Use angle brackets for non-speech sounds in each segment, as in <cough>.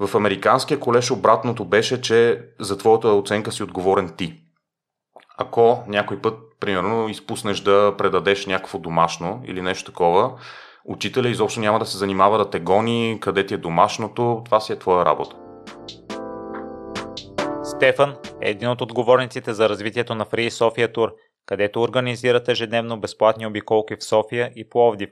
В американския колеж обратното беше, че за твоята оценка си отговорен ти. Ако някой път, примерно, изпуснеш да предадеш някакво домашно или нещо такова, учителя изобщо няма да се занимава да те гони, къде ти е домашното, това си е твоя работа. Стефан е един от отговорниците за развитието на Free София Тур, където организират ежедневно безплатни обиколки в София и Пловдив.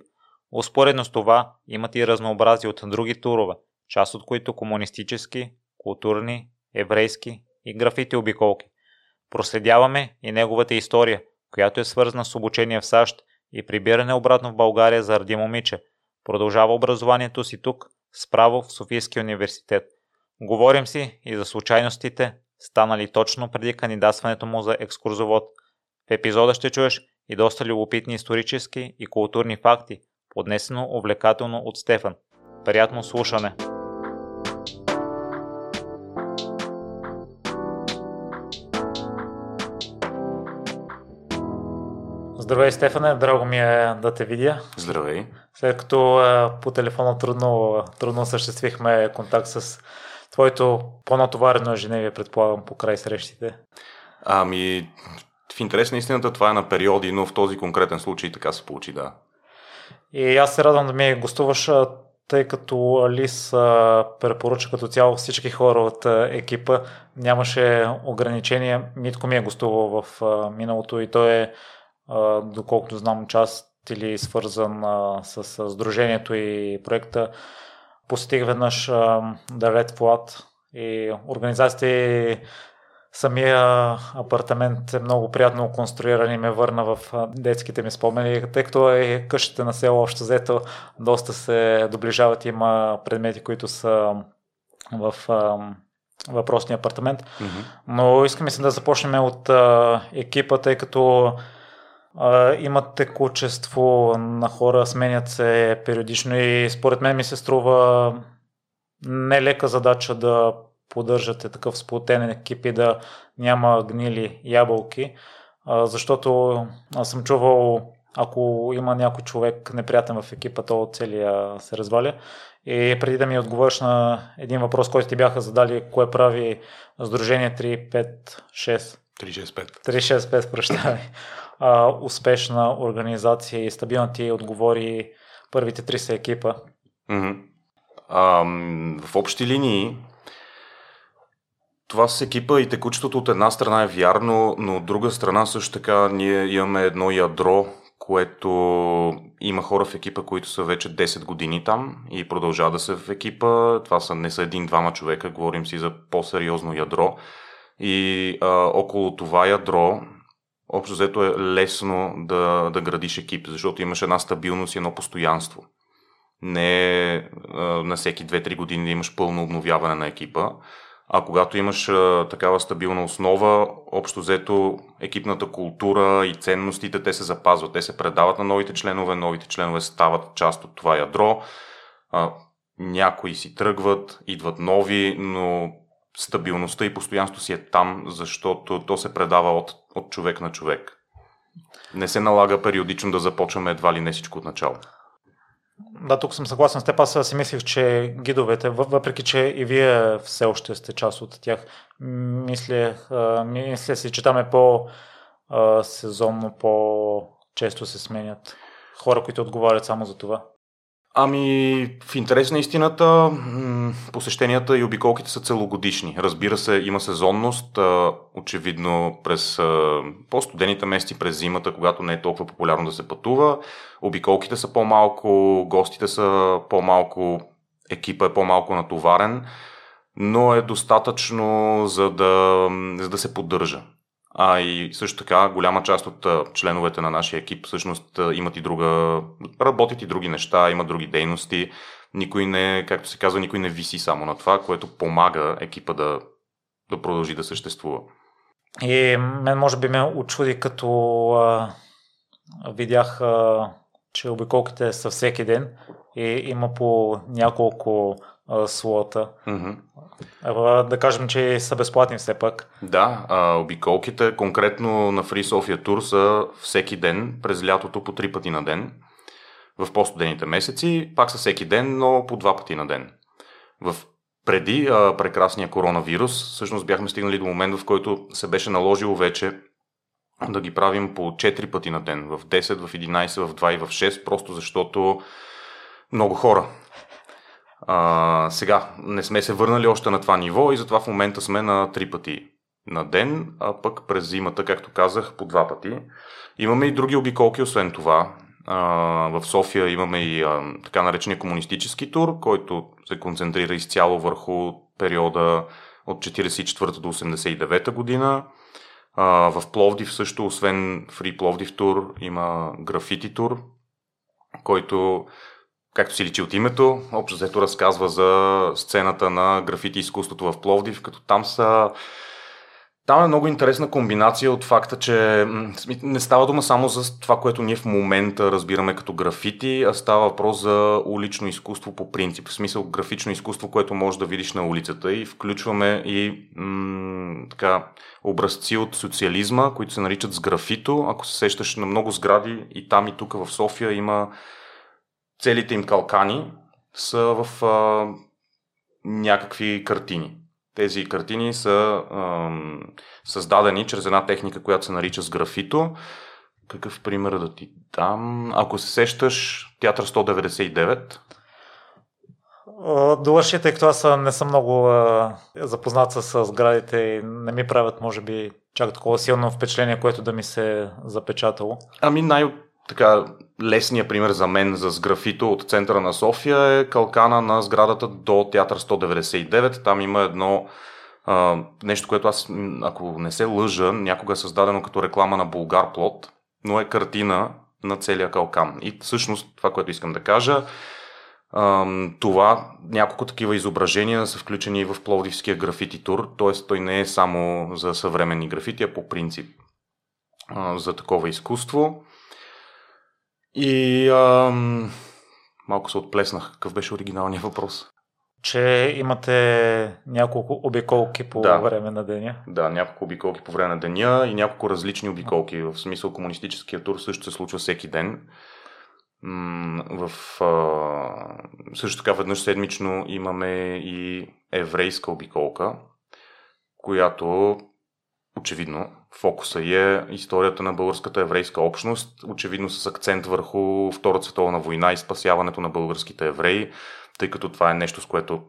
Успоредно с това имат и разнообразие от други турове, част от които комунистически, културни, еврейски и графити обиколки. Проследяваме и неговата история, която е свързана с обучение в САЩ и прибиране обратно в България заради момиче. Продължава образованието си тук, справо в Софийския университет. Говорим си и за случайностите, станали точно преди кандидатстването му за екскурзовод. В епизода ще чуеш и доста любопитни исторически и културни факти, поднесено увлекателно от Стефан. Приятно слушане! Здравей, Стефане, драго ми е да те видя. Здравей. След като по телефона трудно, трудно осъществихме контакт с твоето по-натоварено ежедневие, предполагам, по край срещите. Ами, в интерес на истината това е на периоди, но в този конкретен случай така се получи, да. И аз се радвам да ми гостуваш, тъй като Алис препоръча като цяло всички хора от екипа. Нямаше ограничения. Митко ми е гостувал в миналото и той е доколкото знам, част или свързан с, с Сдружението и проекта. Посетих веднъж The Red Flat и организацията и самия апартамент е много приятно конструиран и ме върна в детските ми спомени, тъй като е къщите на село общо взето доста се доближават. Има предмети, които са в въпросния апартамент. Mm-hmm. Но искаме се да започнем от екипа, тъй като а, има текучество на хора, сменят се периодично и според мен ми се струва нелека задача да поддържате такъв сплотен екип и да няма гнили ябълки, защото аз съм чувал ако има някой човек неприятен в екипа, то целия се разваля. И преди да ми отговориш на един въпрос, който ти бяха задали, кое прави Сдружение 356? 365. 365, прощавай а, успешна организация и стабилна ти отговори първите 30 екипа? Mm-hmm. А, в общи линии това с екипа и текучеството от една страна е вярно, но от друга страна също така ние имаме едно ядро, което има хора в екипа, които са вече 10 години там и продължават да са в екипа. Това са, не са един-двама човека, говорим си за по-сериозно ядро. И а, около това ядро общо взето е лесно да, да градиш екип, защото имаш една стабилност и едно постоянство. Не е на всеки 2-3 години да имаш пълно обновяване на екипа, а когато имаш а, такава стабилна основа, общо взето екипната култура и ценностите, те се запазват, те се предават на новите членове, новите членове стават част от това ядро, а, някои си тръгват, идват нови, но стабилността и постоянство си е там, защото то се предава от, от човек на човек. Не се налага периодично да започваме едва ли не всичко от начало. Да, тук съм съгласен с теб. Аз си мислих, че гидовете, въпреки че и вие все още сте част от тях, мисля, мисля си, че там е по-сезонно, по-често се сменят хора, които отговарят само за това. Ами, в интерес на истината, посещенията и обиколките са целогодишни. Разбира се, има сезонност, очевидно през по-студените месеци, през зимата, когато не е толкова популярно да се пътува. Обиколките са по-малко, гостите са по-малко, екипа е по-малко натоварен, но е достатъчно за да, за да се поддържа. А и също така, голяма част от членовете на нашия екип всъщност имат и друга, работят и други неща, имат други дейности. Никой не, както се казва, никой не виси само на това, което помага екипа да, да продължи да съществува. И мен може би ме очуди, като а, видях, а, че обиколките са всеки ден и има по няколко слота. Mm-hmm. Да кажем, че са безплатни все пак. Да, а, обиколките конкретно на Free Sofia Tour са всеки ден, през лятото по три пъти на ден. В по-студените месеци пак са всеки ден, но по два пъти на ден. В преди а, прекрасния коронавирус, всъщност бяхме стигнали до момент, в който се беше наложило вече да ги правим по 4 пъти на ден, в 10, в 11, в 2 и в 6, просто защото много хора. А, сега, не сме се върнали още на това ниво и затова в момента сме на 3 пъти на ден, а пък през зимата, както казах, по два пъти. Имаме и други обиколки, освен това. А, в София имаме и а, така наречения комунистически тур, който се концентрира изцяло върху периода от 44 до 89 година. А, в Пловдив също, освен Free Пловдив тур, има графити тур, който, както си личи от името, общо взето разказва за сцената на графити изкуството в Пловдив, като там са там е много интересна комбинация от факта, че не става дума само за това, което ние в момента разбираме като графити, а става въпрос за улично изкуство по принцип. В смисъл графично изкуство, което можеш да видиш на улицата и включваме и м- така, образци от социализма, които се наричат с графито. Ако се сещаш на много сгради и там и тук в София има целите им калкани са в а, някакви картини. Тези картини са ам, създадени чрез една техника, която се нарича с графито. Какъв пример да ти дам? Ако се сещаш, Театър 199. Довърши, тъй като аз не съм много а, запознат с сградите и не ми правят, може би, чак такова силно впечатление, което да ми се запечатало. Ами най- така лесният пример за мен за графито от центъра на София е калкана на сградата до Театър 199. Там има едно а, нещо, което аз, ако не се лъжа, някога е създадено като реклама на Булгар Плот, но е картина на целия калкан. И всъщност това, което искам да кажа, това, няколко такива изображения са включени в Пловдивския графити тур, т.е. той не е само за съвременни графити, а по принцип за такова изкуство. И ам, малко се отплеснах. Какъв беше оригиналният въпрос? Че имате няколко обиколки по да. време на деня. Да, няколко обиколки по време на деня и няколко различни обиколки. В смисъл комунистическия тур също се случва всеки ден. В, а, също така веднъж седмично имаме и еврейска обиколка, която очевидно фокуса е историята на българската еврейска общност, очевидно с акцент върху Втората световна война и спасяването на българските евреи, тъй като това е нещо, с което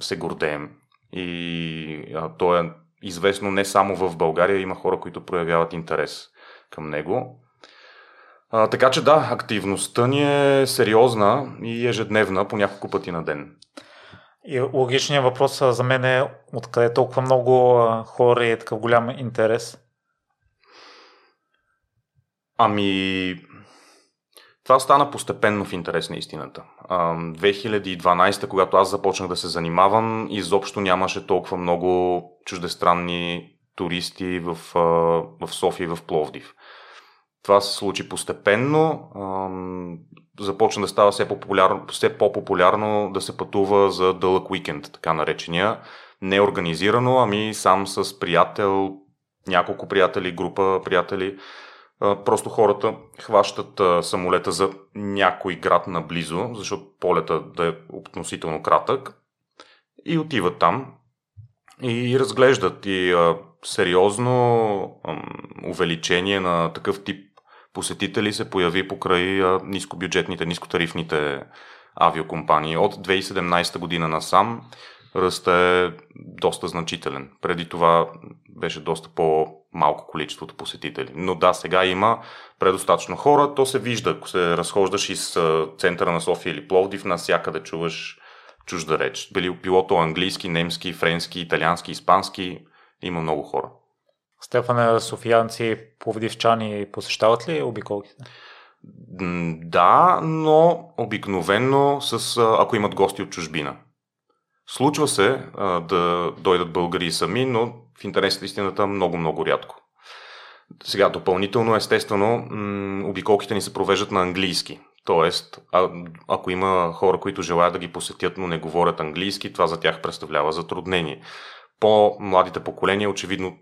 се гордеем. И а, то е известно не само в България, има хора, които проявяват интерес към него. А, така че да, активността ни е сериозна и ежедневна по няколко пъти на ден. И логичният въпрос за мен е откъде толкова много хора и е такъв голям интерес? Ами, това стана постепенно в интерес на истината. 2012, когато аз започнах да се занимавам, изобщо нямаше толкова много чуждестранни туристи в, в София и в Пловдив. Това се случи постепенно. Започна да става все, все по-популярно да се пътува за дълъг уикенд, така наречения. Не организирано, ами сам с приятел, няколко приятели, група приятели. Просто хората хващат самолета за някой град наблизо, защото полета да е относително кратък и отиват там и разглеждат и сериозно увеличение на такъв тип посетители се появи покрай нискобюджетните, нискотарифните авиокомпании. От 2017 година насам ръста е доста значителен. Преди това беше доста по-малко количеството посетители. Но да, сега има предостатъчно хора. То се вижда, ако се разхождаш из центъра на София или Пловдив, навсякъде чуваш чужда реч. Били пилото английски, немски, френски, италиански, испански. Има много хора. Стефане, софиянци, пловдивчани посещават ли обиколките? Да, но обикновенно с, ако имат гости от чужбина. Случва се а, да дойдат българи сами, но в интерес на истината много-много рядко. Сега, допълнително, естествено, м- обиколките ни се провеждат на английски. Тоест, а, ако има хора, които желаят да ги посетят, но не говорят английски, това за тях представлява затруднение. По-младите поколения, очевидно,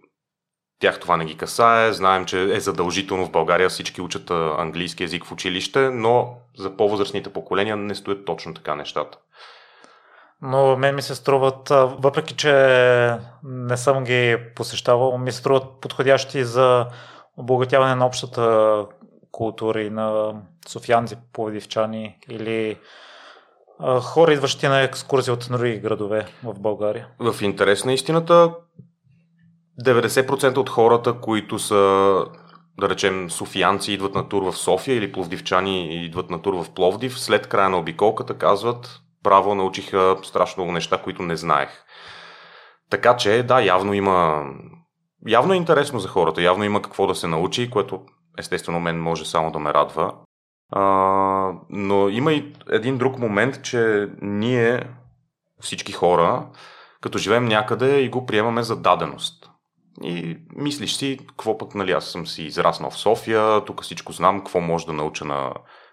тях това не ги касае. Знаем, че е задължително в България всички учат английски язик в училище, но за по-възрастните поколения не стоят точно така нещата. Но мен ми се струват, въпреки че не съм ги посещавал, ми се струват подходящи за обогатяване на общата култура и на софианци, пловдивчани или хора, идващи на екскурзия от други градове в България. В интерес на истината, 90% от хората, които са, да речем, софиянци, идват на тур в София или пловдивчани идват на тур в Пловдив, след края на обиколката казват, право научиха страшно много неща, които не знаех. Така че, да, явно има. Явно е интересно за хората, явно има какво да се научи, което естествено мен може само да ме радва. А, но има и един друг момент, че ние, всички хора, като живеем някъде и го приемаме за даденост. И мислиш си, какво пък, нали, аз съм си израснал в София, тук всичко знам, какво може да науча на,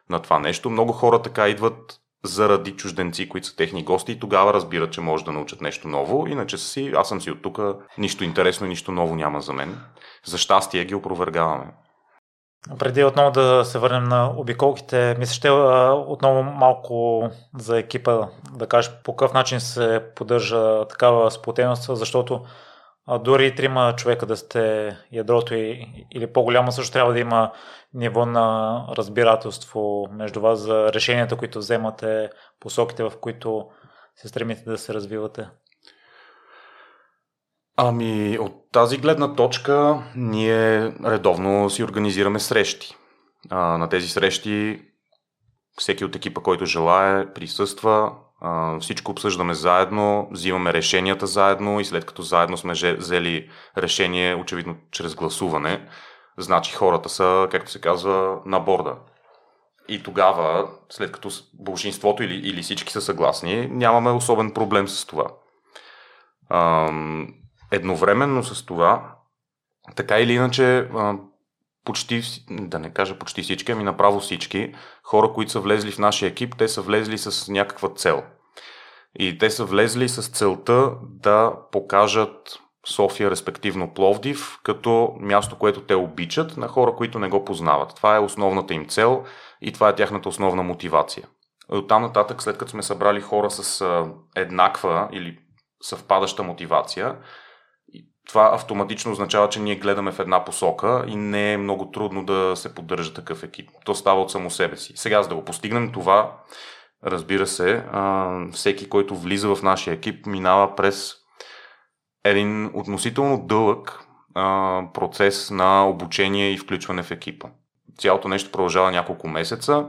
на това нещо. Много хора така идват заради чужденци, които са техни гости и тогава разбират, че може да научат нещо ново. Иначе си, аз съм си от тук, нищо интересно и нищо ново няма за мен. За щастие ги опровергаваме. Преди отново да се върнем на обиколките, мисля, ще отново малко за екипа да кажеш по какъв начин се поддържа такава сплотеност, защото а дори трима човека да сте ядрото и, или по-голямо също трябва да има ниво на разбирателство между вас за решенията, които вземате, посоките, в които се стремите да се развивате. Ами, от тази гледна точка ние редовно си организираме срещи. А, на тези срещи всеки от екипа, който желая, присъства, всичко обсъждаме заедно, взимаме решенията заедно и след като заедно сме взели решение, очевидно чрез гласуване, значи хората са, както се казва, на борда. И тогава, след като большинството или, или всички са съгласни, нямаме особен проблем с това. едновременно с това, така или иначе, почти, да не кажа почти всички, ами направо всички хора, които са влезли в нашия екип, те са влезли с някаква цел. И те са влезли с целта да покажат София, респективно Пловдив, като място, което те обичат на хора, които не го познават. Това е основната им цел и това е тяхната основна мотивация. От там нататък, след като сме събрали хора с еднаква или съвпадаща мотивация, това автоматично означава, че ние гледаме в една посока и не е много трудно да се поддържа такъв екип. То става от само себе си. Сега, за да го постигнем това, разбира се, всеки, който влиза в нашия екип, минава през един относително дълъг процес на обучение и включване в екипа. Цялото нещо продължава няколко месеца.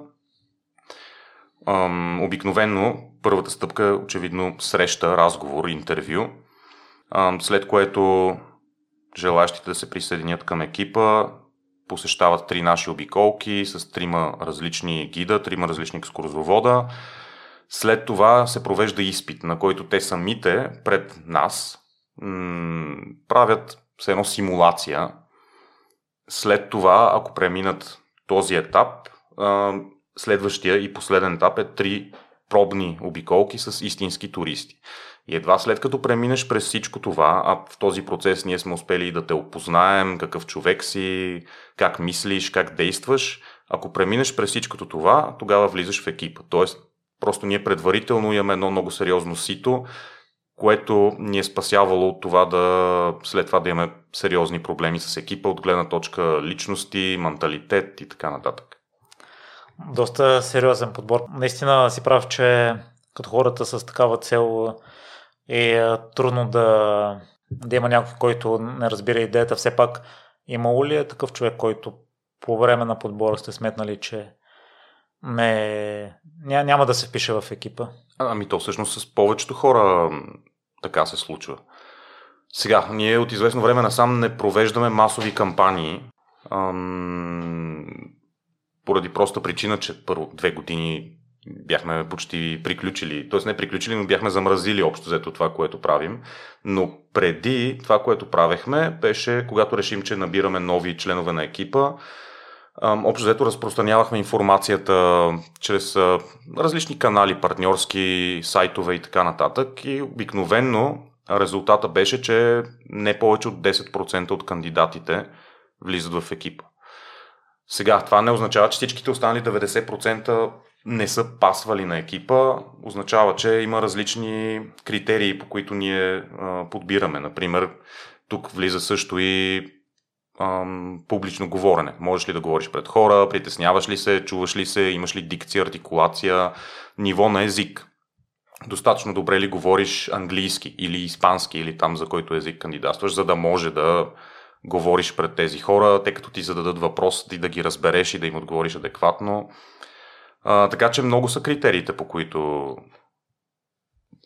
Обикновено първата стъпка е очевидно среща, разговор, интервю – след което желащите да се присъединят към екипа посещават три наши обиколки с трима различни гида, трима различни екскурзовода. След това се провежда изпит, на който те самите пред нас правят все едно симулация. След това, ако преминат този етап, следващия и последен етап е три пробни обиколки с истински туристи. И едва след като преминеш през всичко това, а в този процес ние сме успели да те опознаем, какъв човек си, как мислиш, как действаш, ако преминеш през всичкото това, тогава влизаш в екипа. Тоест, просто ние предварително имаме едно много сериозно сито, което ни е спасявало от това да след това да имаме сериозни проблеми с екипа от гледна точка личности, менталитет и така нататък. Доста сериозен подбор. Наистина си прав, че като хората с такава цел е трудно да, да има някой, който не разбира идеята. Все пак имало ли е такъв човек, който по време на подбора сте сметнали, че не, няма да се впише в екипа? Ами то всъщност с повечето хора така се случва. Сега, ние от известно време насам не провеждаме масови кампании, ам, поради проста причина, че първо две години бяхме почти приключили, т.е. не приключили, но бяхме замразили общо взето това, което правим. Но преди това, което правехме, беше когато решим, че набираме нови членове на екипа, общо взето разпространявахме информацията чрез различни канали, партньорски сайтове и така нататък. И обикновенно резултата беше, че не повече от 10% от кандидатите влизат в екипа. Сега, това не означава, че всичките останали 90% не са пасвали на екипа, означава, че има различни критерии, по които ние а, подбираме. Например, тук влиза също и ам, публично говорене. Можеш ли да говориш пред хора, притесняваш ли се, чуваш ли се, имаш ли дикция, артикулация, ниво на език. Достатъчно добре ли говориш английски или испански или там за който език кандидатстваш, за да може да говориш пред тези хора, тъй като ти зададат въпрос, ти да ги разбереш и да им отговориш адекватно. А, така че много са критериите, по които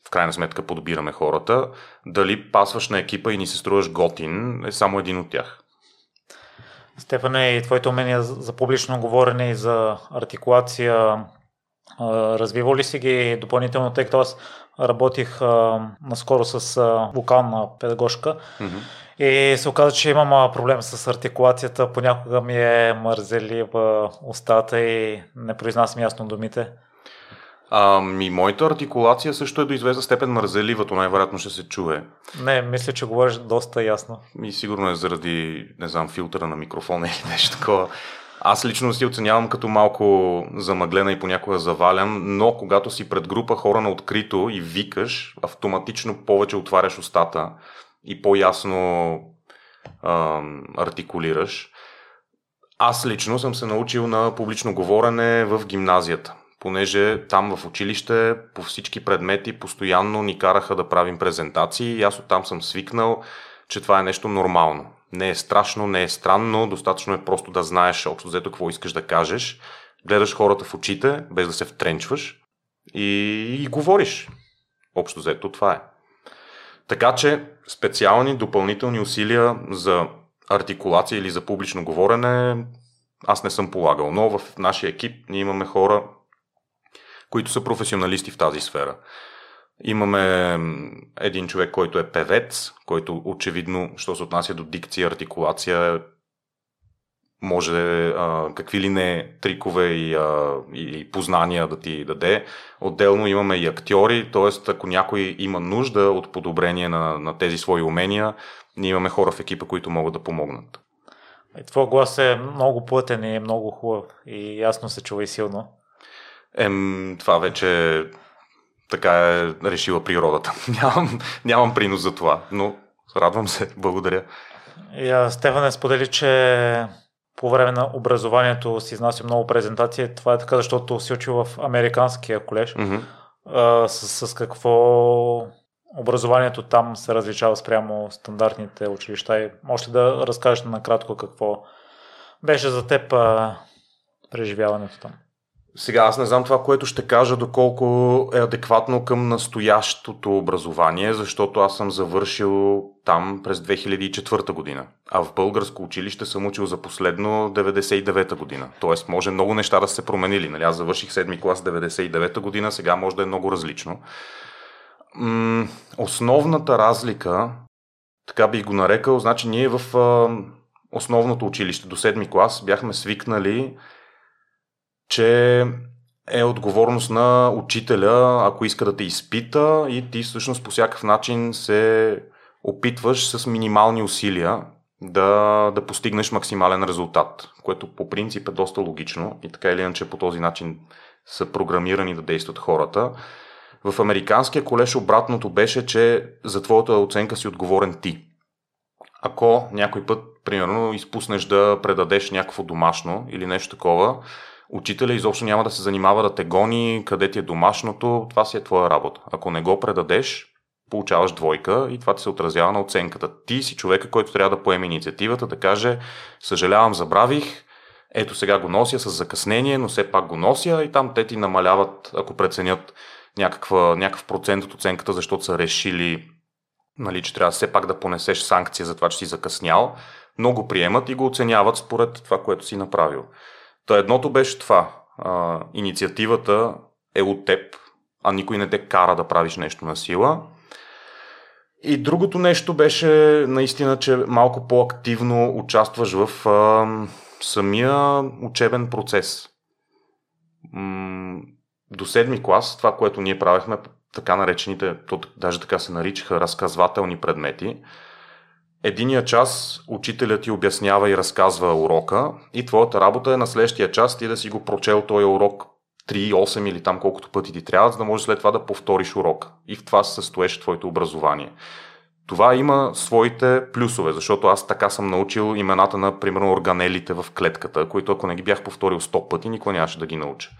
в крайна сметка подбираме хората. Дали пасваш на екипа и ни се струваш готин е само един от тях. Стефане, и твоите умения за публично говорене и за артикулация, развива ли си ги допълнително, тъй като аз работих а, наскоро с а, вокална педагожка mm-hmm. И се оказа, че имам проблем с артикулацията. Понякога ми е мързелива устата и не произнасям ясно думите. Ами, моята артикулация също е до известна степен мързеливато, най-вероятно ще се чуе. Не, мисля, че говориш доста ясно. И сигурно е заради, не знам, филтъра на микрофона или нещо такова. Аз лично си оценявам като малко замъглена и понякога завалям, но когато си пред група хора на открито и викаш, автоматично повече отваряш устата и по-ясно ам, артикулираш. Аз лично съм се научил на публично говорене в гимназията понеже там в училище по всички предмети постоянно ни караха да правим презентации и аз оттам съм свикнал, че това е нещо нормално. Не е страшно, не е странно, достатъчно е просто да знаеш общо взето какво искаш да кажеш, гледаш хората в очите, без да се втренчваш и, и говориш. Общо взето това е. Така че специални допълнителни усилия за артикулация или за публично говорене аз не съм полагал, но в нашия екип ние имаме хора, които са професионалисти в тази сфера. Имаме един човек, който е певец, който очевидно, що се отнася до дикция, артикулация, може а, какви ли не трикове и, а, и познания да ти даде. Отделно имаме и актьори, т.е. ако някой има нужда от подобрение на, на тези свои умения, ние имаме хора в екипа, които могат да помогнат. Твой глас е много плътен и е много хубав и ясно се чува и силно. Ем, това вече така е решила природата. <laughs> нямам, нямам принос за това, но радвам се. Благодаря. Я, Стефан е сподели, че по време на образованието си изнася много презентации. Това е така, защото си учил в Американския колеж. Mm-hmm. А, с, с какво образованието там се различава спрямо стандартните училища и може ли да разкажеш накратко какво беше за теб а, преживяването там? Сега аз не знам това, което ще кажа, доколко е адекватно към настоящото образование, защото аз съм завършил там през 2004 година, а в българско училище съм учил за последно 99 година. Тоест, може много неща да се променили. Нали? Аз завърших 7 клас 99 година, сега може да е много различно. М- основната разлика, така би го нарекал, значи ние в а, основното училище до 7 клас бяхме свикнали че е отговорност на учителя, ако иска да те изпита и ти всъщност по всякакъв начин се опитваш с минимални усилия да, да постигнеш максимален резултат, което по принцип е доста логично и така или иначе по този начин са програмирани да действат хората. В американския колеж обратното беше, че за твоята оценка си отговорен ти. Ако някой път, примерно, изпуснеш да предадеш някакво домашно или нещо такова, учителя изобщо няма да се занимава да те гони, къде ти е домашното, това си е твоя работа. Ако не го предадеш, получаваш двойка и това ти се отразява на оценката. Ти си човека, който трябва да поеме инициативата, да каже, съжалявам, забравих, ето сега го нося с закъснение, но все пак го нося и там те ти намаляват, ако преценят някаква, някакъв процент от оценката, защото са решили, нали, че трябва все пак да понесеш санкция за това, че си закъснял, но го приемат и го оценяват според това, което си направил. Та едното беше това. А, инициативата е от теб, а никой не те кара да правиш нещо на сила. И другото нещо беше наистина, че малко по-активно участваш в а, самия учебен процес. М- до седми клас, това, което ние правихме, така наречените, то даже така се наричаха разказвателни предмети, Единия час учителят ти обяснява и разказва урока и твоята работа е на следващия час ти да си го прочел този урок 3, 8 или там колкото пъти ти трябва, за да можеш след това да повториш урока. И в това се състоеше твоето образование. Това има своите плюсове, защото аз така съм научил имената на, примерно, органелите в клетката, които ако не ги бях повторил 100 пъти, никой нямаше да ги науча.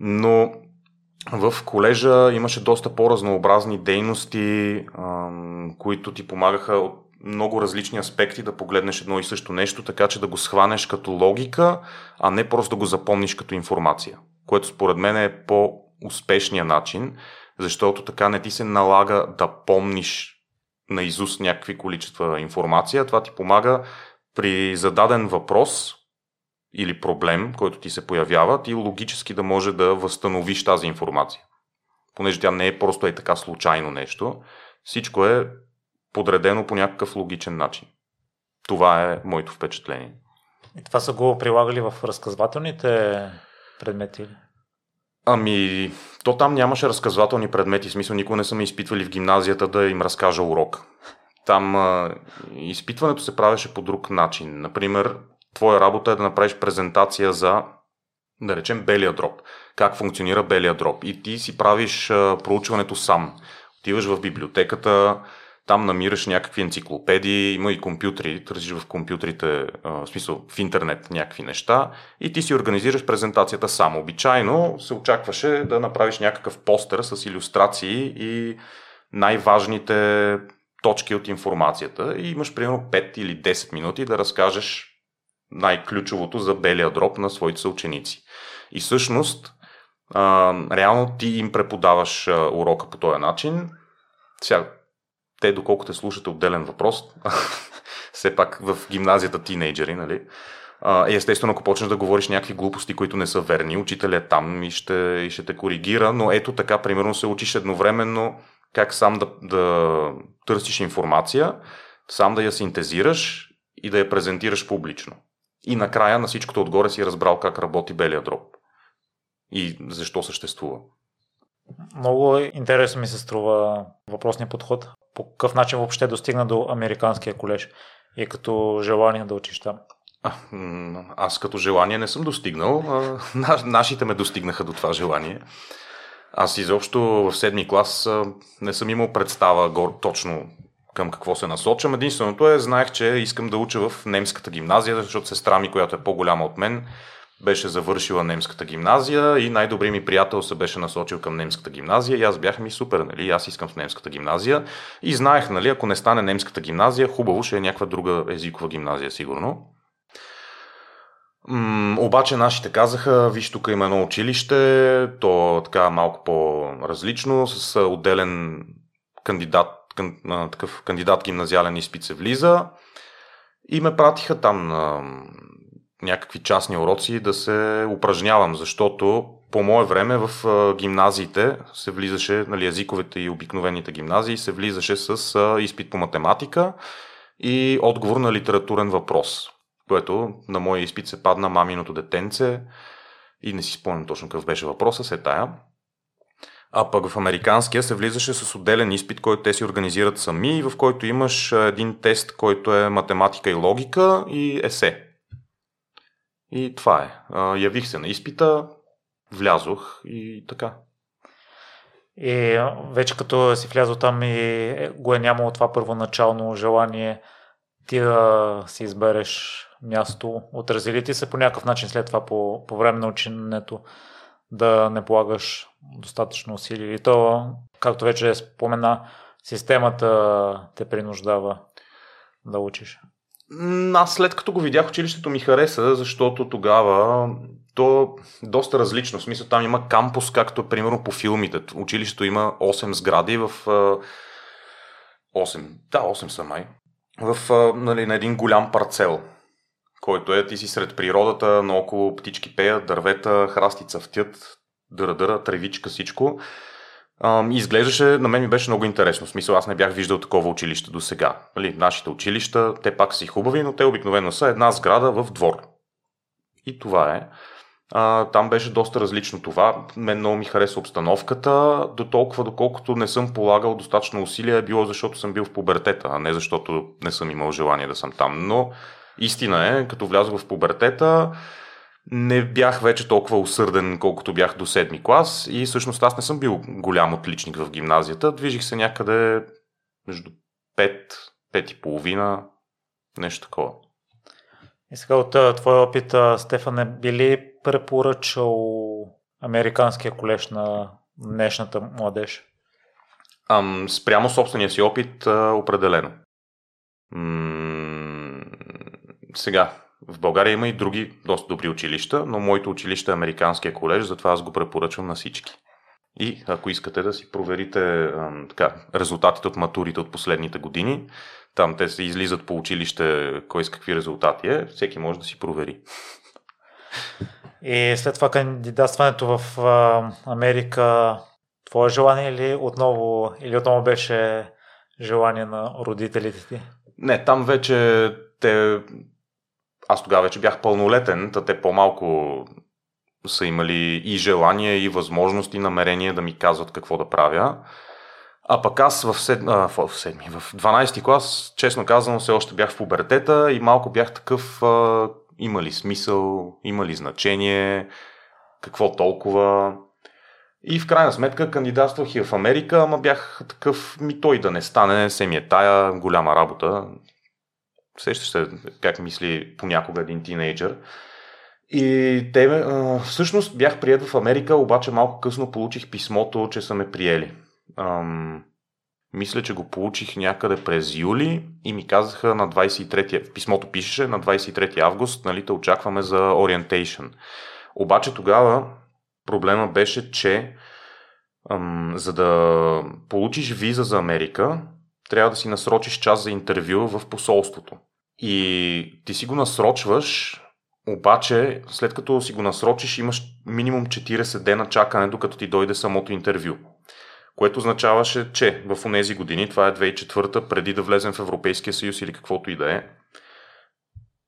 Но в колежа имаше доста по-разнообразни дейности, които ти помагаха от много различни аспекти да погледнеш едно и също нещо, така че да го схванеш като логика, а не просто да го запомниш като информация, което според мен е по-успешния начин, защото така не ти се налага да помниш на изус някакви количества информация. Това ти помага при зададен въпрос или проблем, който ти се появява, ти логически да може да възстановиш тази информация. Понеже тя не е просто е така случайно нещо, всичко е подредено по някакъв логичен начин. Това е моето впечатление. И това са го прилагали в разказвателните предмети? Ами, то там нямаше разказвателни предмети, в смисъл никога не са ме изпитвали в гимназията да им разкажа урок. Там а, изпитването се правеше по друг начин. Например, твоя работа е да направиш презентация за, да речем, белия дроп. Как функционира белия дроп. И ти си правиш проучването сам. Отиваш в библиотеката, там намираш някакви енциклопедии, има и компютри, търсиш в компютрите, в смисъл в интернет някакви неща и ти си организираш презентацията сам. Обичайно се очакваше да направиш някакъв постер с иллюстрации и най-важните точки от информацията и имаш примерно 5 или 10 минути да разкажеш най-ключовото за белия дроп на своите съученици. И всъщност, а, реално ти им преподаваш а, урока по този начин. Сега, те, доколко те слушате отделен въпрос, <laughs> все пак в гимназията тинейджери, нали? Естествено, ако почнеш да говориш някакви глупости, които не са верни, учителят е там и ще, и ще те коригира, но ето така, примерно, се учиш едновременно как сам да, да търсиш информация, сам да я синтезираш и да я презентираш публично. И накрая на всичкото отгоре си разбрал как работи белия дроп и защо съществува. Много интересно ми се струва въпросния подход. По какъв начин въобще достигна до американския колеж и като желание да учиш там? А, аз като желание не съм достигнал. А, <laughs> нашите ме достигнаха до това желание. Аз изобщо в седми клас не съм имал представа гор, точно към какво се насочам. Единственото е, знаех, че искам да уча в немската гимназия, защото сестра ми, която е по-голяма от мен, беше завършила немската гимназия и най-добрият ми приятел се беше насочил към немската гимназия и аз бях ми супер, нали, аз искам в немската гимназия и знаех, нали, ако не стане немската гимназия, хубаво ще е някаква друга езикова гимназия, сигурно. М- обаче нашите казаха, виж, тук има едно училище, то така малко по-различно, с отделен кандидат, такъв кандидат гимназиален изпит се влиза и ме пратиха там на някакви частни уроци да се упражнявам, защото по мое време в гимназиите се влизаше, нали, езиковите и обикновените гимназии, се влизаше с изпит по математика и отговор на литературен въпрос, което на моя изпит се падна маминото детенце и не си спомням точно какъв беше въпроса, се тая. А пък в американския се влизаше с отделен изпит, който те си организират сами, в който имаш един тест, който е математика и логика и есе. И това е. Явих се на изпита, влязох и така. И вече като си влязъл там и го е нямало това първоначално желание ти да си избереш място, отразили ти се по някакъв начин след това по, по време на ученето да не полагаш достатъчно усилия. И то, както вече спомена, системата те принуждава да учиш. Аз след като го видях, училището ми хареса, защото тогава то е доста различно. В смисъл там има кампус, както примерно по филмите. Училището има 8 сгради в... 8, да, 8 са май. В, нали, на един голям парцел, който е ти си сред природата, но около птички пеят, дървета, храсти цъфтят, дъра-дъра, тревичка, всичко. Изглеждаше, на мен ми беше много интересно. В смисъл, аз не бях виждал такова училище до сега. Нали, нашите училища, те пак си хубави, но те обикновено са една сграда в двор. И това е. А, там беше доста различно това. Мен много ми хареса обстановката, до толкова доколкото не съм полагал достатъчно усилия, е било защото съм бил в пубертета, а не защото не съм имал желание да съм там. Но истина е, като влязох в пубертета, не бях вече толкова усърден, колкото бях до седми клас и всъщност аз не съм бил голям отличник в гимназията. Движих се някъде между 5, 5 и половина, нещо такова. И сега от твоя опит, Стефане, би ли препоръчал американския колеж на днешната младеж? Ам, спрямо собствения си опит, определено. М- сега, в България има и други доста добри училища, но моето училище е Американския колеж, затова аз го препоръчвам на всички. И ако искате да си проверите а, така, резултатите от матурите от последните години, там те се излизат по училище кой с какви резултати е, всеки може да си провери. И след това кандидатстването в а, Америка, твое желание или отново, или отново беше желание на родителите ти? Не, там вече те... Аз тогава вече бях пълнолетен, та те по-малко са имали и желание, и възможност, и намерение да ми казват какво да правя. А пък аз в, сед... а, в, седми, в 12-ти клас, честно казано, все още бях в пубертета и малко бях такъв, а, има ли смисъл, има ли значение, какво толкова. И в крайна сметка кандидатствах и в Америка, ама бях такъв, ми той да не стане, се ми е тая голяма работа. Сещаш се как мисли понякога един тинейджър. И те, всъщност бях прият в Америка, обаче малко късно получих писмото, че са ме приели. Ам, мисля, че го получих някъде през юли и ми казаха на 23, в писмото пишеше на 23 август, нали, те очакваме за orientation. Обаче тогава проблема беше, че ам, за да получиш виза за Америка, трябва да си насрочиш час за интервю в посолството. И ти си го насрочваш, обаче след като си го насрочиш, имаш минимум 40 дена чакане, докато ти дойде самото интервю. Което означаваше, че в тези години, това е 2004, преди да влезем в Европейския съюз или каквото и да е,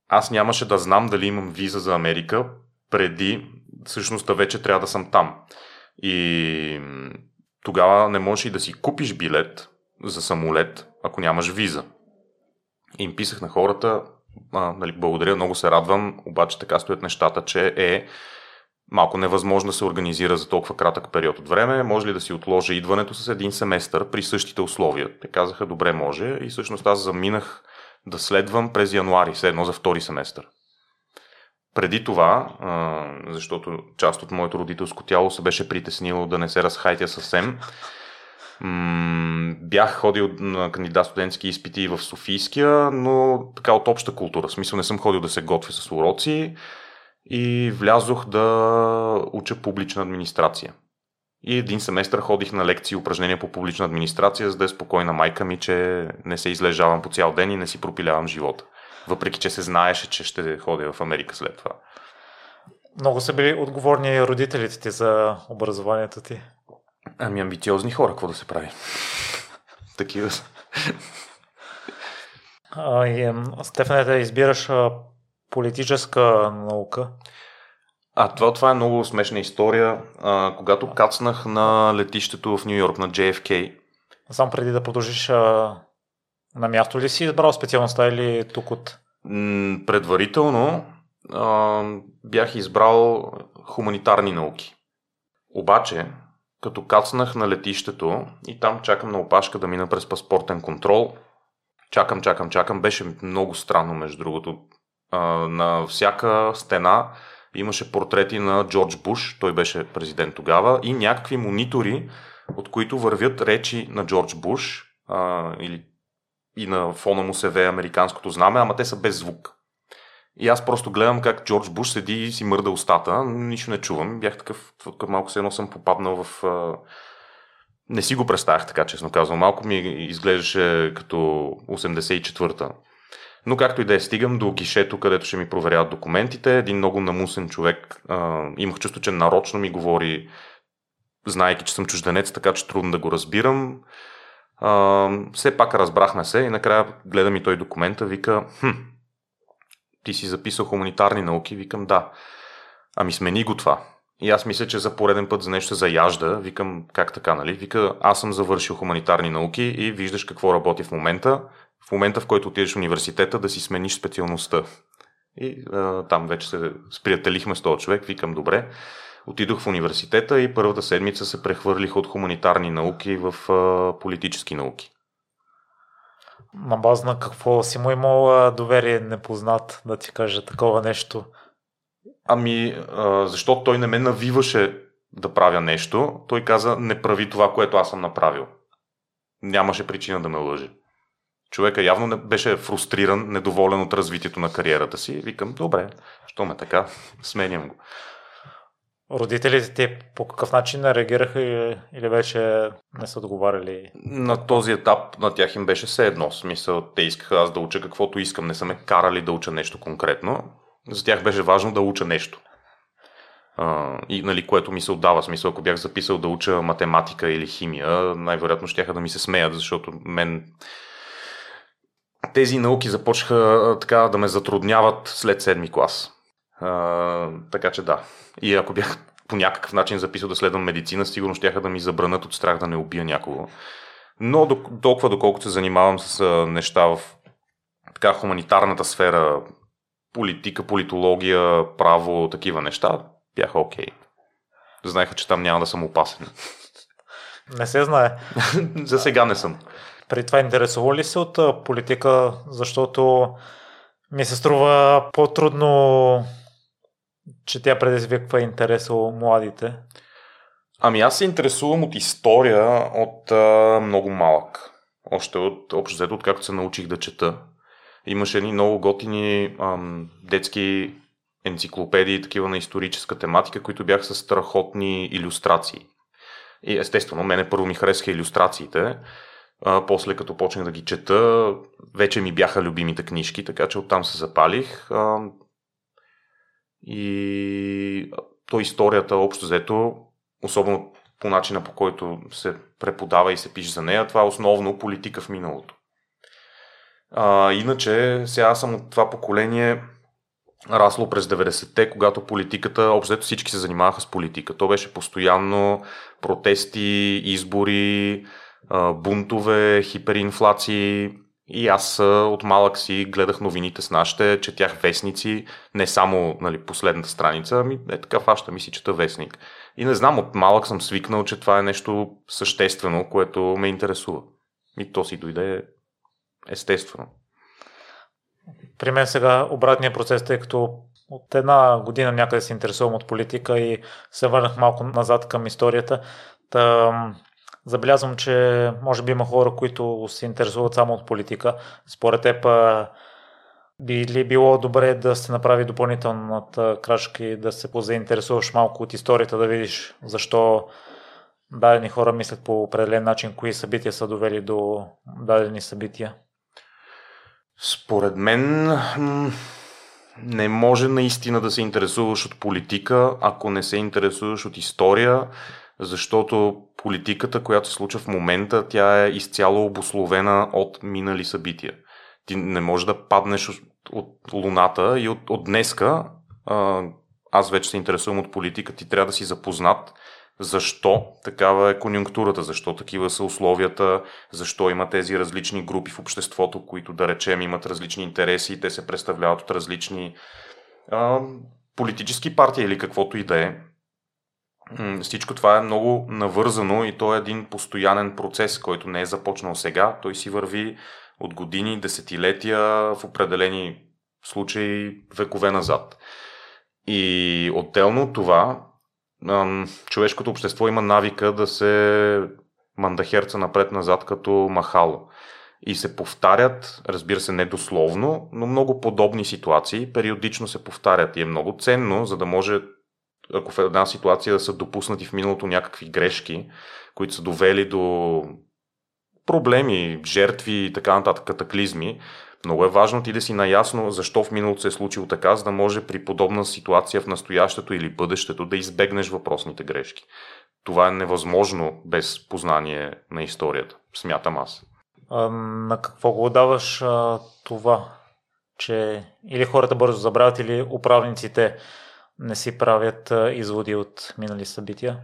аз нямаше да знам дали имам виза за Америка преди всъщност да вече трябва да съм там. И тогава не можеш и да си купиш билет за самолет, ако нямаш виза. Им писах на хората, а, нали, благодаря, много се радвам, обаче така стоят нещата, че е малко невъзможно да се организира за толкова кратък период от време. Може ли да си отложи идването с един семестър при същите условия? Те казаха, добре, може. И всъщност аз заминах да следвам през януари, след едно за втори семестър. Преди това, защото част от моето родителско тяло се беше притеснило да не се разхайтя съвсем, бях ходил на кандидат студентски изпити в Софийския, но така от обща култура. В смисъл не съм ходил да се готвя с уроци и влязох да уча публична администрация. И един семестър ходих на лекции и упражнения по публична администрация, за да е спокойна майка ми, че не се излежавам по цял ден и не си пропилявам живота. Въпреки, че се знаеше, че ще ходя в Америка след това. Много са били отговорни родителите ти за образованието ти. Ами амбициозни хора, какво да се прави? Такива са. Стефане, да избираш политическа наука. А, това, това е много смешна история. А, когато кацнах на летището в Нью Йорк, на JFK. Само преди да продължиш, а, на място ли си избрал специалността или тук от? М- предварително а, бях избрал хуманитарни науки. Обаче, като кацнах на летището и там чакам на опашка да мина през паспортен контрол, чакам, чакам, чакам, беше много странно между другото на всяка стена имаше портрети на Джордж Буш, той беше президент тогава, и някакви монитори, от които вървят речи на Джордж Буш, а, или и на фона му се вее американското знаме, ама те са без звук. И аз просто гледам как Джордж Буш седи и си мърда устата, нищо не чувам. Бях такъв, такъв малко се едно съм попаднал в... Не си го представях така, честно казвам. Малко ми изглеждаше като 84-та. Но както и да е, стигам до гишето, където ще ми проверяват документите. Един много намусен човек. А, имах чувство, че нарочно ми говори, знаеки, че съм чужденец, така че трудно да го разбирам. А, все пак разбрахме се и накрая гледа ми той документа, вика, хм, ти си записал хуманитарни науки? Викам, да. Ами смени го това. И аз мисля, че за пореден път за нещо заяжда. Викам, как така, нали? Вика, аз съм завършил хуманитарни науки и виждаш какво работи в момента в момента, в който отидеш в университета, да си смениш специалността. И а, там вече се сприятелихме с този човек, викам добре. Отидох в университета и първата седмица се прехвърлих от хуманитарни науки в а, политически науки. На база на какво си му имал доверие непознат да ти каже такова нещо? Ами, защото той не ме навиваше да правя нещо. Той каза, не прави това, което аз съм направил. Нямаше причина да ме лъже. Човека явно не беше фрустриран, недоволен от развитието на кариерата си. Викам, добре, що ме така, <laughs> сменям го. Родителите ти по какъв начин реагираха или вече не са отговаряли? На този етап на тях им беше все едно. Смисъл, те искаха аз да уча каквото искам. Не са ме карали да уча нещо конкретно. За тях беше важно да уча нещо. Uh, и нали, което ми се отдава. Смисъл, ако бях записал да уча математика или химия, най-вероятно ще да ми се смеят, защото мен тези науки започнаха така да ме затрудняват след седми клас. А, така че да. И ако бях по някакъв начин записал да следвам медицина, сигурно ще да ми забранят от страх да не убия някого. Но толкова доколкото се занимавам с неща в така хуманитарната сфера, политика, политология, право, такива неща, бяха окей. Okay. Знаеха, че там няма да съм опасен. Не се знае. <laughs> За сега не съм. При това интересува ли се от политика, защото ми се струва по-трудно, че тя предизвиква интерес у младите? Ами аз се интересувам от история от а, много малък. Още от, общо взето, откакто се научих да чета. Имаше едни много готини ам, детски енциклопедии, такива на историческа тематика, които бяха с страхотни иллюстрации. И естествено, мене първо ми харесаха иллюстрациите, а, после като почнах да ги чета, вече ми бяха любимите книжки, така че оттам се запалих. А, и то историята общо взето, особено по начина по който се преподава и се пише за нея, това е основно политика в миналото. А, иначе, сега съм от това поколение, расло през 90-те, когато политиката, общо всички се занимаваха с политика. То беше постоянно протести, избори, бунтове, хиперинфлации. И аз от малък си гледах новините с нашите, четях вестници, не само нали, последната страница, ами е така фаща ми си чета вестник. И не знам, от малък съм свикнал, че това е нещо съществено, което ме интересува. И то си дойде естествено. При мен сега обратния процес, тъй като от една година някъде се интересувам от политика и се върнах малко назад към историята. Та, забелязвам, че може би има хора, които се интересуват само от политика. Според теб би ли било добре да се направи допълнителната крачка и да се позаинтересуваш малко от историята, да видиш защо дадени хора мислят по определен начин, кои събития са довели до дадени събития? Според мен не може наистина да се интересуваш от политика, ако не се интересуваш от история, защото политиката, която се случва в момента, тя е изцяло обословена от минали събития. Ти не можеш да паднеш от, луната и от, от днеска, аз вече се интересувам от политика, ти трябва да си запознат защо такава е конюнктурата, защо такива са условията, защо има тези различни групи в обществото, които да речем имат различни интереси и те се представляват от различни а, политически партии или каквото и да е. Всичко това е много навързано и то е един постоянен процес, който не е започнал сега. Той си върви от години, десетилетия, в определени случаи векове назад. И отделно от това, човешкото общество има навика да се мандахерца напред-назад като махало. И се повтарят, разбира се, не дословно, но много подобни ситуации периодично се повтарят. И е много ценно, за да може, ако в една ситуация са допуснати в миналото някакви грешки, които са довели до проблеми, жертви и така нататък, катаклизми, много е важно ти да си наясно защо в миналото се е случило така, за да може при подобна ситуация в настоящето или бъдещето да избегнеш въпросните грешки. Това е невъзможно без познание на историята, смятам аз. А, на какво го даваш а, това? Че или хората бързо забравят, или управниците не си правят изводи от минали събития?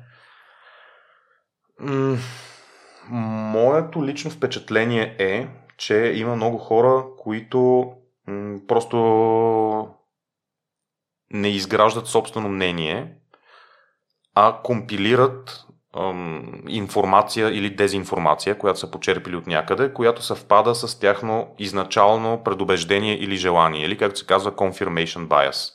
М- моето лично впечатление е, че има много хора, които м- просто не изграждат собствено мнение, а компилират ъм, информация или дезинформация, която са почерпили от някъде, която съвпада с тяхно изначално предубеждение или желание, или както се казва confirmation bias.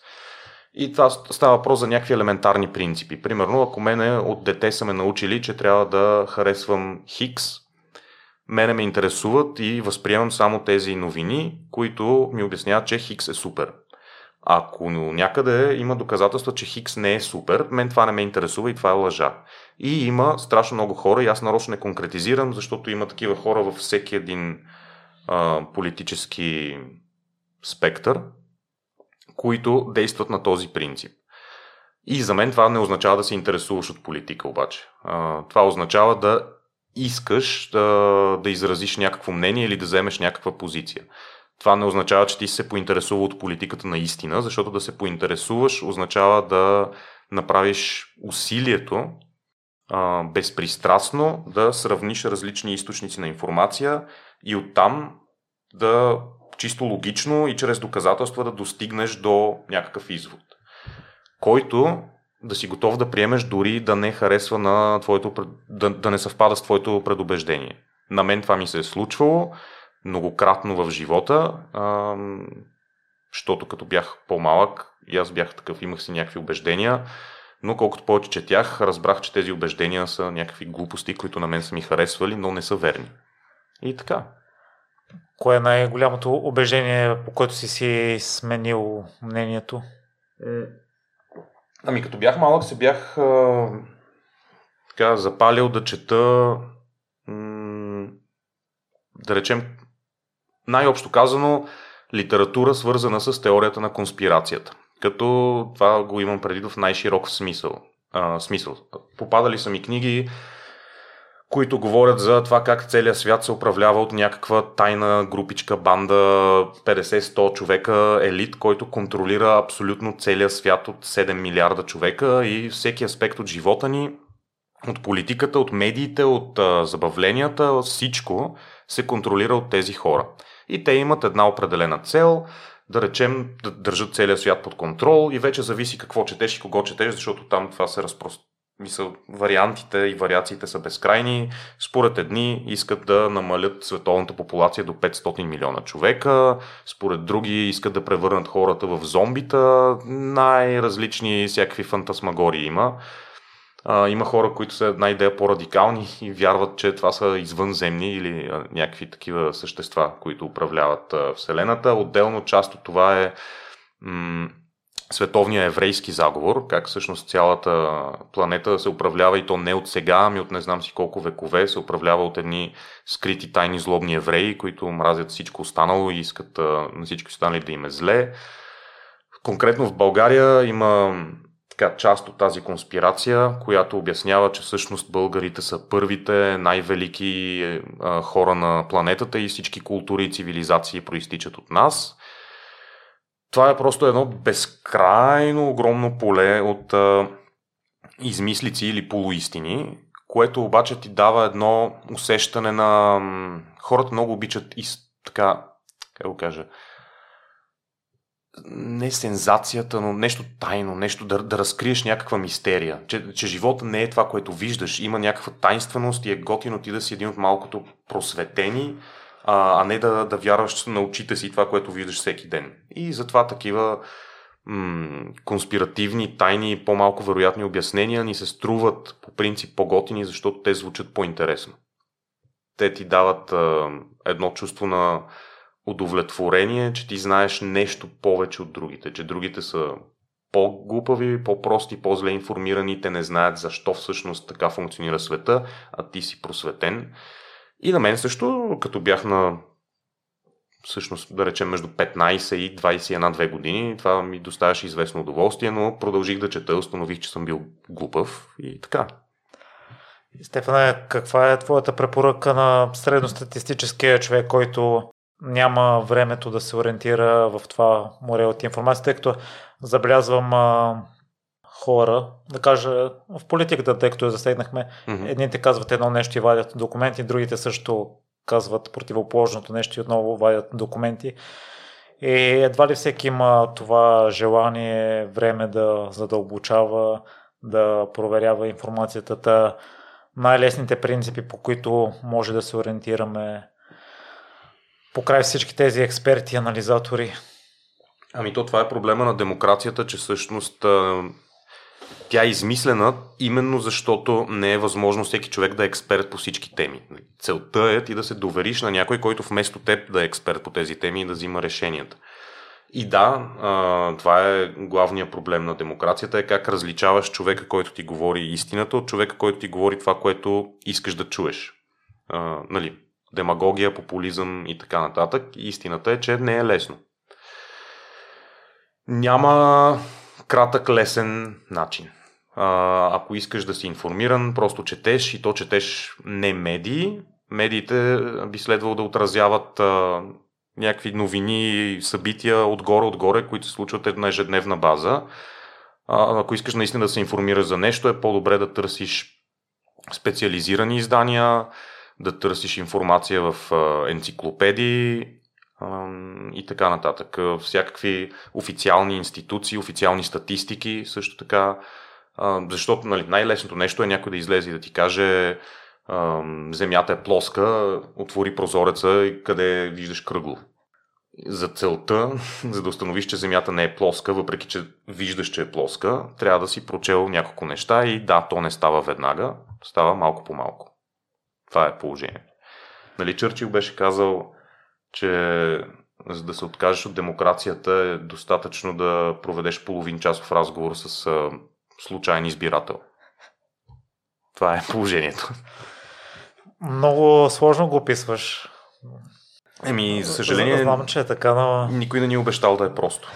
И това става въпрос за някакви елементарни принципи. Примерно, ако мене от дете са ме научили, че трябва да харесвам Хикс, мене ме интересуват и възприемам само тези новини, които ми обясняват, че Хикс е супер. Ако някъде има доказателства, че Хикс не е супер, мен това не ме интересува и това е лъжа. И има страшно много хора, и аз нарочно не конкретизирам, защото има такива хора във всеки един а, политически спектър, които действат на този принцип. И за мен това не означава да се интересуваш от политика обаче. Това означава да искаш да, да изразиш някакво мнение или да вземеш някаква позиция. Това не означава, че ти се поинтересува от политиката наистина, защото да се поинтересуваш означава да направиш усилието а, безпристрастно да сравниш различни източници на информация и оттам да чисто логично и чрез доказателства да достигнеш до някакъв извод, който да си готов да приемеш дори да не харесва на твоето, да, да не съвпада с твоето предубеждение. На мен това ми се е случвало многократно в живота, защото като бях по-малък и аз бях такъв, имах си някакви убеждения, но колкото повече четях, разбрах, че тези убеждения са някакви глупости, които на мен са ми харесвали, но не са верни. И така. Кое е най-голямото убеждение, по което си си сменил мнението? Е, ами като бях малък, се бях а, така, запалил да чета м- да речем най-общо казано литература свързана с теорията на конспирацията. Като това го имам преди в най-широк смисъл. А, смисъл. Попадали са ми книги които говорят за това как целият свят се управлява от някаква тайна групичка, банда, 50-100 човека, елит, който контролира абсолютно целият свят от 7 милиарда човека и всеки аспект от живота ни, от политиката, от медиите, от а, забавленията, всичко се контролира от тези хора. И те имат една определена цел, да речем, да държат целият свят под контрол и вече зависи какво четеш и кого четеш, защото там това се разпространява мисъл, вариантите и вариациите са безкрайни. Според едни искат да намалят световната популация до 500 милиона човека, според други искат да превърнат хората в зомбита, най-различни всякакви фантасмагории има. А, има хора, които са една идея по-радикални и вярват, че това са извънземни или някакви такива същества, които управляват а, Вселената. Отделно част от това е м- световния еврейски заговор, как всъщност цялата планета се управлява и то не от сега, ами от не знам си колко векове, се управлява от едни скрити тайни злобни евреи, които мразят всичко останало и искат на всички останали да им е зле. Конкретно в България има така, част от тази конспирация, която обяснява, че всъщност българите са първите най-велики а, хора на планетата и всички култури и цивилизации проистичат от нас – това е просто едно безкрайно огромно поле от а, измислици или полуистини, което обаче ти дава едно усещане на... Хората много обичат и така, как го кажа, не сензацията, но нещо тайно, нещо да, да разкриеш някаква мистерия. Че, че живота не е това, което виждаш. Има някаква тайнственост и е готино ти да си един от малкото просветени, а, а не да, да вярваш на очите си това, което виждаш всеки ден. И затова такива м- конспиративни, тайни, по-малко вероятни обяснения ни се струват по принцип по-готини, защото те звучат по-интересно. Те ти дават а, едно чувство на удовлетворение, че ти знаеш нещо повече от другите, че другите са по-глупави, по-прости, по-зле информирани, те не знаят защо всъщност така функционира света, а ти си просветен. И на мен също, като бях на всъщност, да речем, между 15 и 21-2 години, това ми доставяше известно удоволствие, но продължих да чета, установих, че съм бил глупав и така. Стефане, каква е твоята препоръка на средностатистическия човек, който няма времето да се ориентира в това море от информация, тъй като забелязвам хора, да кажа в политиката, тъй като я засегнахме, mm-hmm. едните казват едно нещо и вадят документи, другите също казват противоположното нещо и отново вадят документи. И едва ли всеки има това желание, време да задълбочава, да проверява информацията. най-лесните принципи, по които може да се ориентираме покрай всички тези експерти, анализатори? Ами то това е проблема на демокрацията, че всъщност тя е измислена именно защото не е възможно всеки човек да е експерт по всички теми. Целта е ти да се довериш на някой, който вместо теб да е експерт по тези теми и да взима решенията. И да, това е главният проблем на демокрацията, е как различаваш човека, който ти говори истината, от човека, който ти говори това, което искаш да чуеш. нали, демагогия, популизъм и така нататък. Истината е, че не е лесно. Няма кратък, лесен начин. Ако искаш да си информиран, просто четеш и то четеш не медии. Медиите би следвало да отразяват а, някакви новини, събития отгоре-отгоре, които се случват на ежедневна база. А, ако искаш наистина да се информираш за нещо, е по-добре да търсиш специализирани издания, да търсиш информация в енциклопедии и така нататък. Всякакви официални институции, официални статистики също така. Защото нали, най-лесното нещо е някой да излезе и да ти каже земята е плоска, отвори прозореца и къде виждаш кръгло. За целта, <laughs> за да установиш, че земята не е плоска, въпреки че виждаш, че е плоска, трябва да си прочел няколко неща и да, то не става веднага, става малко по малко. Това е положението. Нали, Чърчил беше казал, че за да се откажеш от демокрацията е достатъчно да проведеш половин часов разговор с случайен избирател. Това е положението. Много сложно го описваш. Еми, за съжаление, Знам, че е така, но... никой не ни е обещал да е просто.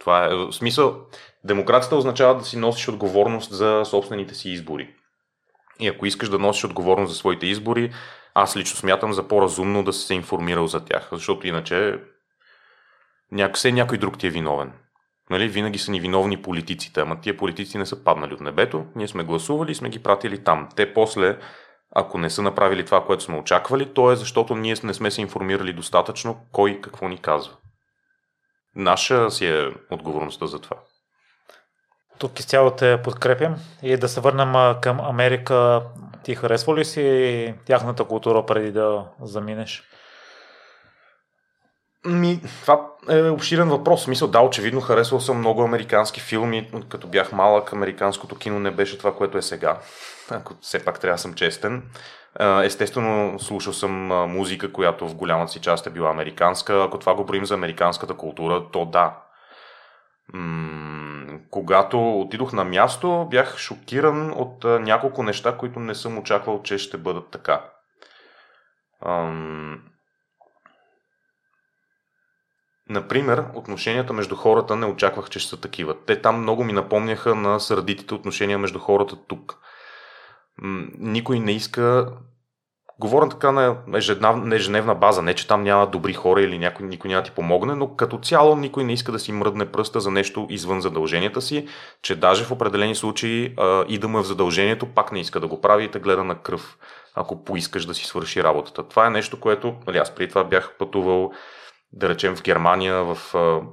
Това е в смисъл. Демокрацията означава да си носиш отговорност за собствените си избори. И ако искаш да носиш отговорност за своите избори, аз лично смятам за по-разумно да се информирал за тях, защото иначе няко, се някой друг ти е виновен. Нали? Винаги са ни виновни политиците, ама тия политици не са паднали от небето, ние сме гласували и сме ги пратили там. Те после, ако не са направили това, което сме очаквали, то е защото ние не сме се информирали достатъчно кой какво ни казва. Наша си е отговорността за това. Тук изцяло те подкрепям и да се върнем към Америка. Ти харесва ли си тяхната култура преди да заминеш? Ми, това е обширен въпрос. Мисъл, да, очевидно харесвал съм много американски филми. Като бях малък, американското кино не беше това, което е сега. Ако все пак трябва да съм честен. Естествено, слушал съм музика, която в голямата си част е била американска. Ако това го правим за американската култура, то да, когато отидох на място, бях шокиран от няколко неща, които не съм очаквал, че ще бъдат така. Например, отношенията между хората не очаквах, че ще са такива. Те там много ми напомняха на сърдитите отношения между хората тук. Никой не иска Говоря така на ежедневна, ежедневна база, не че там няма добри хора или някой, никой няма ти помогне, но като цяло никой не иска да си мръдне пръста за нещо извън задълженията си, че даже в определени случаи а, и да му е в задължението, пак не иска да го прави и те гледа на кръв, ако поискаш да си свърши работата. Това е нещо, което нали, аз преди това бях пътувал, да речем, в Германия, в,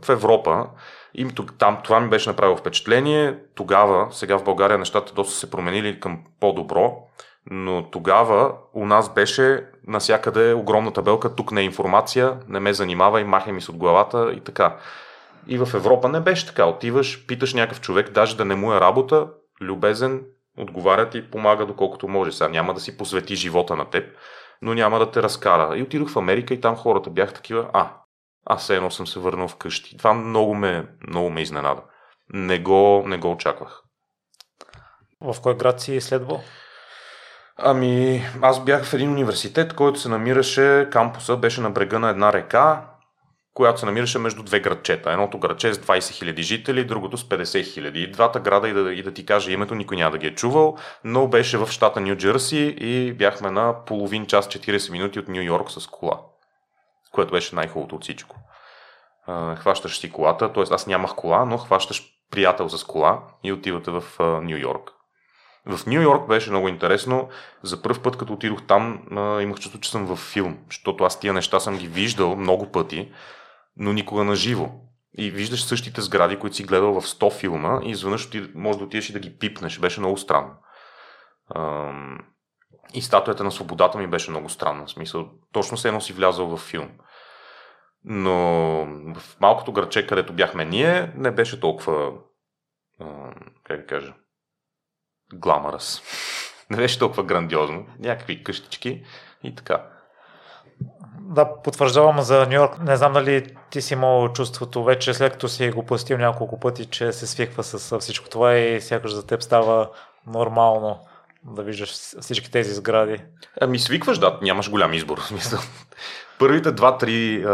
в Европа. И там това ми беше направило впечатление. Тогава, сега в България нещата доста се променили към по-добро но тогава у нас беше насякъде огромна табелка, тук не е информация, не ме занимава и махай ми с от главата и така. И в Европа не беше така. Отиваш, питаш някакъв човек, даже да не му е работа, любезен, отговаря ти, помага доколкото може. Сега няма да си посвети живота на теб, но няма да те разкара. И отидох в Америка и там хората бях такива, а, аз все едно съм се върнал вкъщи. Това много ме, много ме изненада. Не го, не го очаквах. В кой град си следвал? Ами, аз бях в един университет, който се намираше, кампуса беше на брега на една река, която се намираше между две градчета. Едното градче е с 20 000 жители, другото с 50 000. И двата града, и да, и да ти кажа името, никой няма да ги е чувал, но беше в щата Нью Джерси и бяхме на половин час 40 минути от Нью Йорк с кола, което беше най-хубавото от всичко. Хващаш си колата, т.е. аз нямах кола, но хващаш приятел с кола и отивате в Нью Йорк. В Нью Йорк беше много интересно. За първ път, като отидох там, имах чувство, че съм във филм, защото аз тия неща съм ги виждал много пъти, но никога на живо. И виждаш същите сгради, които си гледал в 100 филма и изведнъж може да отидеш и да ги пипнеш. Беше много странно. И статуята на свободата ми беше много странна. В смисъл, точно се едно си влязал в филм. Но в малкото градче, където бяхме ние, не беше толкова, как да кажа, гламъръс. <laughs> Не беше толкова грандиозно. Някакви къщички и така. Да, потвърждавам за Нью Йорк. Не знам дали ти си имал чувството вече, след като си го посетил няколко пъти, че се свиква с всичко това и сякаш за теб става нормално да виждаш всички тези сгради. Ами свикваш, да, нямаш голям избор. <laughs> Смисъл. Първите два-три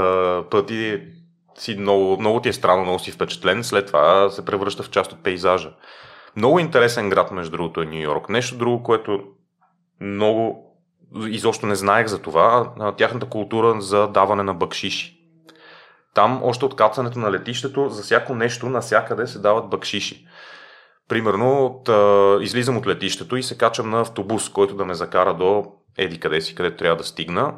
пъти си много, много ти е странно, много си впечатлен, след това се превръща в част от пейзажа. Много интересен град, между другото, е Нью Йорк. Нещо друго, което много изобщо не знаех за това, тяхната култура за даване на бакшиши. Там, още от кацането на летището, за всяко нещо, насякъде се дават бакшиши. Примерно, от, а, излизам от летището и се качам на автобус, който да ме закара до еди къде си, където трябва да стигна.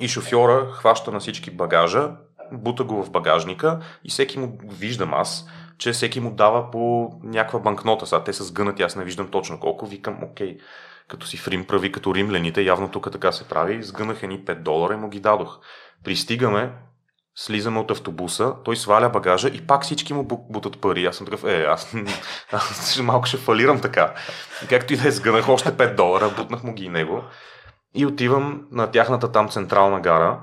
И шофьора хваща на всички багажа, бута го в багажника и всеки му, виждам аз, че всеки му дава по някаква банкнота. Сега те са сгънати, аз не виждам точно колко. Викам, окей, като си в Рим прави като римляните, явно тук така се прави. Сгънах едни 5 долара и му ги дадох. Пристигаме, слизаме от автобуса, той сваля багажа и пак всички му бутат пари. Аз съм такъв, е, аз, аз малко ще фалирам така. Както и да е, сгънах още 5 долара, бутнах му ги и него. И отивам на тяхната там централна гара,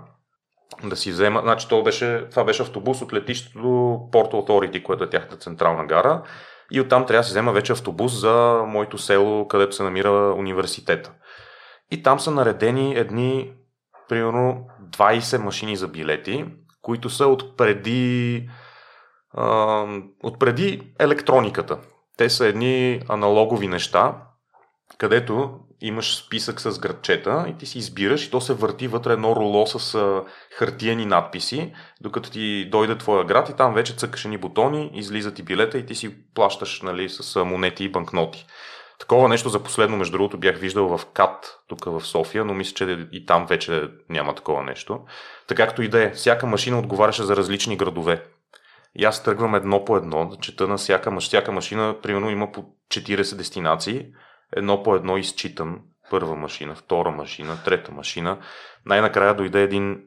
да си взема, значи това беше, това беше автобус от летището до Port Authority, което е тяхната централна гара. И оттам трябва да си взема вече автобус за моето село, където се намира университета. И там са наредени едни, примерно, 20 машини за билети, които са от преди, от преди електрониката. Те са едни аналогови неща, където имаш списък с градчета и ти си избираш и то се върти вътре едно руло с а, хартиени надписи, докато ти дойде твоя град и там вече цъкаш ни бутони, излизат и билета и ти си плащаш нали, с монети и банкноти. Такова нещо за последно, между другото, бях виждал в КАТ, тук в София, но мисля, че и там вече няма такова нещо. Така както и да е, всяка машина отговаряше за различни градове. И аз тръгвам едно по едно, чета на всяка, всяка машина, примерно има по 40 дестинации, едно по едно изчитам първа машина, втора машина, трета машина. Най-накрая дойде един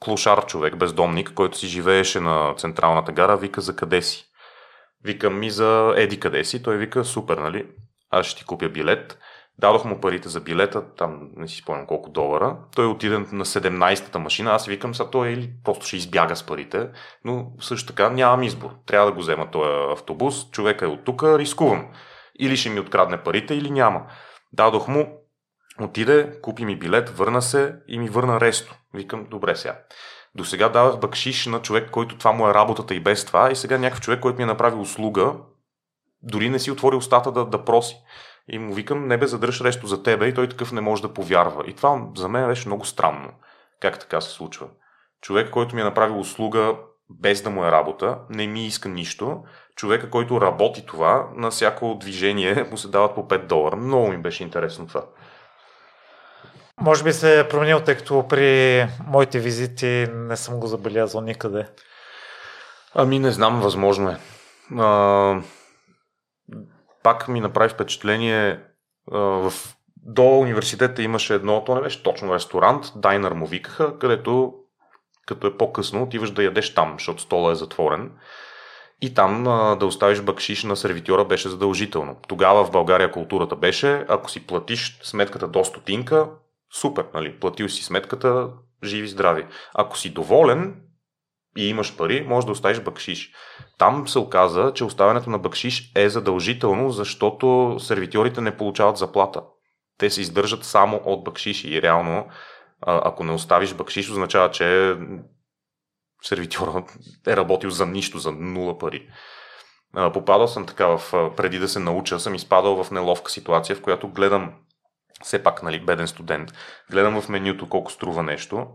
клошар човек, бездомник, който си живееше на централната гара, вика за къде си. Викам ми за еди къде си. Той вика супер, нали? Аз ще ти купя билет. Дадох му парите за билета, там не си спомням колко долара. Той отиде на 17-та машина, аз викам, са той или просто ще избяга с парите, но също така нямам избор. Трябва да го взема този автобус, човека е от тук, рискувам. Или ще ми открадне парите, или няма. Дадох му, отиде, купи ми билет, върна се и ми върна ресто. Викам, добре сега. До сега давах бакшиш на човек, който това му е работата и без това, и сега някакъв човек, който ми е направил услуга, дори не си отвори устата да, да проси. И му викам, не бе, задръж ресто за тебе и той такъв не може да повярва. И това за мен беше много странно. Как така се случва? Човек, който ми е направил услуга без да му е работа, не ми иска нищо. Човека, който работи това, на всяко движение му се дават по 5 долара. Много ми беше интересно това. Може би се е променил, тъй като при моите визити не съм го забелязал никъде. Ами не знам, възможно е. А, пак ми направи впечатление а, в до университета имаше едно, то не беше точно ресторант, дайнер му викаха, където като е по-късно отиваш да ядеш там, защото стола е затворен. И там а, да оставиш бакшиш на сервитьора беше задължително. Тогава в България културата беше, ако си платиш сметката до стотинка, супер, нали? Платил си сметката, живи, здрави. Ако си доволен и имаш пари, може да оставиш бакшиш. Там се оказа, че оставянето на бакшиш е задължително, защото сервитьорите не получават заплата. Те се издържат само от бакшиши и реално, ако не оставиш бакшиш, означава, че сервитьора е работил за нищо, за нула пари. Попадал съм така в, преди да се науча, съм изпадал в неловка ситуация, в която гледам все пак, нали, беден студент, гледам в менюто колко струва нещо,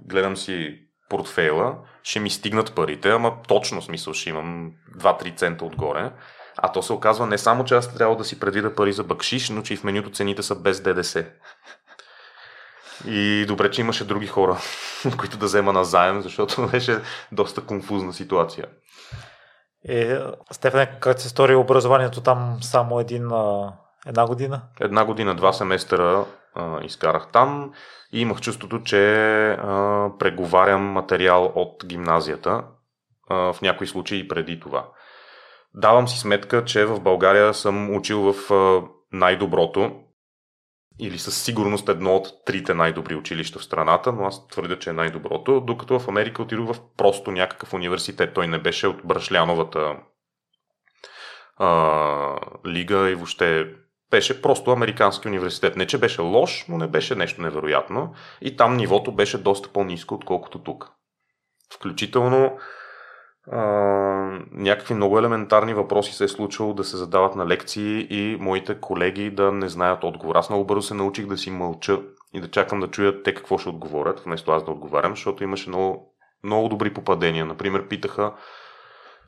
гледам си портфейла, ще ми стигнат парите, ама точно смисъл ще имам 2-3 цента отгоре. А то се оказва не само, че аз трябва да си предвида пари за бакшиш, но че и в менюто цените са без ДДС. И добре, че имаше други хора, <laughs> които да взема на заем, защото <laughs> беше доста конфузна ситуация. Е, Стефан, как се стори образованието там само един, една година? Една година, два семестъра а, изкарах там и имах чувството, че а, преговарям материал от гимназията, а, в някои случаи преди това. Давам си сметка, че в България съм учил в а, най-доброто или със сигурност едно от трите най-добри училища в страната, но аз твърдя, че е най-доброто, докато в Америка отидох в просто някакъв университет. Той не беше от Брашляновата а, лига и въобще беше просто американски университет. Не, че беше лош, но не беше нещо невероятно. И там нивото беше доста по-низко, отколкото тук. Включително някакви много елементарни въпроси се е случвало да се задават на лекции и моите колеги да не знаят отговор. Аз много бързо се научих да си мълча и да чакам да чуя те какво ще отговорят, вместо аз да отговарям, защото имаше много, много добри попадения. Например, питаха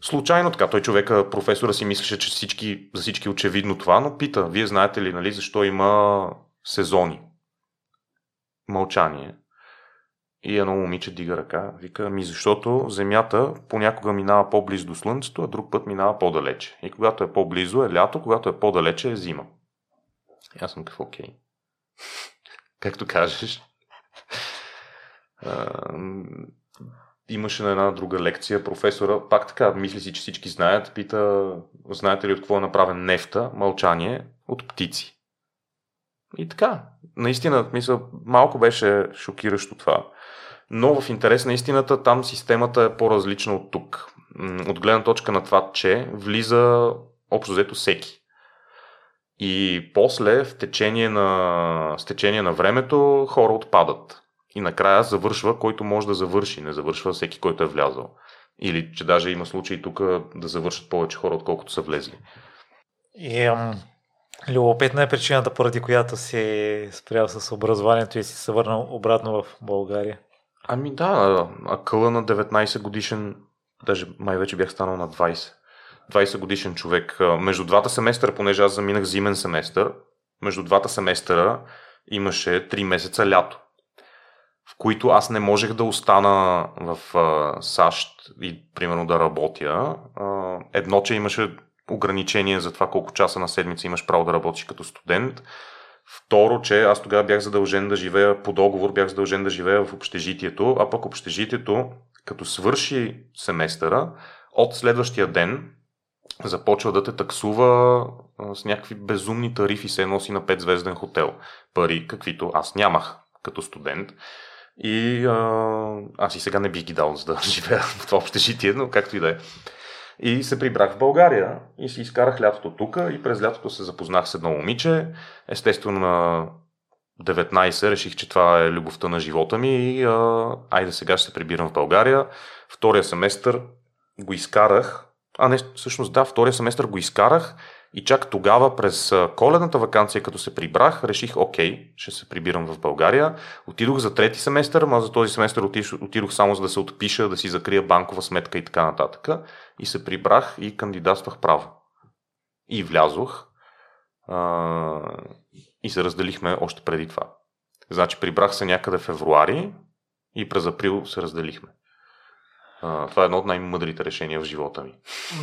Случайно така, той човека, професора си мислеше, че всички, за всички е очевидно това, но пита, вие знаете ли, нали, защо има сезони? Мълчание. И едно момиче дига ръка, вика, ми защото Земята понякога минава по-близо до Слънцето, а друг път минава по-далече. И когато е по-близо е лято, когато е по-далече е зима. И аз съм какво окей. <laughs> Както кажеш. имаше на една друга лекция професора, пак така, мисли си, че всички знаят, пита, знаете ли от какво е направен нефта, мълчание, от птици. И така, наистина, мисля, малко беше шокиращо това. Но в интерес на истината, там системата е по-различна от тук. От гледна точка на това, че влиза общо взето всеки. И после, в течение на, с течение на времето, хора отпадат. И накрая завършва, който може да завърши, не завършва всеки, който е влязал. Или че даже има случаи тук да завършат повече хора, отколкото са влезли. И ам, любопитна е причината, поради която си спрял с образованието и си се върнал обратно в България. Ами да, акъла на 19 годишен, даже май вече бях станал на 20. 20 годишен човек. Между двата семестъра, понеже аз заминах зимен семестър, между двата семестъра имаше 3 месеца лято в които аз не можех да остана в САЩ и примерно да работя. Едно, че имаше ограничение за това колко часа на седмица имаш право да работиш като студент. Второ, че аз тогава бях задължен да живея по договор, бях задължен да живея в общежитието, а пък общежитието, като свърши семестъра, от следващия ден започва да те таксува с някакви безумни тарифи, се носи на 5-звезден хотел. Пари, каквито аз нямах като студент. И а, аз и сега не бих ги дал, за да <laughs> живея в това общежитие, но както и да е. И се прибрах в България и си изкарах лятото тук и през лятото се запознах с едно момиче. Естествено на 19 реших, че това е любовта на живота ми и а, айде сега ще се прибирам в България. Втория семестър го изкарах. А не, всъщност да, втория семестър го изкарах и чак тогава, през коледната вакансия, като се прибрах, реших, окей, ще се прибирам в България. Отидох за трети семестър, но за този семестър отидох, само за да се отпиша, да си закрия банкова сметка и така нататък. И се прибрах и кандидатствах право. И влязох. А, и се разделихме още преди това. Значи прибрах се някъде в февруари и през април се разделихме. А, това е едно от най-мъдрите решения в живота ми.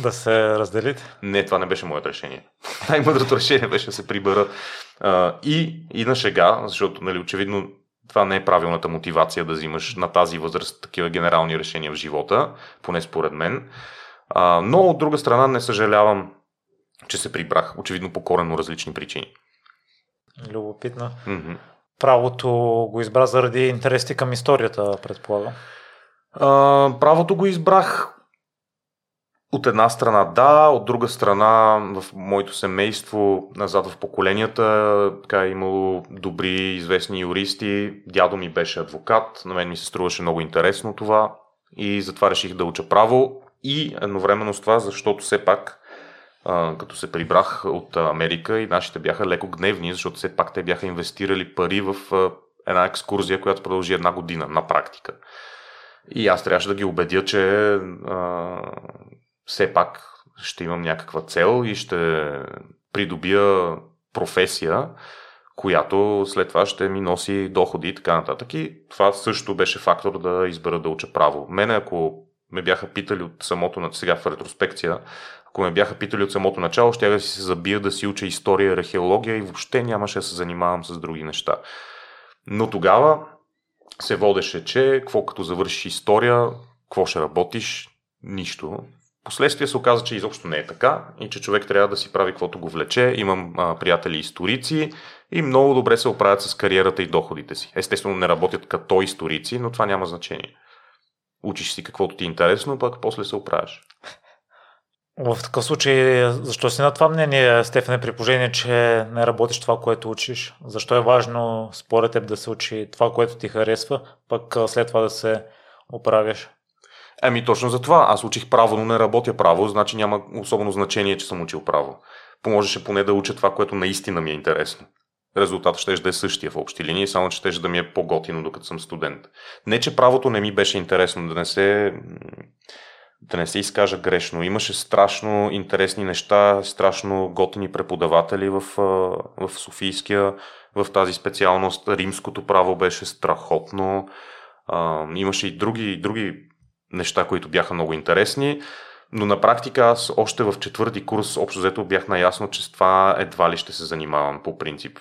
Да се разделите? Не, това не беше моето решение. <laughs> Най-мъдрото решение беше да се прибера. А, и, и на шега, защото нали, очевидно това не е правилната мотивация да взимаш на тази възраст такива генерални решения в живота, поне според мен. А, но от друга страна не съжалявам, че се прибрах, очевидно по коренно различни причини. Любопитно. Mm-hmm. Правото го избра заради интересите към историята, предполагам. А, правото го избрах от една страна да, от друга страна в моето семейство, назад в поколенията, така е имало добри, известни юристи. Дядо ми беше адвокат, на мен ми се струваше много интересно това и затова реших да уча право и едновременно с това, защото все пак като се прибрах от Америка и нашите бяха леко гневни, защото все пак те бяха инвестирали пари в една екскурзия, която продължи една година на практика. И аз трябваше да ги убедя, че а, все пак ще имам някаква цел и ще придобия професия, която след това ще ми носи доходи и така нататък. И това също беше фактор да избера да уча право. Мене, ако ме бяха питали от самото, сега в ретроспекция, ако ме бяха питали от самото начало, ще да си се забия да си уча история, археология и въобще нямаше да се занимавам с други неща. Но тогава се водеше, че какво като завършиш история, какво ще работиш, нищо. Последствие се оказа, че изобщо не е така и че човек трябва да си прави каквото го влече. Имам а, приятели историци и много добре се оправят с кариерата и доходите си. Естествено не работят като историци, но това няма значение. Учиш си каквото ти е интересно, пък после се оправяш. В такъв случай, защо си на това мнение, Стефане, при положение, че не работиш това, което учиш? Защо е важно според теб да се учи това, което ти харесва, пък след това да се оправяш? Еми точно за това. Аз учих право, но не работя право, значи няма особено значение, че съм учил право. Поможеше поне да уча това, което наистина ми е интересно. Резултатът ще да е същия в общи линии, само че ще да ми е по-готино, докато съм студент. Не, че правото не ми беше интересно, да не се да не се изкажа грешно. Имаше страшно интересни неща, страшно готини преподаватели в, в Софийския, в тази специалност. Римското право беше страхотно. А, имаше и други, други неща, които бяха много интересни. Но на практика аз още в четвърти курс общо взето бях наясно, че с това едва ли ще се занимавам по принцип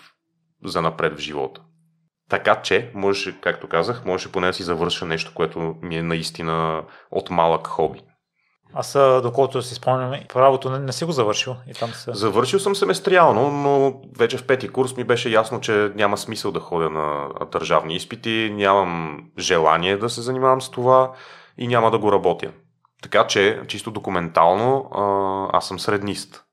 за напред в живота. Така че, можеше, както казах, можеше поне да си завърша нещо, което ми е наистина от малък хоби. Аз, доколкото си спомням, правото не, не си го завършил. И там се... Завършил съм семестриално, но вече в пети курс ми беше ясно, че няма смисъл да ходя на държавни изпити, нямам желание да се занимавам с това и няма да го работя. Така че, чисто документално, аз съм среднист.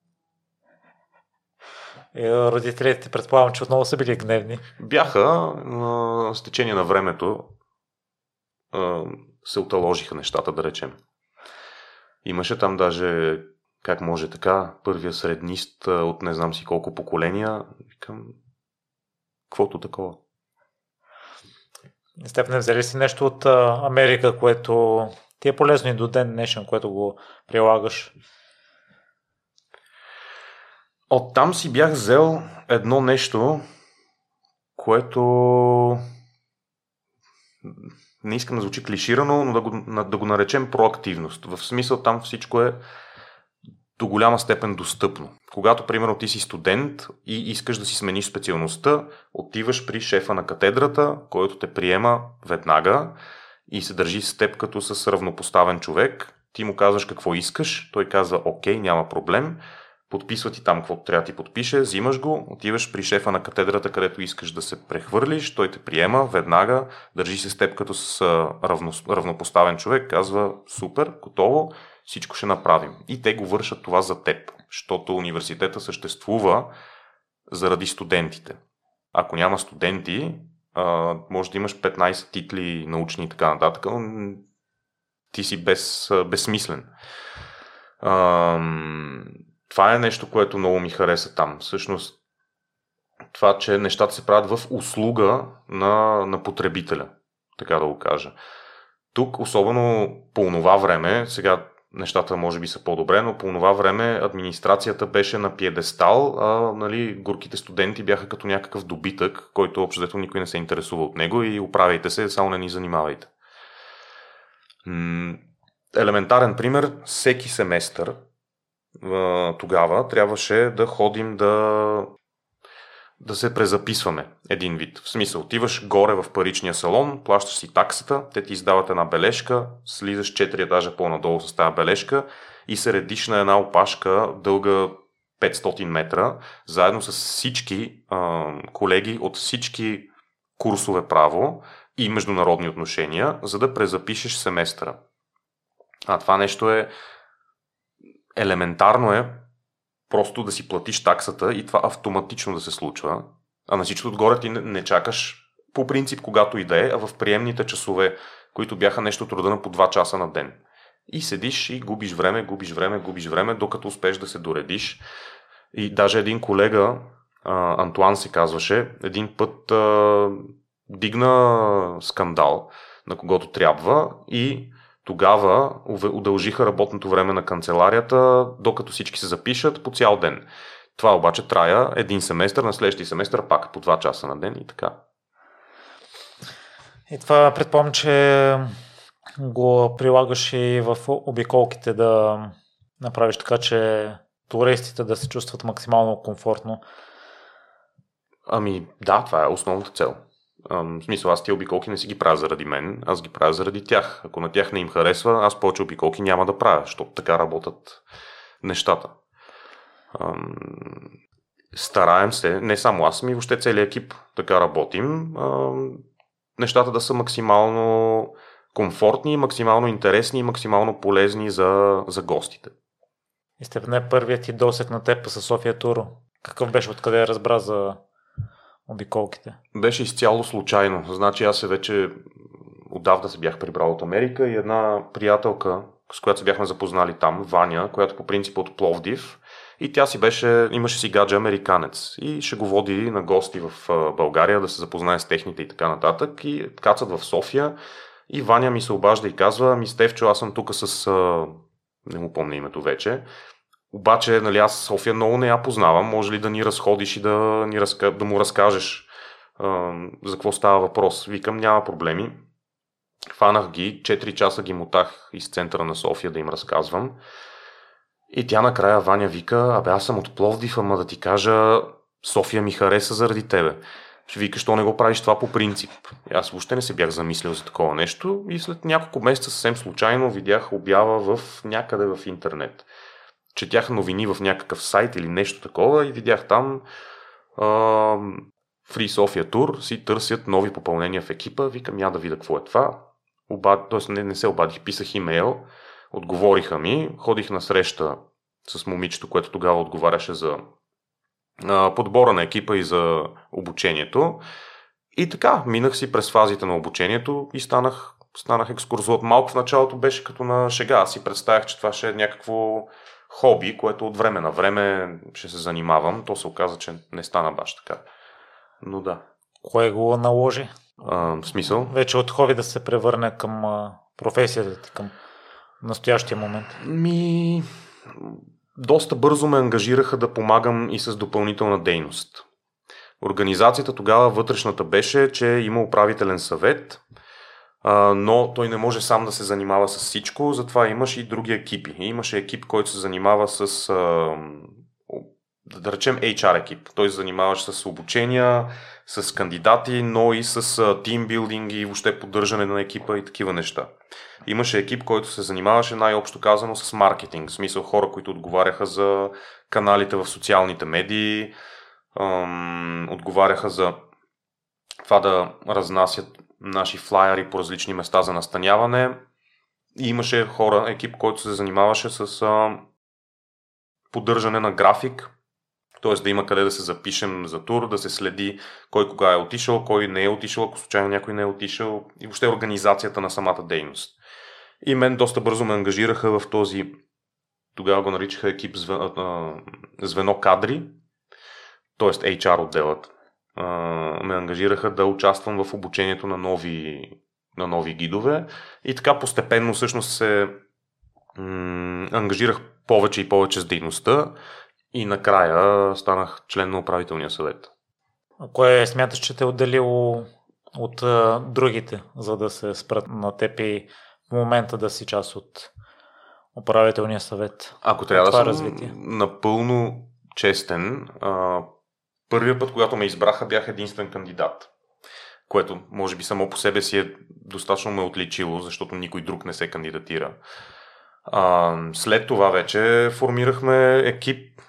И родителите, предполагам, че отново са били гневни. Бяха, с течение на времето се оталожиха нещата, да речем. Имаше там даже, как може така, първия среднист от не знам си колко поколения. Викам, каквото такова. Степне, взели си нещо от Америка, което ти е полезно и до ден днешен, което го прилагаш? От там си бях взел едно нещо, което не искам да звучи клиширано, но да го, да го наречем проактивност. В смисъл там всичко е до голяма степен достъпно. Когато, примерно, ти си студент и искаш да си смениш специалността, отиваш при шефа на катедрата, който те приема веднага и се държи с теб като с равнопоставен човек. Ти му казваш какво искаш, той казва окей, няма проблем подписва ти там каквото трябва да ти подпише, взимаш го, отиваш при шефа на катедрата, където искаш да се прехвърлиш, той те приема веднага, държи се с теб като с равно, равнопоставен човек, казва супер, готово, всичко ще направим. И те го вършат това за теб, защото университета съществува заради студентите. Ако няма студенти, може да имаш 15 титли научни и така нататък, но ти си без, безсмислен това е нещо, което много ми хареса там. Всъщност, това, че нещата се правят в услуга на, на потребителя, така да го кажа. Тук, особено по това време, сега нещата може би са по-добре, но по това време администрацията беше на пиедестал, а нали, горките студенти бяха като някакъв добитък, който общо никой не се интересува от него и управяйте се, само не ни занимавайте. елементарен пример, всеки семестър тогава трябваше да ходим да да се презаписваме един вид. В смисъл, отиваш горе в паричния салон, плащаш си таксата, те ти издават една бележка, слизаш 4 етажа по-надолу с тази бележка и се редиш на една опашка дълга 500 метра, заедно с всички а, колеги от всички курсове право и международни отношения, за да презапишеш семестъра. А това нещо е елементарно е просто да си платиш таксата и това автоматично да се случва. А на всичко отгоре ти не, не чакаш по принцип когато и да е, а в приемните часове, които бяха нещо труда на по 2 часа на ден. И седиш и губиш време, губиш време, губиш време, докато успеш да се доредиш. И даже един колега, Антуан се казваше, един път а, дигна скандал, на когото трябва и тогава удължиха работното време на канцеларията, докато всички се запишат по цял ден. Това обаче трая един семестър, на следващия семестър пак по 2 часа на ден и така. И това предполагам, че го прилагаш и в обиколките да направиш така, че туристите да се чувстват максимално комфортно. Ами да, това е основната цел. В смисъл, аз тия обиколки не си ги правя заради мен, аз ги правя заради тях. Ако на тях не им харесва, аз повече обиколки няма да правя, защото така работят нещата. стараем се, не само аз, ми въобще целият екип така работим, нещата да са максимално комфортни, максимално интересни и максимално полезни за, за гостите. И сте първият ти досек на теб с София Туро. Какъв беше, откъде разбра за обиколките? Беше изцяло случайно. Значи аз се вече отдавна се бях прибрал от Америка и една приятелка, с която се бяхме запознали там, Ваня, която по принцип от Пловдив, и тя си беше, имаше си гадже американец и ще го води на гости в България да се запознае с техните и така нататък. И кацат в София и Ваня ми се обажда и казва, ми Стевчо, аз съм тук с... не му помня името вече. Обаче, нали, аз София много не я познавам. Може ли да ни разходиш и да, ни разка... да му разкажеш а, за какво става въпрос? Викам, няма проблеми. Фанах ги, 4 часа ги мотах из центъра на София да им разказвам. И тя накрая Ваня вика, абе аз съм от Пловдив, ама да ти кажа, София ми хареса заради тебе. Вика, що не го правиш това по принцип. И аз въобще не се бях замислил за такова нещо и след няколко месеца съвсем случайно видях обява в някъде в интернет. Четях новини в някакъв сайт или нещо такова и видях там а, Free Sofia Tour си търсят нови попълнения в екипа. Викам, я да видя какво е това. Обад... Тоест не, не се обадих, писах имейл Отговориха ми, ходих на среща с момичето, което тогава отговаряше за а, подбора на екипа и за обучението. И така, минах си през фазите на обучението и станах, станах екскурзовод. Малко в началото беше като на шега. Аз си представях, че това ще е някакво хоби, което от време на време ще се занимавам. То се оказа, че не стана баш така. Но да. Кое го наложи? А, смисъл? Вече от хоби да се превърне към професията ти, към настоящия момент? Ми, доста бързо ме ангажираха да помагам и с допълнителна дейност. Организацията тогава вътрешната беше, че има управителен съвет, но той не може сам да се занимава с всичко, затова имаш и други екипи. И екип, който се занимава с да речем HR екип. Той се занимаваше с обучения, с кандидати, но и с тимбилдинг и въобще поддържане на екипа и такива неща. Имаше екип, който се занимаваше най-общо казано с маркетинг, в смисъл хора, които отговаряха за каналите в социалните медии, отговаряха за това да разнасят наши флайери по различни места за настаняване. И имаше хора, екип, който се занимаваше с а, поддържане на график, т.е. да има къде да се запишем за тур, да се следи кой кога е отишъл, кой не е отишъл, ако случайно някой не е отишъл и въобще организацията на самата дейност. И мен доста бързо ме ангажираха в този, тогава го наричаха екип звено, звено кадри, т.е. HR отделът. Ме ангажираха да участвам в обучението на нови, на нови гидове и така постепенно всъщност се м- ангажирах повече и повече с дейността и накрая станах член на управителния съвет. А кое смяташ, че те е отделило от а, другите, за да се спрат на теб и в момента да си част от управителния съвет? Ако трябва да съм развитие? напълно честен, а, първият път, когато ме избраха, бях единствен кандидат. Което може би само по себе си е достатъчно ме отличило, защото никой друг не се кандидатира. А, след това вече формирахме екип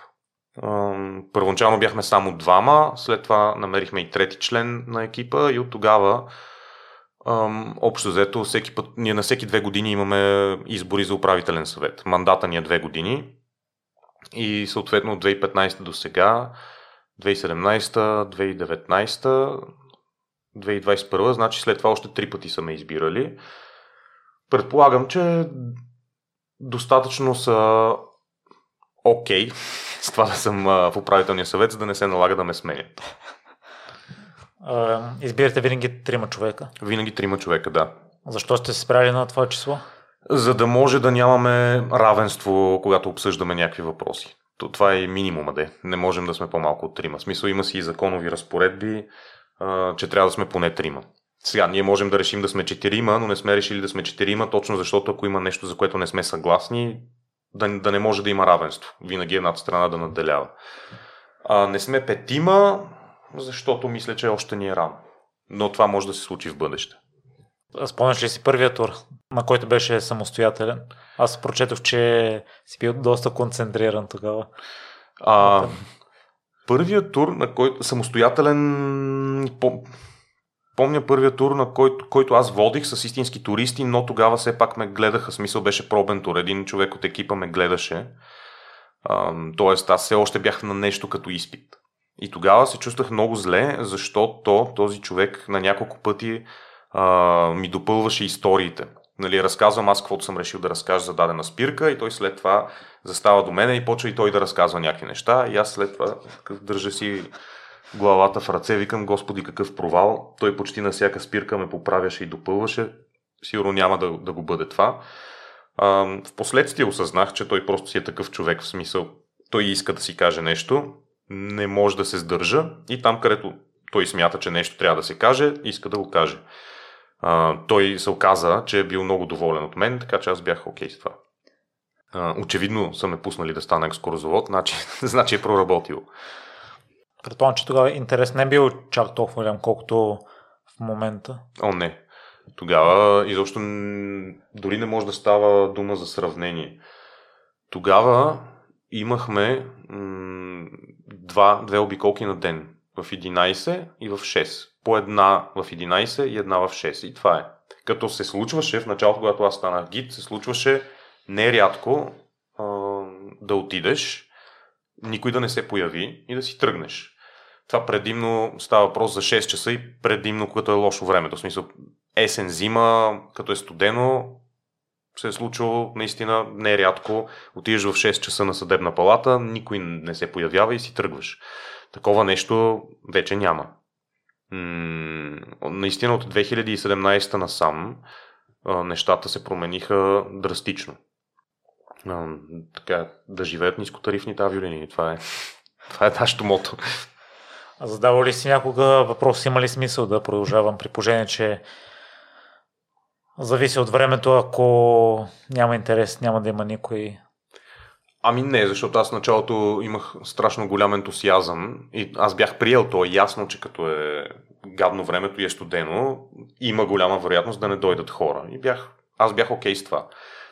Първоначално бяхме само двама, след това намерихме и трети член на екипа и от тогава общо взето всеки път, ние на всеки две години имаме избори за управителен съвет. Мандата ни е две години и съответно от 2015 до сега 2017, 2019, 2021, значи след това още три пъти са ме избирали. Предполагам, че достатъчно са окей okay, с това да съм в управителния съвет, за да не се налага да ме сменят. Избирате винаги трима човека? Винаги трима човека, да. Защо сте се спряли на това число? За да може да нямаме равенство, когато обсъждаме някакви въпроси. Това е минимума, де. Не можем да сме по-малко от трима. Смисъл има си и законови разпоредби, а, че трябва да сме поне трима. Сега, ние можем да решим да сме четирима, но не сме решили да сме четирима, точно защото ако има нещо, за което не сме съгласни, да, да не може да има равенство. Винаги едната страна да надделява. А, не сме петима, защото мисля, че още ни е рано. Но това може да се случи в бъдеще. Спомняш ли си първия тур, на който беше самостоятелен? Аз прочетох, че си бил доста концентриран тогава. А, първият тур, на който самостоятелен, помня първия тур, на който, който аз водих с истински туристи, но тогава все пак ме гледаха, смисъл беше пробен тур. Един човек от екипа ме гледаше. А, тоест аз все още бях на нещо като изпит. И тогава се чувствах много зле, защото този човек на няколко пъти а, ми допълваше историите. Нали, разказвам аз каквото съм решил да разкажа за дадена спирка и той след това застава до мене и почва и той да разказва някакви неща и аз след това държа си главата в ръце, викам, Господи, какъв провал. Той почти на всяка спирка ме поправяше и допълваше. Сигурно няма да, да го бъде това. А, впоследствие осъзнах, че той просто си е такъв човек, в смисъл, той иска да си каже нещо, не може да се сдържа и там, където той смята, че нещо трябва да се каже, иска да го каже. А, той се оказа, че е бил много доволен от мен, така че аз бях окей okay с това. А, очевидно са ме пуснали да стана екскурзовод, значи, <laughs> значи е проработил. Предполагам, че тогава интерес не е бил чак толкова голям, колкото в момента. О, не. Тогава изобщо дори не може да става дума за сравнение. Тогава имахме м- два, две обиколки на ден. В 11 и в 6. По една в 11 и една в 6. И това е. Като се случваше, в началото, когато аз станах гид, се случваше нерядко а, да отидеш, никой да не се появи и да си тръгнеш. Това предимно става въпрос за 6 часа и предимно, когато е лошо времето. В смисъл, есен, зима, като е студено, се е случило наистина нерядко. Отиваш в 6 часа на съдебна палата, никой не се появява и си тръгваш. Такова нещо вече няма. Наистина от 2017 насам нещата се промениха драстично. така, да живеят нискотарифните авиолинии. Това е, това е нашето мото. А задава ли си някога въпрос, има ли смисъл да продължавам при положение, че зависи от времето, ако няма интерес, няма да има никой Ами не, защото аз началото имах страшно голям ентусиазъм и аз бях приел то. Ясно, че като е гадно времето и е студено, има голяма вероятност да не дойдат хора. И бях, аз бях окей okay с това.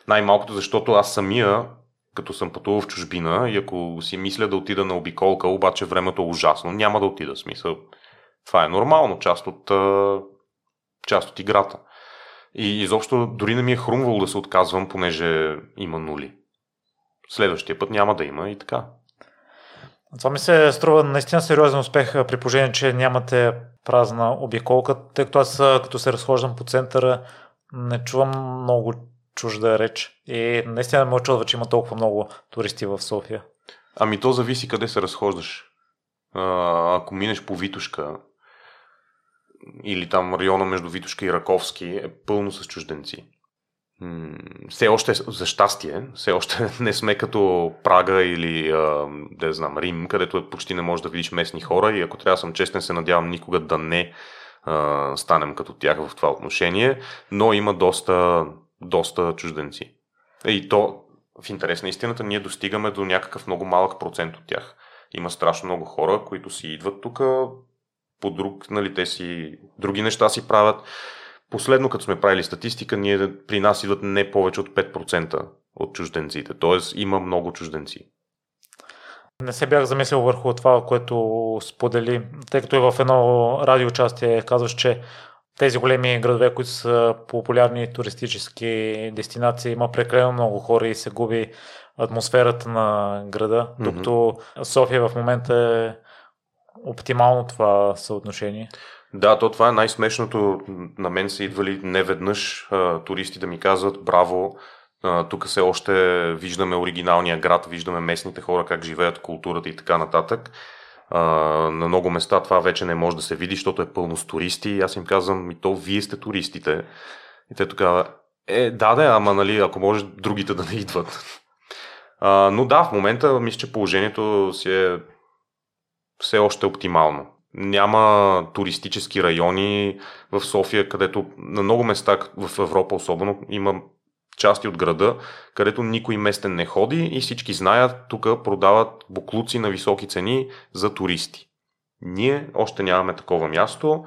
Най-малкото, защото аз самия, като съм пътувал в чужбина и ако си мисля да отида на обиколка, обаче времето е ужасно, няма да отида. Смисъл, това е нормално, част от, част от играта. И изобщо дори не ми е хрумвало да се отказвам, понеже има нули следващия път няма да има и така. Това ми се струва наистина сериозен успех при положение, че нямате празна обиколка, тъй като аз като се разхождам по центъра не чувам много чужда реч и наистина ме очудва, че има толкова много туристи в София. Ами то зависи къде се разхождаш. А, ако минеш по Витушка или там района между Витушка и Раковски е пълно с чужденци все още, за щастие, все още <laughs> не сме като Прага или, да знам, Рим, където почти не можеш да видиш местни хора и ако трябва да съм честен, се надявам никога да не а, станем като тях в това отношение, но има доста, доста чужденци. И то, в интерес на истината, ние достигаме до някакъв много малък процент от тях. Има страшно много хора, които си идват тук по друг, нали, те си други неща си правят Последно, като сме правили статистика, ние, при нас идват не повече от 5% от чужденците. Тоест има много чужденци. Не се бях замислил върху това, което сподели, тъй като е в едно радиоучастие казваш, че тези големи градове, които са популярни туристически дестинации, има прекалено много хора и се губи атмосферата на града, докато mm-hmm. София в момента е оптимално това съотношение. Да, то това е най-смешното. На мен са идвали неведнъж туристи да ми казват браво, тук се още виждаме оригиналния град, виждаме местните хора как живеят, културата и така нататък. на много места това вече не може да се види, защото е пълно с туристи. И аз им казвам, ми то вие сте туристите. И те тогава, е, да, да, ама нали, ако може другите да не идват. А, но да, в момента мисля, че положението си е все още оптимално. Няма туристически райони в София, където на много места в Европа особено има части от града, където никой местен не ходи и всички знаят, тук продават буклуци на високи цени за туристи. Ние още нямаме такова място,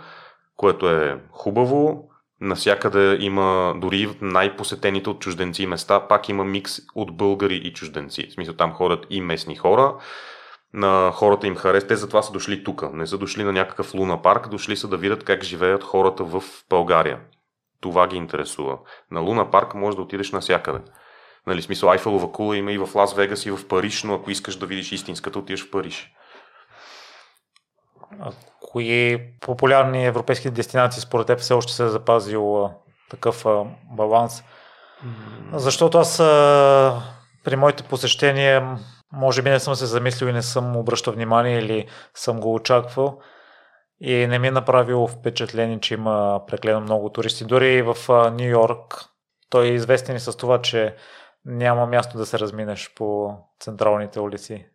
което е хубаво. Насякъде има, дори най-посетените от чужденци места, пак има микс от българи и чужденци. В смисъл там ходят и местни хора. На хората им харесва. Те затова са дошли тук. Не са дошли на някакъв луна парк, дошли са да видят как живеят хората в България. Това ги интересува. На Луна парк може да отидеш навсякъде. Нали, смисъл Айфелова кула има и в Лас Вегас и в Париж, но ако искаш да видиш истинската, отидеш в Париж. А кои популярни европейски дестинации според теб все още се е запазил такъв а, баланс? Защото аз а, при моите посещения може би не съм се замислил и не съм обръщал внимание или съм го очаквал. И не ми е направило впечатление, че има преклено много туристи. Дори и в Нью Йорк той е известен и с това, че няма място да се разминеш по централните улици.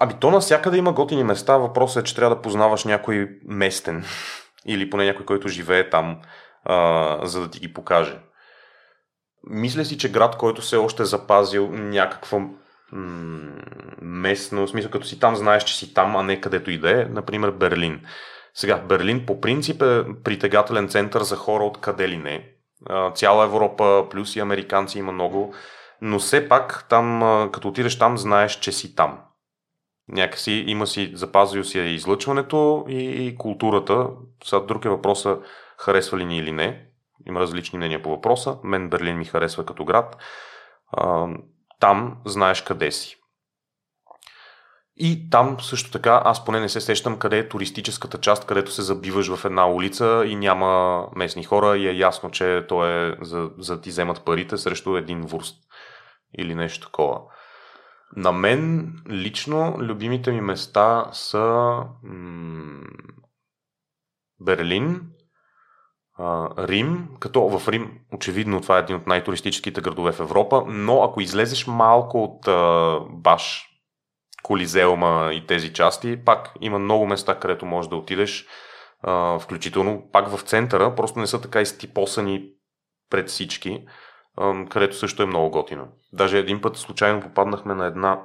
Ами то навсякъде има готини места. Въпросът е, че трябва да познаваш някой местен <laughs> или поне някой, който живее там, а, за да ти ги покаже. Мисля си, че град, който се още е запазил някаква местно, смисъл като си там, знаеш, че си там, а не където и да е, например Берлин. Сега, Берлин по принцип е притегателен център за хора от къде ли не. Цяла Европа, плюс и американци има много, но все пак там, като отидеш там, знаеш, че си там. Някакси има си, запазил си излъчването и, и културата. Сега друг е въпроса, харесва ли ни или не. Има различни мнения по въпроса. Мен Берлин ми харесва като град там знаеш къде си. И там също така, аз поне не се сещам къде е туристическата част, където се забиваш в една улица и няма местни хора и е ясно, че то е за, за ти вземат парите срещу един вурст или нещо такова. На мен лично любимите ми места са м- Берлин, Рим, като в Рим очевидно това е един от най-туристическите градове в Европа, но ако излезеш малко от а, баш Колизеума и тези части, пак има много места, където можеш да отидеш, а, включително пак в центъра, просто не са така изтипосани пред всички, а, където също е много готино. Даже един път случайно попаднахме на една,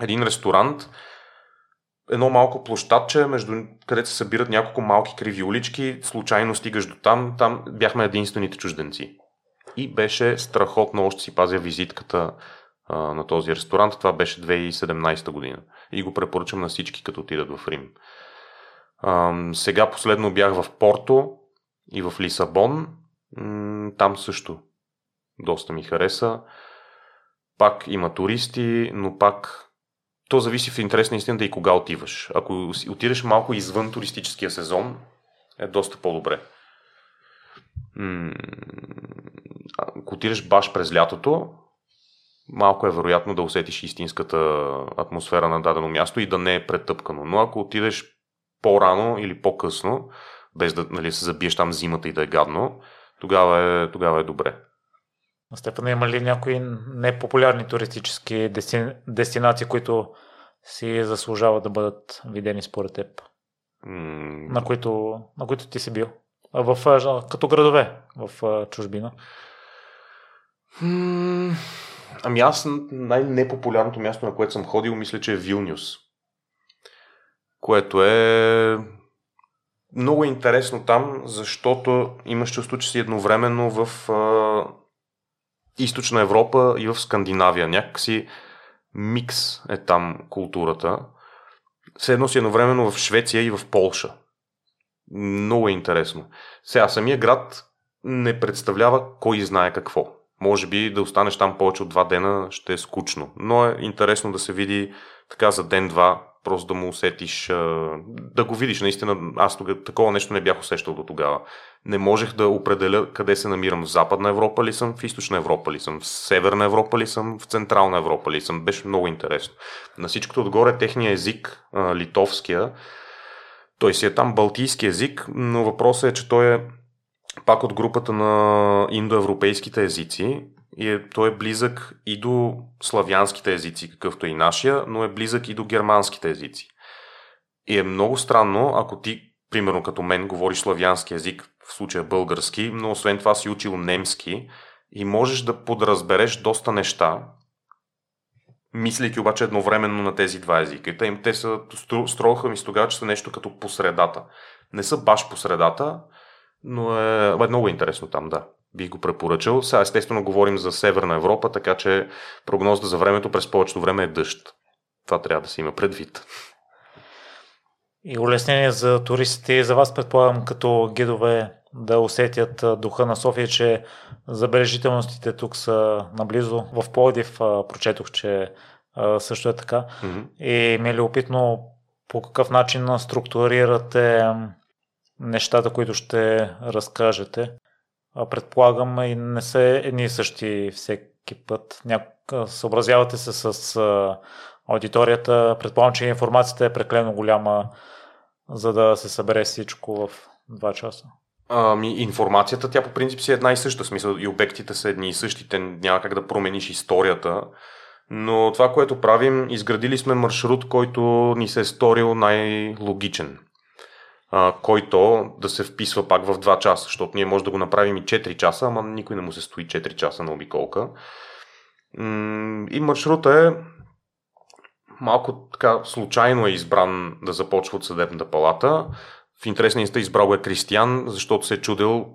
един ресторант, едно малко площадче, между където се събират няколко малки криви улички, случайно стигаш до там, там бяхме единствените чужденци. И беше страхотно, още си пазя визитката а, на този ресторант. Това беше 2017 година. И го препоръчам на всички, като отидат в Рим. А, сега последно бях в Порто и в Лисабон. Там също доста ми хареса. Пак има туристи, но пак то зависи в интерес на истината и кога отиваш. Ако отидеш малко извън туристическия сезон, е доста по-добре. Ако отидеш баш през лятото, малко е вероятно да усетиш истинската атмосфера на дадено място и да не е претъпкано. Но ако отидеш по-рано или по-късно, без да нали, се забиеш там зимата и да е гадно, тогава е, тогава е добре. Степана, има ли някои непопулярни туристически дести... дестинации, които си заслужават да бъдат видени според теб? Mm. На, които, на които ти си бил? В, като градове в чужбина? Mm. Ами аз най-непопулярното място, на което съм ходил, мисля, че е Вилнюс. Което е много интересно там, защото имаш чувство, че си едновременно в източна Европа и в Скандинавия. Някакси микс е там културата. Все едно си едновременно в Швеция и в Полша. Много е интересно. Сега, самия град не представлява кой знае какво. Може би да останеш там повече от два дена ще е скучно, но е интересно да се види така за ден-два просто да му усетиш, да го видиш. Наистина, аз тога, такова нещо не бях усещал до тогава. Не можех да определя къде се намирам. В Западна Европа ли съм, в Източна Европа ли съм, в Северна Европа ли съм, в Централна Европа ли съм. Беше много интересно. На всичкото отгоре техния език, литовския, той си е там балтийски език, но въпросът е, че той е пак от групата на индоевропейските езици и е, той е близък и до славянските езици, какъвто е и нашия, но е близък и до германските езици. И е много странно, ако ти, примерно като мен, говориш славянски език, в случая български, но освен това си учил немски и можеш да подразбереш доста неща, мислейки обаче едновременно на тези два езика. И те, те са, строха ми с тогава, че са нещо като посредата. Не са баш посредата, но е, е много интересно там, да. Бих го препоръчал. Сега естествено говорим за Северна Европа, така че прогнозата за времето през повечето време е дъжд. Това трябва да се има предвид. И улеснение за туристите и за вас, предполагам, като гидове да усетят духа на София, че забележителностите тук са наблизо. В Плодив прочетох, че също е така. Mm-hmm. И ми е любопитно по какъв начин структурирате нещата, които ще разкажете. Предполагам и не са едни и същи всеки път. Няк... Съобразявате се с аудиторията. Предполагам, че информацията е преклено голяма, за да се събере всичко в два часа. Ами, информацията, тя по принцип си е една и съща. Смисъл, и обектите са едни и същи. Те няма как да промениш историята. Но това, което правим, изградили сме маршрут, който ни се е сторил най-логичен. А, който да се вписва пак в 2 часа, защото ние може да го направим и 4 часа, ама никой не му се стои 4 часа на обиколка. И маршрута е малко така случайно е избран да започва от съдебната палата. В интересния инста избрал е Кристиян, защото се е чудил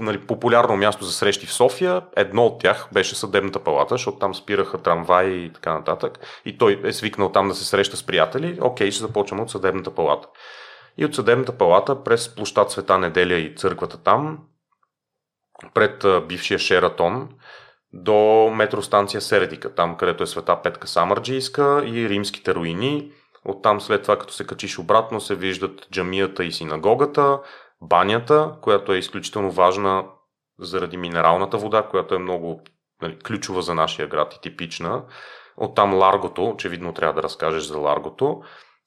нали, популярно място за срещи в София. Едно от тях беше съдебната палата, защото там спираха трамваи и така нататък. И той е свикнал там да се среща с приятели. Окей, ще започваме от съдебната палата. И от съдебната палата през площад Света Неделя и църквата там, пред бившия Шератон, до метростанция Сердика, там където е света Петка Самарджийска и римските руини. Оттам след това, като се качиш обратно, се виждат джамията и синагогата, банята, която е изключително важна заради минералната вода, която е много нали, ключова за нашия град и типична. Оттам Ларгото, очевидно трябва да разкажеш за Ларгото,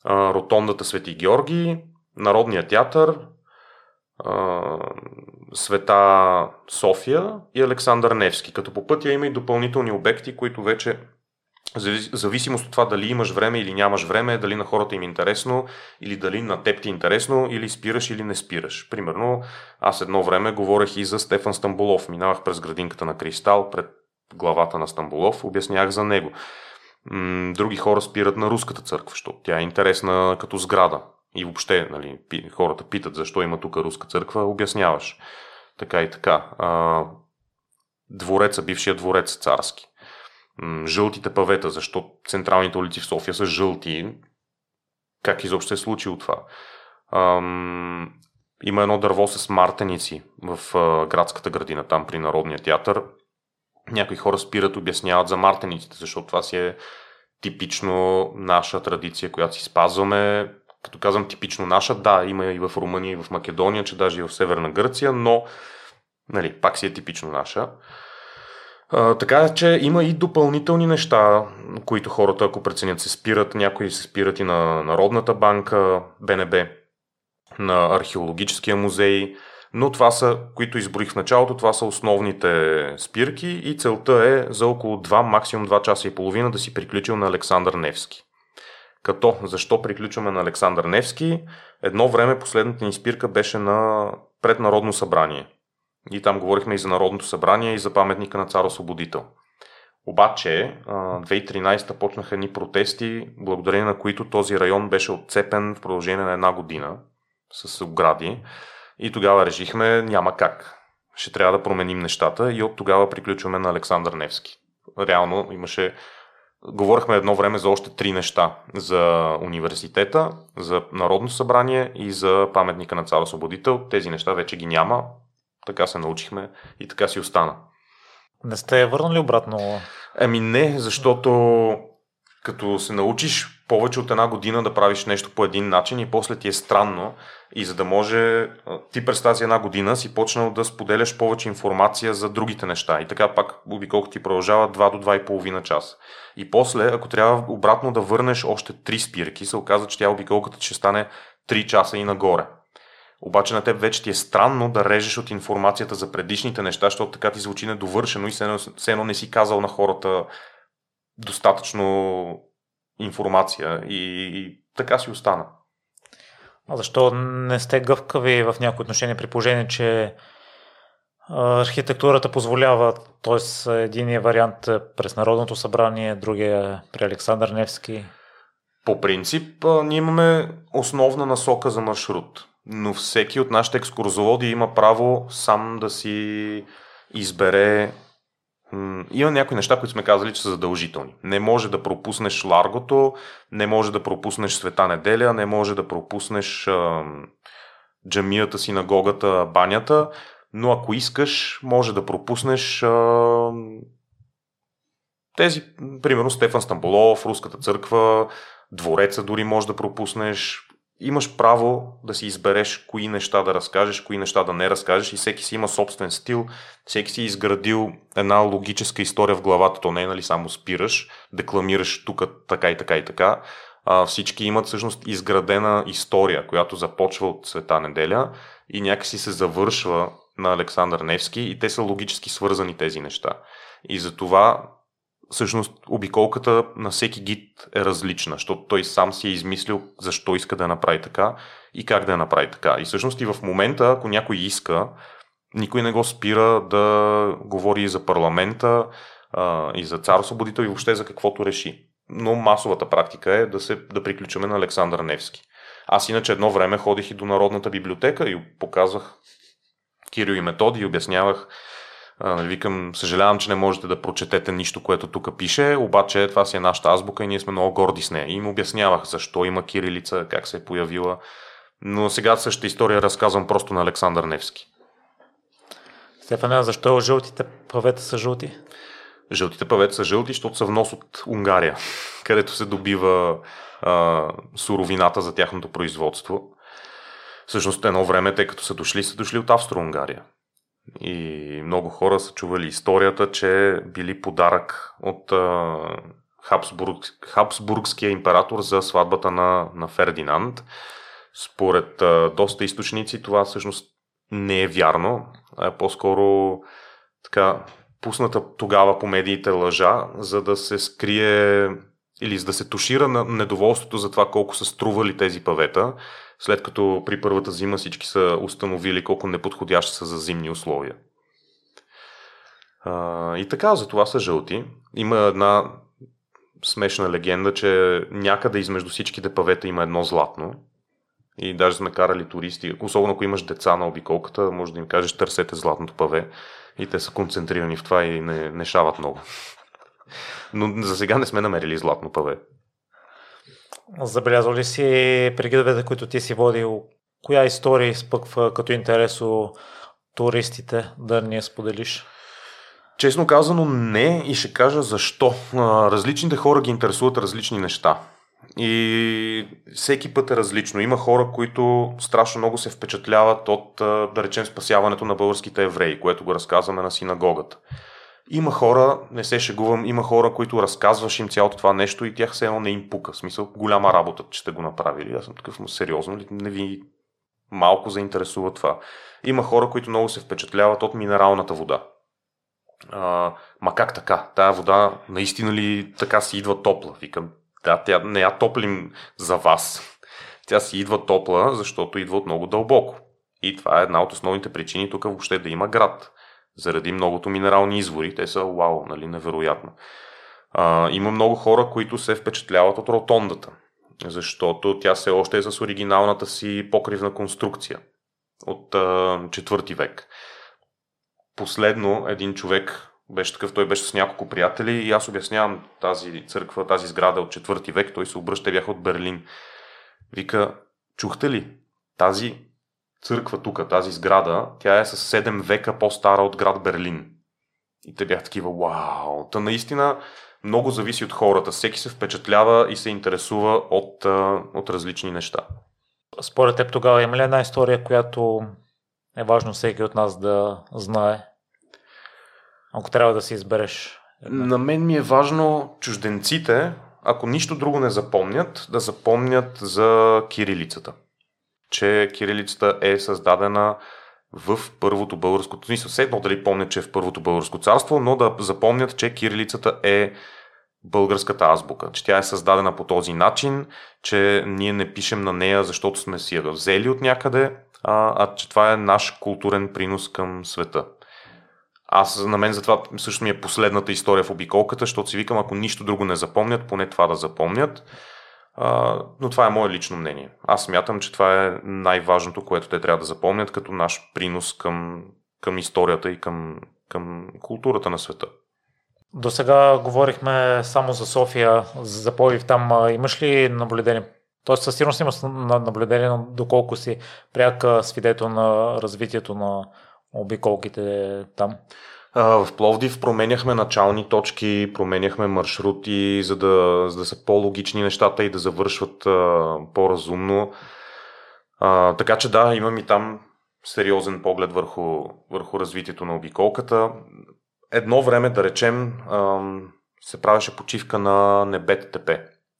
ротондата Свети Георги, Народния театър, Света София и Александър Невски. Като по пътя има и допълнителни обекти, които вече зависимост от това дали имаш време или нямаш време, дали на хората им е интересно, или дали на теб ти е интересно, или спираш или не спираш. Примерно, аз едно време говорех и за Стефан Стамбулов. Минавах през градинката на Кристал, пред главата на Стамбулов, обяснях за него. Други хора спират на Руската църква, защото тя е интересна като сграда. И въобще, нали, хората питат защо има тук Руска църква, обясняваш. Така и така. двореца, бившия дворец царски жълтите павета, защо централните улици в София са жълти, как изобщо е случило това. Ам, има едно дърво с мартеници в а, градската градина, там при Народния театър. Някои хора спират, обясняват за мартениците, защото това си е типично наша традиция, която си спазваме. Като казвам типично наша, да, има и в Румъния, и в Македония, че даже и в Северна Гърция, но нали, пак си е типично наша. А, така че има и допълнителни неща, които хората, ако преценят, се спират. Някои се спират и на Народната банка, БНБ, на Археологическия музей, но това са, които изброих в началото, това са основните спирки и целта е за около 2, максимум 2 часа и половина да си приключил на Александър Невски. Като, защо приключваме на Александър Невски? Едно време последната ни спирка беше на преднародно събрание – и там говорихме и за Народното събрание, и за паметника на цар Освободител. Обаче, 2013 почнаха ни протести, благодарение на които този район беше отцепен в продължение на една година с огради. И тогава решихме, няма как. Ще трябва да променим нещата и от тогава приключваме на Александър Невски. Реално имаше Говорихме едно време за още три неща. За университета, за Народно събрание и за паметника на цар Освободител. Тези неща вече ги няма. Така се научихме и така си остана. Не сте върнали обратно? Ами не, защото като се научиш повече от една година да правиш нещо по един начин и после ти е странно и за да може ти през тази една година си почнал да споделяш повече информация за другите неща и така пак обиколка ти продължава 2 до 2,5 часа. И после, ако трябва обратно да върнеш още 3 спирки, се оказа, че тя обиколката ще стане 3 часа и нагоре. Обаче на теб вече ти е странно да режеш от информацията за предишните неща, защото така ти звучи недовършено и все едно не си казал на хората достатъчно информация и, и така си остана. А защо не сте гъвкави в някои отношения при положение, че архитектурата позволява, т.е. единия вариант е през Народното събрание, другия при Александър Невски? По принцип, ние имаме основна насока за маршрут, но всеки от нашите екскурзоводи има право сам да си избере има някои неща, които сме казали, че са задължителни. Не може да пропуснеш Ларгото, не може да пропуснеш Света неделя, не може да пропуснеш а, джамията, синагогата, банята, но ако искаш, може да пропуснеш а, тези, примерно Стефан Стамболов, Руската църква, Двореца дори може да пропуснеш, имаш право да си избереш кои неща да разкажеш, кои неща да не разкажеш и всеки си има собствен стил, всеки си е изградил една логическа история в главата, то не е нали само спираш, декламираш тук така и така и така. А, всички имат всъщност изградена история, която започва от Света неделя и някакси се завършва на Александър Невски и те са логически свързани тези неща. И затова всъщност обиколката на всеки гид е различна, защото той сам си е измислил защо иска да направи така и как да я направи така. И всъщност и в момента, ако някой иска, никой не го спира да говори и за парламента, и за цар освободител и въобще за каквото реши. Но масовата практика е да, се, да приключваме на Александър Невски. Аз иначе едно време ходих и до Народната библиотека и показвах Кирил и Методи и обяснявах нали, викам, съжалявам, че не можете да прочетете нищо, което тук пише, обаче това си е нашата азбука и ние сме много горди с нея. И им обяснявах защо има кирилица, как се е появила. Но сега същата история разказвам просто на Александър Невски. Стефане, защо жълтите павета са жълти? Жълтите павета са жълти, защото са внос от Унгария, <laughs> където се добива а, суровината за тяхното производство. Всъщност едно време, тъй като са дошли, са дошли от Австро-Унгария. И много хора са чували историята, че били подарък от а, Хабсбург, Хабсбургския император за сватбата на, на Фердинанд. Според а, доста източници това всъщност не е вярно. А по-скоро така пусната тогава по медиите лъжа, за да се скрие или за да се тушира на недоволството за това колко са стрували тези павета след като при първата зима всички са установили колко неподходящи са за зимни условия. А, и така, за това са жълти. Има една смешна легенда, че някъде измежду всичките павета има едно златно. И даже сме карали туристи, особено ако имаш деца на обиколката, може да им кажеш търсете златното паве. И те са концентрирани в това и не, не шават много. Но за сега не сме намерили златно паве. Забелязал ли си при гидовете, които ти си водил, коя история изпъква като интересо туристите да ни я споделиш? Честно казано не и ще кажа защо. Различните хора ги интересуват различни неща. И всеки път е различно. Има хора, които страшно много се впечатляват от, да речем, спасяването на българските евреи, което го разказваме на синагогата. Има хора, не се шегувам, има хора, които разказваш им цялото това нещо и тях все едно не им пука. В смисъл, голяма работа, че сте го направили. Аз съм такъв, сериозно ли? Не ви малко заинтересува това. Има хора, които много се впечатляват от минералната вода. А, ма как така? Тая вода наистина ли така си идва топла? Викам, да, тя не я топлим за вас. Тя си идва топла, защото идва от много дълбоко. И това е една от основните причини тук въобще да има град заради многото минерални извори. Те са вау, нали, невероятно. А, има много хора, които се впечатляват от ротондата, защото тя се още е с оригиналната си покривна конструкция от а, четвърти век. Последно един човек беше такъв, той беше с няколко приятели и аз обяснявам тази църква, тази сграда от четвърти век, той се обръща, бяха от Берлин. Вика, чухте ли? Тази църква тук, тази сграда, тя е с 7 века по-стара от град Берлин. И те бяха такива, вау! Та наистина много зависи от хората. Всеки се впечатлява и се интересува от, от различни неща. Според теб тогава има ли една история, която е важно всеки от нас да знае? Ако трябва да си избереш. На мен ми е важно чужденците, ако нищо друго не запомнят, да запомнят за кирилицата. Че кирилицата е създадена в първото българско, не все едно дали помнят, че е в първото българско царство, но да запомнят, че кирилицата е българската азбука, че тя е създадена по този начин, че ние не пишем на нея, защото сме си я взели от някъде, а, а че това е наш културен принос към света. Аз на мен затова също ми е последната история в обиколката, защото си викам, ако нищо друго не запомнят, поне това да запомнят. Но това е мое лично мнение. Аз смятам, че това е най-важното, което те трябва да запомнят като наш принос към, към историята и към, към културата на света. До сега говорихме само за София, за Пловдив. Там имаш ли наблюдение? Тоест със сигурност имаш наблюдение, доколко си пряк свидетел на развитието на обиколките там? В Пловдив променяхме начални точки, променяхме маршрути, за да, за да са по-логични нещата и да завършват по-разумно. Така че да, имам и там сериозен поглед върху, върху развитието на обиколката. Едно време, да речем, се правеше почивка на НБТТП,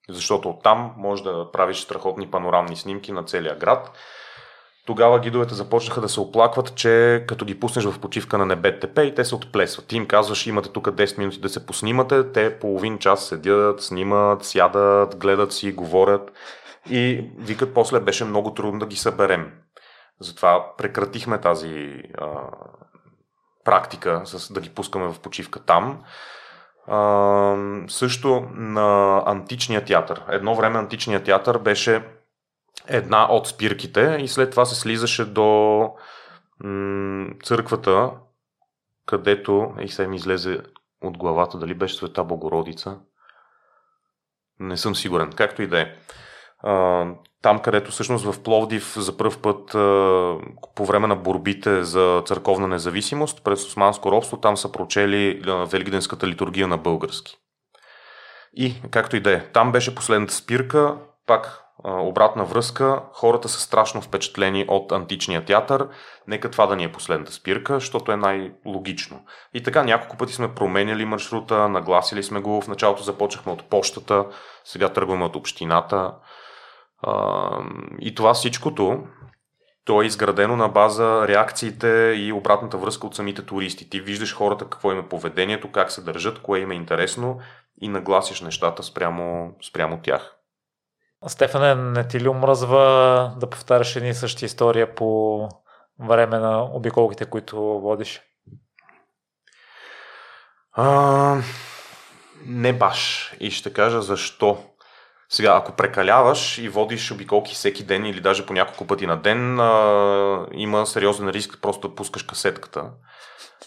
защото там може да правиш страхотни панорамни снимки на целия град тогава гидовете започнаха да се оплакват, че като ги пуснеш в почивка на НБТП и те се отплесват. Ти им казваш, имате тук 10 минути да се поснимате, те половин час седят, снимат, сядат, гледат си, говорят и викат после беше много трудно да ги съберем. Затова прекратихме тази а, практика с да ги пускаме в почивка там. А, също на античния театър. Едно време античния театър беше една от спирките и след това се слизаше до м- църквата, където, и сега ми излезе от главата дали беше Света Богородица. Не съм сигурен, както и да е. Там, където всъщност в Пловдив за първ път по време на борбите за църковна независимост през османско робство, там са прочели Великденската литургия на български. И, както и да е, там беше последната спирка, пак обратна връзка, хората са страшно впечатлени от античния театър. Нека това да ни е последната спирка, защото е най-логично. И така няколко пъти сме променяли маршрута, нагласили сме го. В началото започнахме от почтата, сега тръгваме от общината. И това всичкото, то е изградено на база реакциите и обратната връзка от самите туристи. Ти виждаш хората какво им е поведението, как се държат, кое им е интересно и нагласиш нещата спрямо, спрямо тях. Стефане, не ти ли омръзва да повтаряш едни и същи история по време на обиколките, които водиш? А, не баш. И ще кажа защо. Сега, ако прекаляваш и водиш обиколки всеки ден или даже по няколко пъти на ден, а, има сериозен риск просто да пускаш касетката.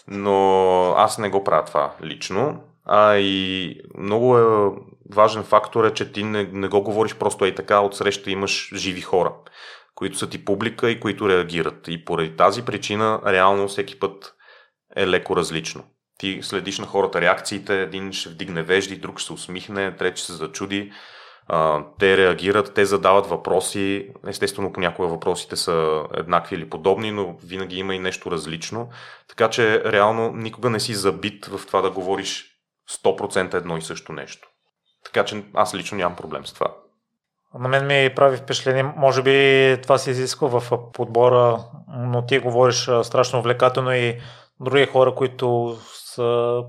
Но аз не го правя това лично. А и много е важен фактор е, че ти не, не го говориш просто и така, отсреща имаш живи хора, които са ти публика и които реагират. И поради тази причина, реално всеки път е леко различно. Ти следиш на хората реакциите, един ще вдигне вежди, друг ще се усмихне, трети ще се зачуди. А, те реагират, те задават въпроси. Естествено, понякога въпросите са еднакви или подобни, но винаги има и нещо различно. Така че, реално, никога не си забит в това да говориш 100% едно и също нещо. Така че аз лично нямам проблем с това. На мен ми прави впечатление, може би това се изисква в подбора, но ти говориш страшно увлекателно и други хора, които са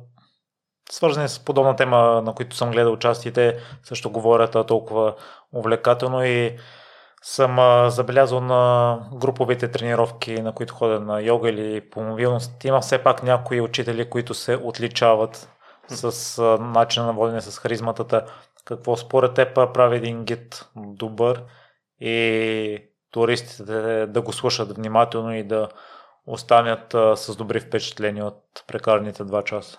свързани с подобна тема, на които съм гледал частите, също говорят толкова увлекателно и съм забелязал на груповите тренировки, на които ходя на йога или по мобилност. Има все пак някои учители, които се отличават с а, начина на водене, с харизматата. Какво според теб прави един гид добър и туристите да го слушат внимателно и да останят а, с добри впечатления от прекараните два часа?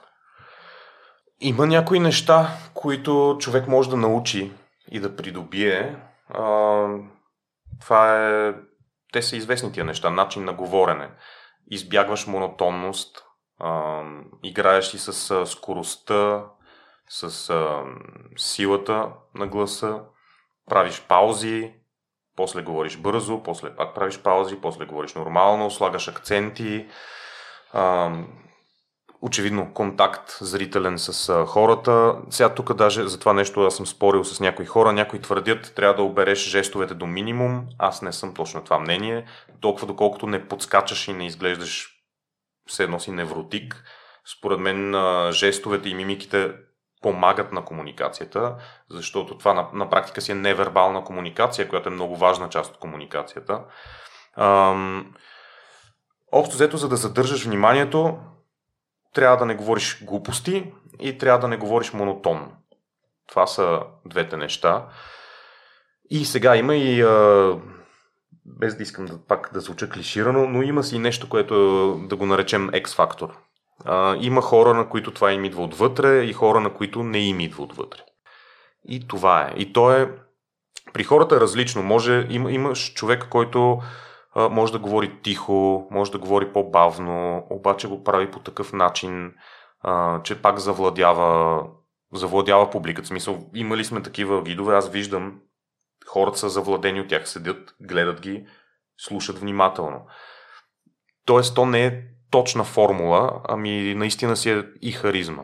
Има някои неща, които човек може да научи и да придобие. А, това е... Те са известни тия неща. Начин на говорене. Избягваш монотонност, а, играеш си с а, скоростта, с а, силата на гласа, правиш паузи, после говориш бързо, после пак правиш паузи, после говориш нормално, слагаш акценти. А, очевидно контакт зрителен с хората. Сега тук даже за това нещо аз съм спорил с някои хора. Някои твърдят, трябва да обереш жестовете до минимум. Аз не съм точно това мнение. Толкова доколкото не подскачаш и не изглеждаш все едно си невротик. Според мен жестовете и мимиките помагат на комуникацията, защото това на, на практика си е невербална комуникация, която е много важна част от комуникацията. Ам, общо взето, за да задържаш вниманието, трябва да не говориш глупости и трябва да не говориш монотонно. Това са двете неща. И сега има и, а, без да искам да, пак да звуча клиширано, но има си нещо, което да го наречем X-фактор. Има хора, на които това им идва отвътре и хора, на които не им идва отвътре. И това е. И то е. При хората е различно. Може, има, имаш човек, който а, може да говори тихо, може да говори по-бавно, обаче го прави по такъв начин, а, че пак завладява, завладява публиката. Смисъл, имали сме такива видове, аз виждам, хората са завладени от тях, седят, гледат ги, слушат внимателно. Тоест, то не е точна формула, ами наистина си е и харизма.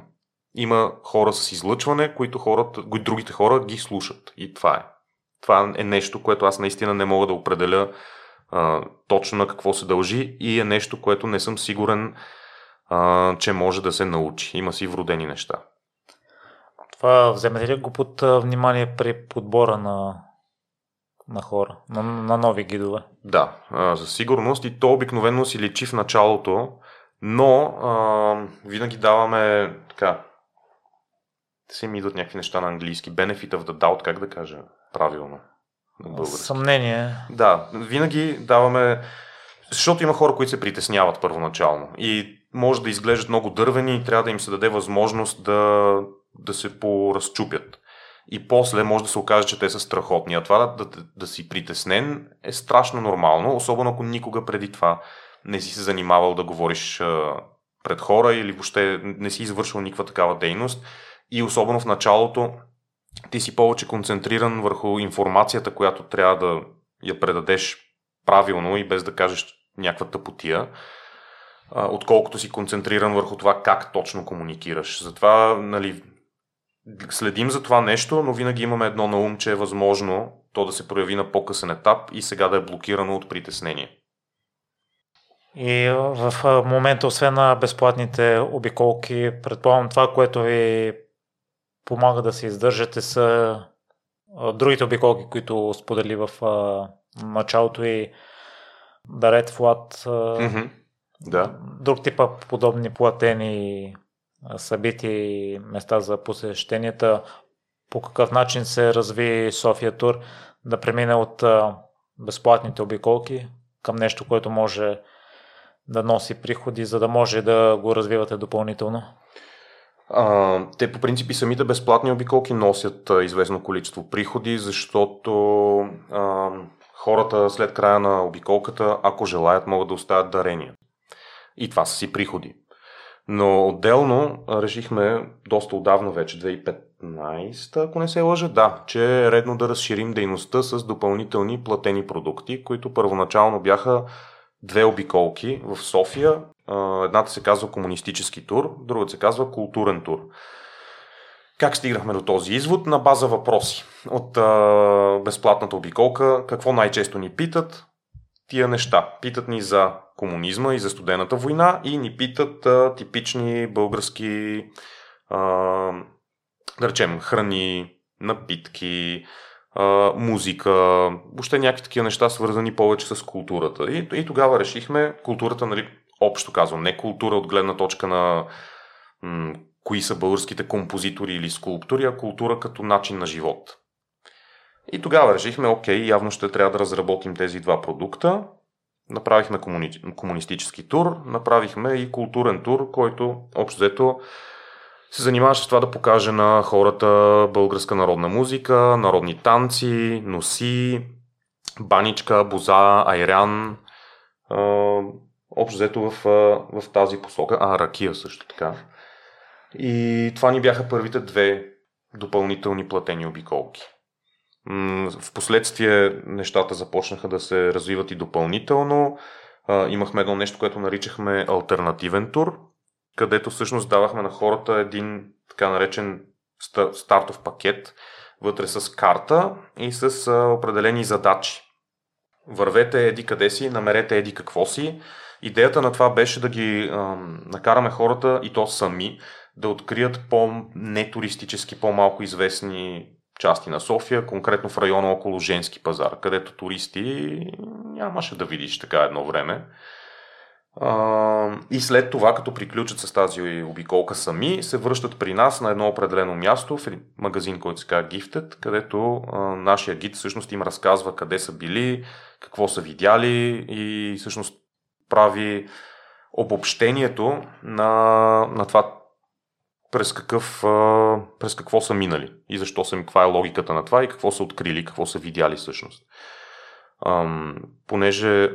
Има хора с излъчване, които хората, другите хора ги слушат. И това е. Това е нещо, което аз наистина не мога да определя а, точно на какво се дължи и е нещо, което не съм сигурен, а, че може да се научи. Има си вродени неща. Това вземете ли го под внимание при подбора на, на хора, на, на нови гидове? Да, а, за сигурност и то обикновено си личи в началото, но а, винаги даваме така, се ми идват някакви неща на английски. Benefit of the doubt, как да кажа правилно на български. Съмнение. Да, винаги даваме, защото има хора, които се притесняват първоначално и може да изглеждат много дървени и трябва да им се даде възможност да, да се поразчупят. И после може да се окаже, че те са страхотни. А това да, да, да си притеснен е страшно нормално, особено ако никога преди това не си се занимавал да говориш а, пред хора или въобще не си извършвал никаква такава дейност. И особено в началото ти си повече концентриран върху информацията, която трябва да я предадеш правилно и без да кажеш някаква тъпотия, отколкото си концентриран върху това как точно комуникираш. Затова нали, следим за това нещо, но винаги имаме едно на ум, че е възможно то да се прояви на по-късен етап и сега да е блокирано от притеснение. И в момента, освен на безплатните обиколки, предполагам това, което ви помага да се издържате са другите обиколки, които сподели в началото и Дарет Флат. Mm-hmm. Да. Друг типа подобни платени събития и места за посещенията. По какъв начин се разви София Тур да премине от безплатните обиколки към нещо, което може да носи приходи, за да може да го развивате допълнително? А, те по принцип и самите безплатни обиколки носят а, известно количество приходи, защото а, хората след края на обиколката, ако желаят, могат да оставят дарения. И това са си приходи. Но отделно решихме доста отдавна вече, 2015, ако не се лъжа, да, че е редно да разширим дейността с допълнителни платени продукти, които първоначално бяха две обиколки в София. Едната се казва комунистически тур, другата се казва културен тур. Как стигнахме до този извод? На база въпроси. От а, безплатната обиколка, какво най-често ни питат? Тия неща. Питат ни за комунизма и за студената война и ни питат а, типични български а, да речем, храни, напитки, а, музика, въобще някакви такива неща, свързани повече с културата. И, и тогава решихме културата, нали, общо казвам, не култура от гледна точка на м- кои са българските композитори или скулптори, а култура като начин на живот. И тогава решихме, окей, явно ще трябва да разработим тези два продукта. Направихме комуни... комунистически тур, направихме и културен тур, който общо взето се занимаваше с това да покаже на хората българска народна музика, народни танци, носи, баничка, боза, айрян. Общо взето в, в тази посока. А, ракия също така. И това ни бяха първите две допълнителни платени обиколки. В последствие нещата започнаха да се развиват и допълнително. Имахме едно нещо, което наричахме альтернативен тур, където всъщност давахме на хората един така наречен стартов пакет, вътре с карта и с определени задачи. Вървете еди къде си, намерете еди какво си. Идеята на това беше да ги а, накараме хората и то сами да открият по-нетуристически, по-малко известни части на София, конкретно в района около Женски пазар, където туристи нямаше да видиш така едно време. И след това, като приключат с тази обиколка сами, се връщат при нас на едно определено място, в магазин, който се казва Gifted, където нашия гид всъщност им разказва къде са били, какво са видяли и всъщност прави обобщението на, на това през, какъв, през какво са минали и защо са, каква е логиката на това и какво са открили, какво са видяли всъщност. Понеже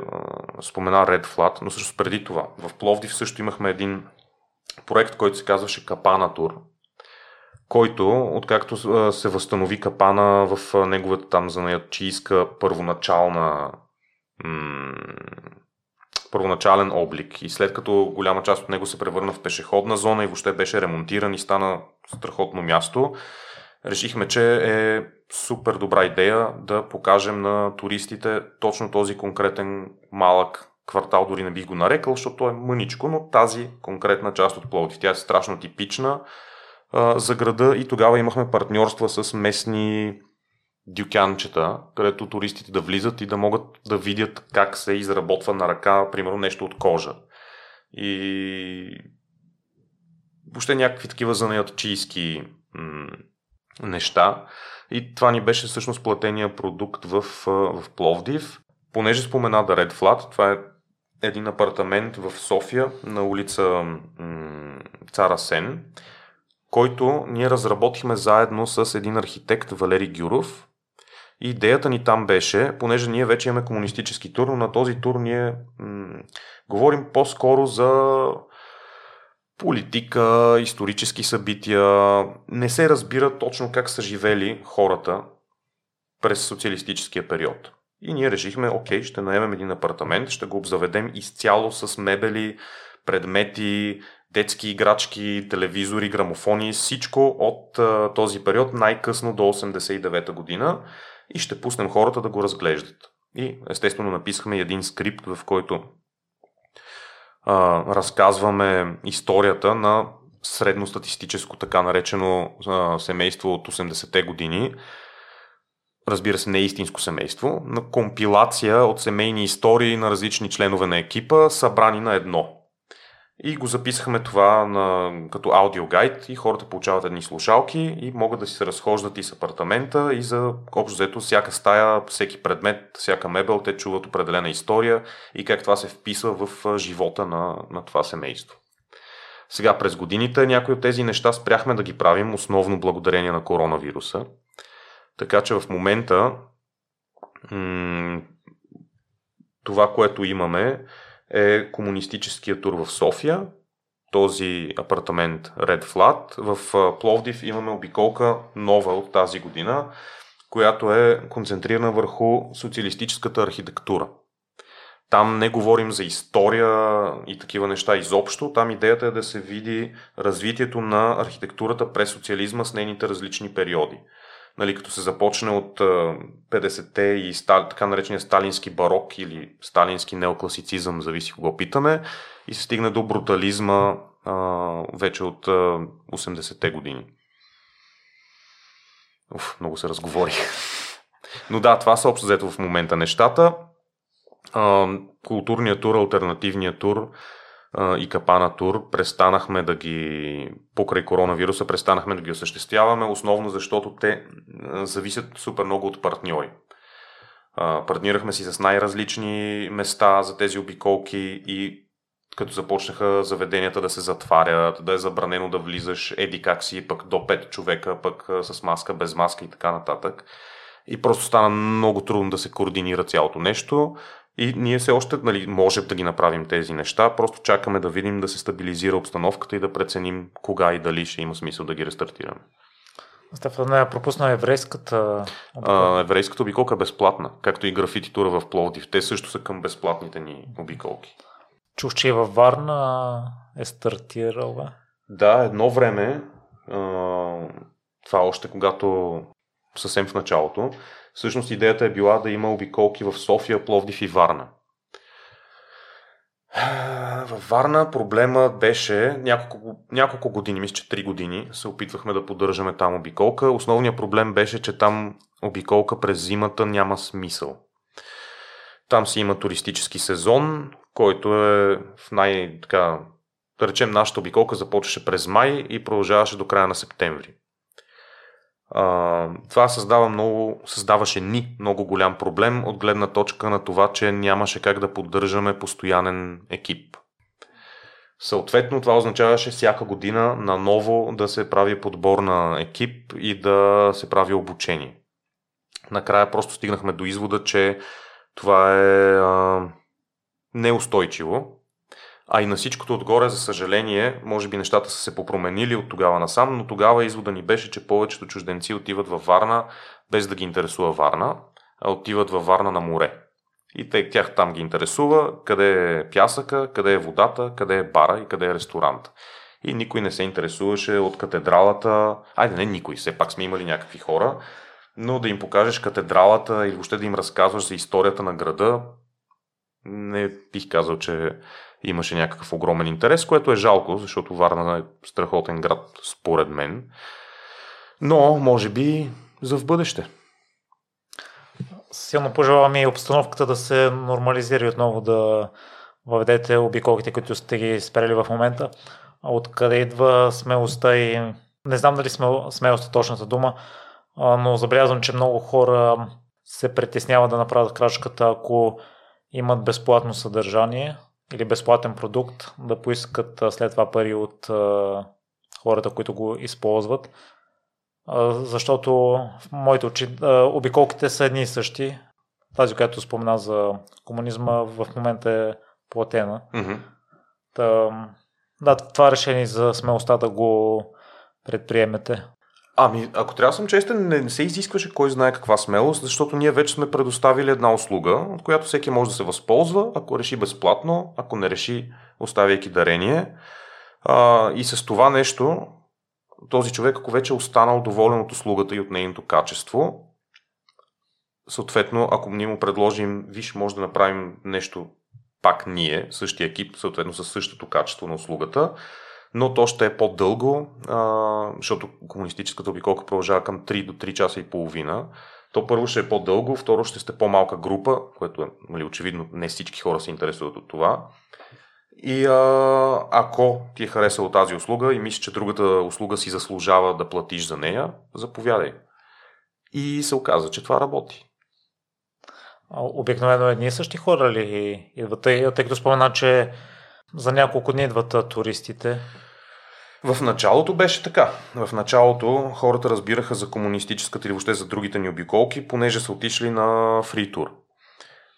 спомена Red Flat, но също преди това. В Пловдив също имахме един проект, който се казваше Капана Тур, който, откакто се възстанови Капана в неговата там занаятчийска първоначална първоначален облик и след като голяма част от него се превърна в пешеходна зона и въобще беше ремонтиран и стана страхотно място, решихме, че е супер добра идея да покажем на туристите точно този конкретен малък квартал, дори не бих го нарекал, защото е мъничко, но тази конкретна част от Пловдив. Тя е страшно типична а, за града и тогава имахме партньорства с местни дюкянчета, където туристите да влизат и да могат да видят как се изработва на ръка, примерно нещо от кожа. И въобще някакви такива занаятчийски м- неща. И това ни беше всъщност платения продукт в, в Пловдив. Понеже спомена да Red Flat, това е един апартамент в София на улица м- Цара Сен, който ние разработихме заедно с един архитект Валери Гюров. Идеята ни там беше, понеже ние вече имаме комунистически тур, но на този тур ние м- говорим по-скоро за политика, исторически събития. Не се разбира точно как са живели хората през социалистическия период. И ние решихме, окей, ще наемем един апартамент, ще го обзаведем изцяло с мебели, предмети, детски играчки, телевизори, грамофони, всичко от а, този период, най-късно до 89-та година и ще пуснем хората да го разглеждат. И естествено написахме един скрипт, в който а, разказваме историята на средностатистическо така наречено а, семейство от 80-те години. Разбира се, не е истинско семейство, на компилация от семейни истории на различни членове на екипа, събрани на едно. И го записахме това на, като аудиогайд и хората получават едни слушалки и могат да си се разхождат и с апартамента и за общо взето всяка стая, всеки предмет, всяка мебел, те чуват определена история и как това се вписва в живота на, на това семейство. Сега през годините някои от тези неща спряхме да ги правим, основно благодарение на коронавируса. Така че в момента м- това, което имаме, е комунистическия тур в София, този апартамент Red Flat. В Пловдив имаме обиколка нова от тази година, която е концентрирана върху социалистическата архитектура. Там не говорим за история и такива неща изобщо. Там идеята е да се види развитието на архитектурата през социализма с нейните различни периоди нали, като се започне от 50-те и така наречения сталински барок или сталински неокласицизъм, зависи кого питаме, и се стигне до брутализма а, вече от а, 80-те години. Уф, много се разговори. Но да, това са общо взето в момента нещата. А, културният тур, альтернативният тур и Капана Тур престанахме да ги, покрай коронавируса, престанахме да ги осъществяваме, основно защото те зависят супер много от партньори. Партнирахме си с най-различни места за тези обиколки и като започнаха заведенията да се затварят, да е забранено да влизаш еди как си, пък до 5 човека, пък с маска, без маска и така нататък. И просто стана много трудно да се координира цялото нещо. И ние все още нали, можем да ги направим тези неща, просто чакаме да видим да се стабилизира обстановката и да преценим кога и дали ще има смисъл да ги рестартираме. Стефан, пропусна еврейската обиколка. еврейската обиколка е безплатна, както и графити тура в Пловдив. Те също са към безплатните ни обиколки. Чух, че и във Варна е стартирала. Да, едно време, това още когато съвсем в началото, всъщност идеята е била да има обиколки в София, Пловдив и Варна. <sighs> Във Варна проблема беше няколко, няколко години, мисля, че 3 години се опитвахме да поддържаме там обиколка. Основният проблем беше, че там обиколка през зимата няма смисъл. Там си има туристически сезон, който е в най- така, да речем, нашата обиколка започваше през май и продължаваше до края на септември. Това създава много, създаваше ни много голям проблем от гледна точка на това, че нямаше как да поддържаме постоянен екип. Съответно, това означаваше всяка година наново да се прави подбор на екип и да се прави обучение. Накрая просто стигнахме до извода, че това е а, неустойчиво а и на всичкото отгоре, за съжаление, може би нещата са се попроменили от тогава насам, но тогава извода ни беше, че повечето чужденци отиват във Варна без да ги интересува Варна, а отиват във Варна на море. И тях там ги интересува къде е пясъка, къде е водата, къде е бара и къде е ресторант. И никой не се интересуваше от катедралата. Айде, не никой, все пак сме имали някакви хора, но да им покажеш катедралата или въобще да им разказваш за историята на града, не бих казал, че имаше някакъв огромен интерес, което е жалко, защото Варна е страхотен град, според мен. Но, може би, за в бъдеще. Силно пожелавам и обстановката да се нормализира и отново да въведете обиколките, които сте ги спрели в момента. Откъде идва смелостта и не знам дали смелост е точната дума, но забелязвам, че много хора се притесняват да направят крачката, ако имат безплатно съдържание, или безплатен продукт, да поискат след това пари от хората, които го използват. Защото в моите очи обиколките са едни и същи. Тази, която спомена за комунизма, в момента е платена. Mm-hmm. Та, да, това решение за смелостта да го предприемете. Ами, ако трябва да съм честен, не се изискваше кой знае каква смелост, защото ние вече сме предоставили една услуга, от която всеки може да се възползва, ако реши безплатно, ако не реши, оставяйки дарение. А, и с това нещо, този човек, ако вече е останал доволен от услугата и от нейното качество, съответно, ако ние му предложим, виж, може да направим нещо пак ние, същия екип, съответно с същото качество на услугата, но то ще е по-дълго, а, защото комунистическата обиколка продължава към 3 до 3 часа и половина. То първо ще е по-дълго, второ ще сте по-малка група, което е, нали, очевидно не всички хора се интересуват от това. И а, ако ти е харесало тази услуга и мислиш, че другата услуга си заслужава да платиш за нея, заповядай. И се оказа, че това работи. Обикновено едни и същи хора ли идват? Тъй, тъй като спомена, че за няколко дни идват туристите. В началото беше така. В началото хората разбираха за комунистическата или въобще за другите ни обиколки, понеже са отишли на фритур.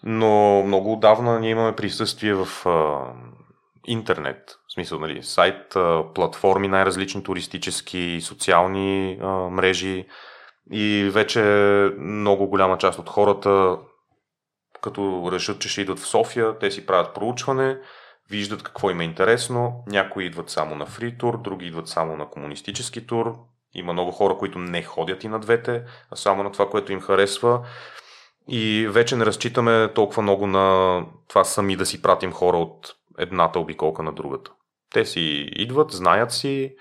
Но много отдавна ние имаме присъствие в а, интернет, в смисъл, нали, сайт, а, платформи, най-различни туристически, социални а, мрежи и вече много голяма част от хората, като решат, че ще идват в София, те си правят проучване, виждат какво им е интересно. Някои идват само на фри тур, други идват само на комунистически тур. Има много хора, които не ходят и на двете, а само на това, което им харесва. И вече не разчитаме толкова много на това сами да си пратим хора от едната обиколка на другата. Те си идват, знаят си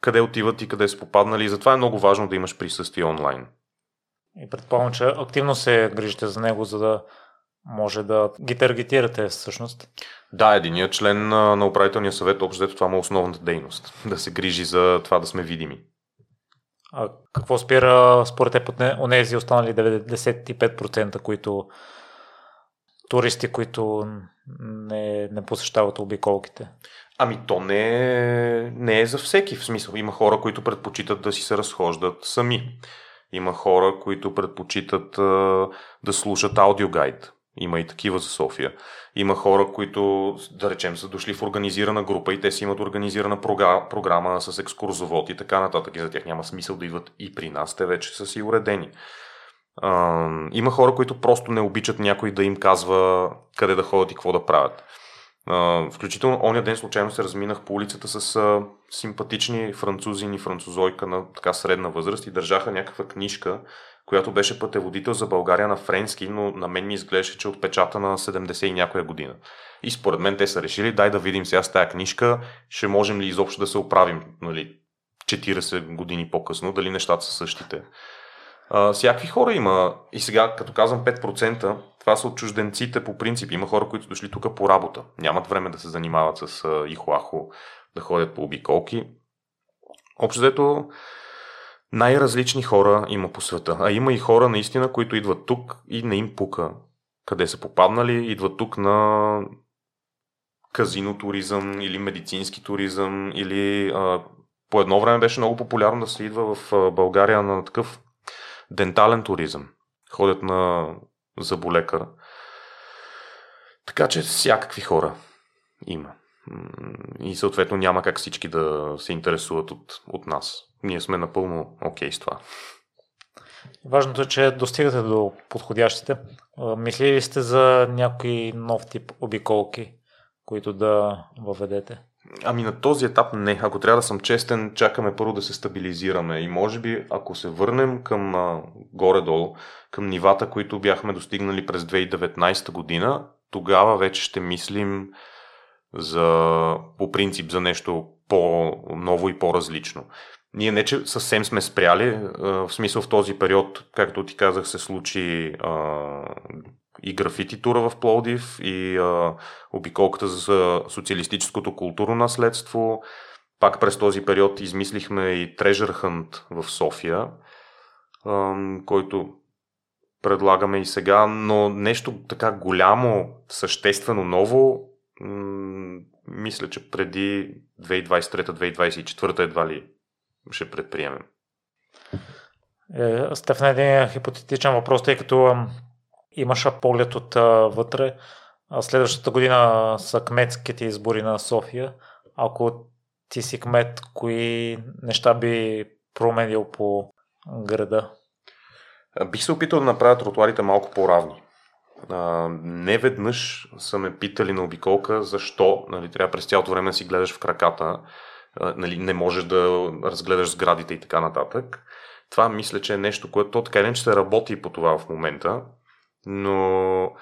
къде отиват и къде са попаднали. И затова е много важно да имаш присъствие онлайн. И предполагам, че активно се грижите за него, за да може да ги таргетирате всъщност. Да, единият член на управителния съвет, общо това му е основната дейност. Да се грижи за това да сме видими. А какво спира според теб от тези останали 95%, които туристи, които не, не посещават обиколките? Ами то не е, не е за всеки в смисъл. Има хора, които предпочитат да си се разхождат сами. Има хора, които предпочитат а, да слушат аудиогайд. Има и такива за София. Има хора, които, да речем, са дошли в организирана група и те си имат организирана програма с екскурзовод и така нататък. И за тях няма смисъл да идват и при нас. Те вече са си уредени. Има хора, които просто не обичат някой да им казва къде да ходят и какво да правят. Включително оня ден случайно се разминах по улицата с симпатични французини, французойка на така средна възраст и държаха някаква книжка, която беше пътеводител за България на френски, но на мен ми изглеждаше, че отпечата на 70 и някоя година. И според мен те са решили, дай да видим сега с тази книжка, ще можем ли изобщо да се оправим, нали, 40 години по-късно, дали нещата са същите. А, всякакви хора има. И сега, като казвам 5%, това са от чужденците по принцип. Има хора, които дошли тук по работа. Нямат време да се занимават с ихуахо, да ходят по обиколки. Общо взето, най-различни хора има по света. А има и хора наистина, които идват тук и не им пука къде са попаднали. Идват тук на казино туризъм или медицински туризъм или а, по едно време беше много популярно да се идва в България на такъв дентален туризъм. Ходят на заболекар. Така че всякакви хора има. И съответно няма как всички да се интересуват от, от нас. Ние сме напълно окей okay с това. Важното е, че достигате до подходящите. Мислили ли сте за някой нов тип обиколки, които да въведете? Ами на този етап не. Ако трябва да съм честен, чакаме първо да се стабилизираме. И може би, ако се върнем към а, горе-долу, към нивата, които бяхме достигнали през 2019 година, тогава вече ще мислим за, по принцип за нещо по-ново и по-различно. Ние не, че съвсем сме спряли, в смисъл в този период, както ти казах, се случи а, и графити тура в Плодив, и а, обиколката за социалистическото културно наследство. Пак през този период измислихме и Treasure Hunt в София, а, който предлагаме и сега, но нещо така голямо, съществено ново, мисля, че преди 2023-2024 едва ли ще предприемем. Е, Стефан, един хипотетичен въпрос, тъй като имаш поглед от вътре. Следващата година са кметските избори на София. Ако ти си кмет, кои неща би променил по града? Бих се опитал да направя тротуарите малко по-равни. не веднъж са ме питали на обиколка защо нали, трябва през цялото време да си гледаш в краката, нали, не можеш да разгледаш сградите и така нататък. Това мисля, че е нещо, което така че се работи по това в момента, но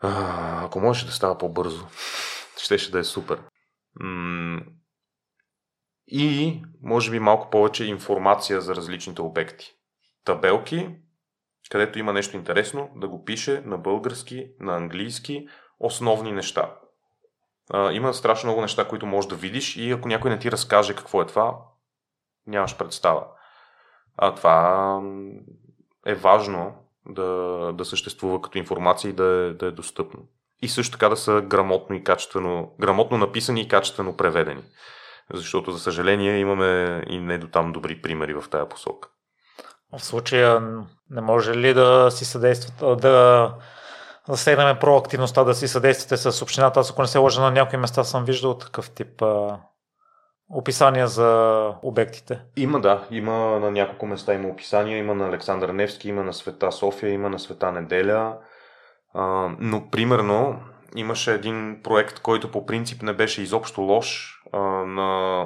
ако можеше да става по-бързо, <laughs> щеше да е супер. И може би малко повече информация за различните обекти. Табелки, където има нещо интересно, да го пише на български, на английски, основни неща. Има страшно много неща, които можеш да видиш и ако някой не ти разкаже какво е това, нямаш представа. А това е важно да, да съществува като информация и да е, да е достъпно. И също така да са грамотно и качествено, грамотно написани и качествено преведени. Защото, за съжаление, имаме и не до там добри примери в тая посока. В случая не може ли да си съдействат, да засегнем проактивността, да си съдействате с общината. Аз ако не се лъжа на някои места съм виждал такъв тип а, описания за обектите. Има, да. Има на няколко места има описания. Има на Александър Невски, има на Света София, има на Света Неделя. А, но, примерно, имаше един проект, който по принцип не беше изобщо лош а, на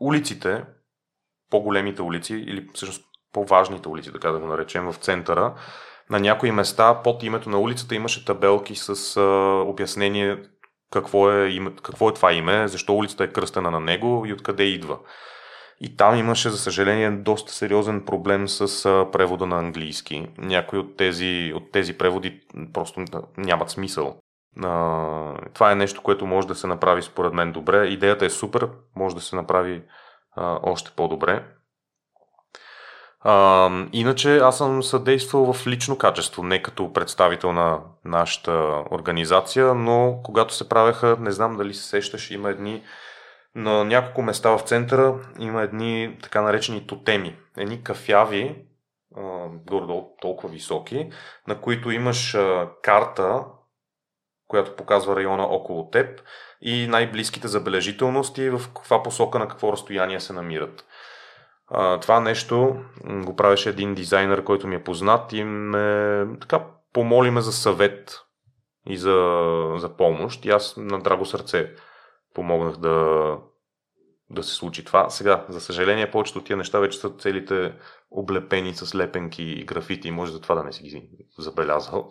улиците, по-големите улици, или всъщност по-важните улици, така да го наречем, в центъра, на някои места под името на улицата имаше табелки с а, обяснение какво е, име, какво е това име, защо улицата е кръстена на него и откъде идва. И там имаше, за съжаление, доста сериозен проблем с а, превода на английски. Някои от тези, от тези преводи просто нямат смисъл. А, това е нещо, което може да се направи според мен добре. Идеята е супер, може да се направи а, още по-добре. А, иначе аз съм съдействал в лично качество, не като представител на нашата организация, но когато се правеха, не знам дали се сещаш, има едни на няколко места в центъра има едни така наречени тотеми, едни кафяви, горе толкова високи, на които имаш карта, която показва района около теб и най-близките забележителности в каква посока на какво разстояние се намират. Това нещо го правеше един дизайнер, който ми е познат и ме така помоли ме за съвет и за, за помощ. И аз на драго сърце помогнах да, да се случи това. Сега, за съжаление, повечето от тия неща вече са целите облепени с лепенки и графити. Може за това да не си ги забелязал.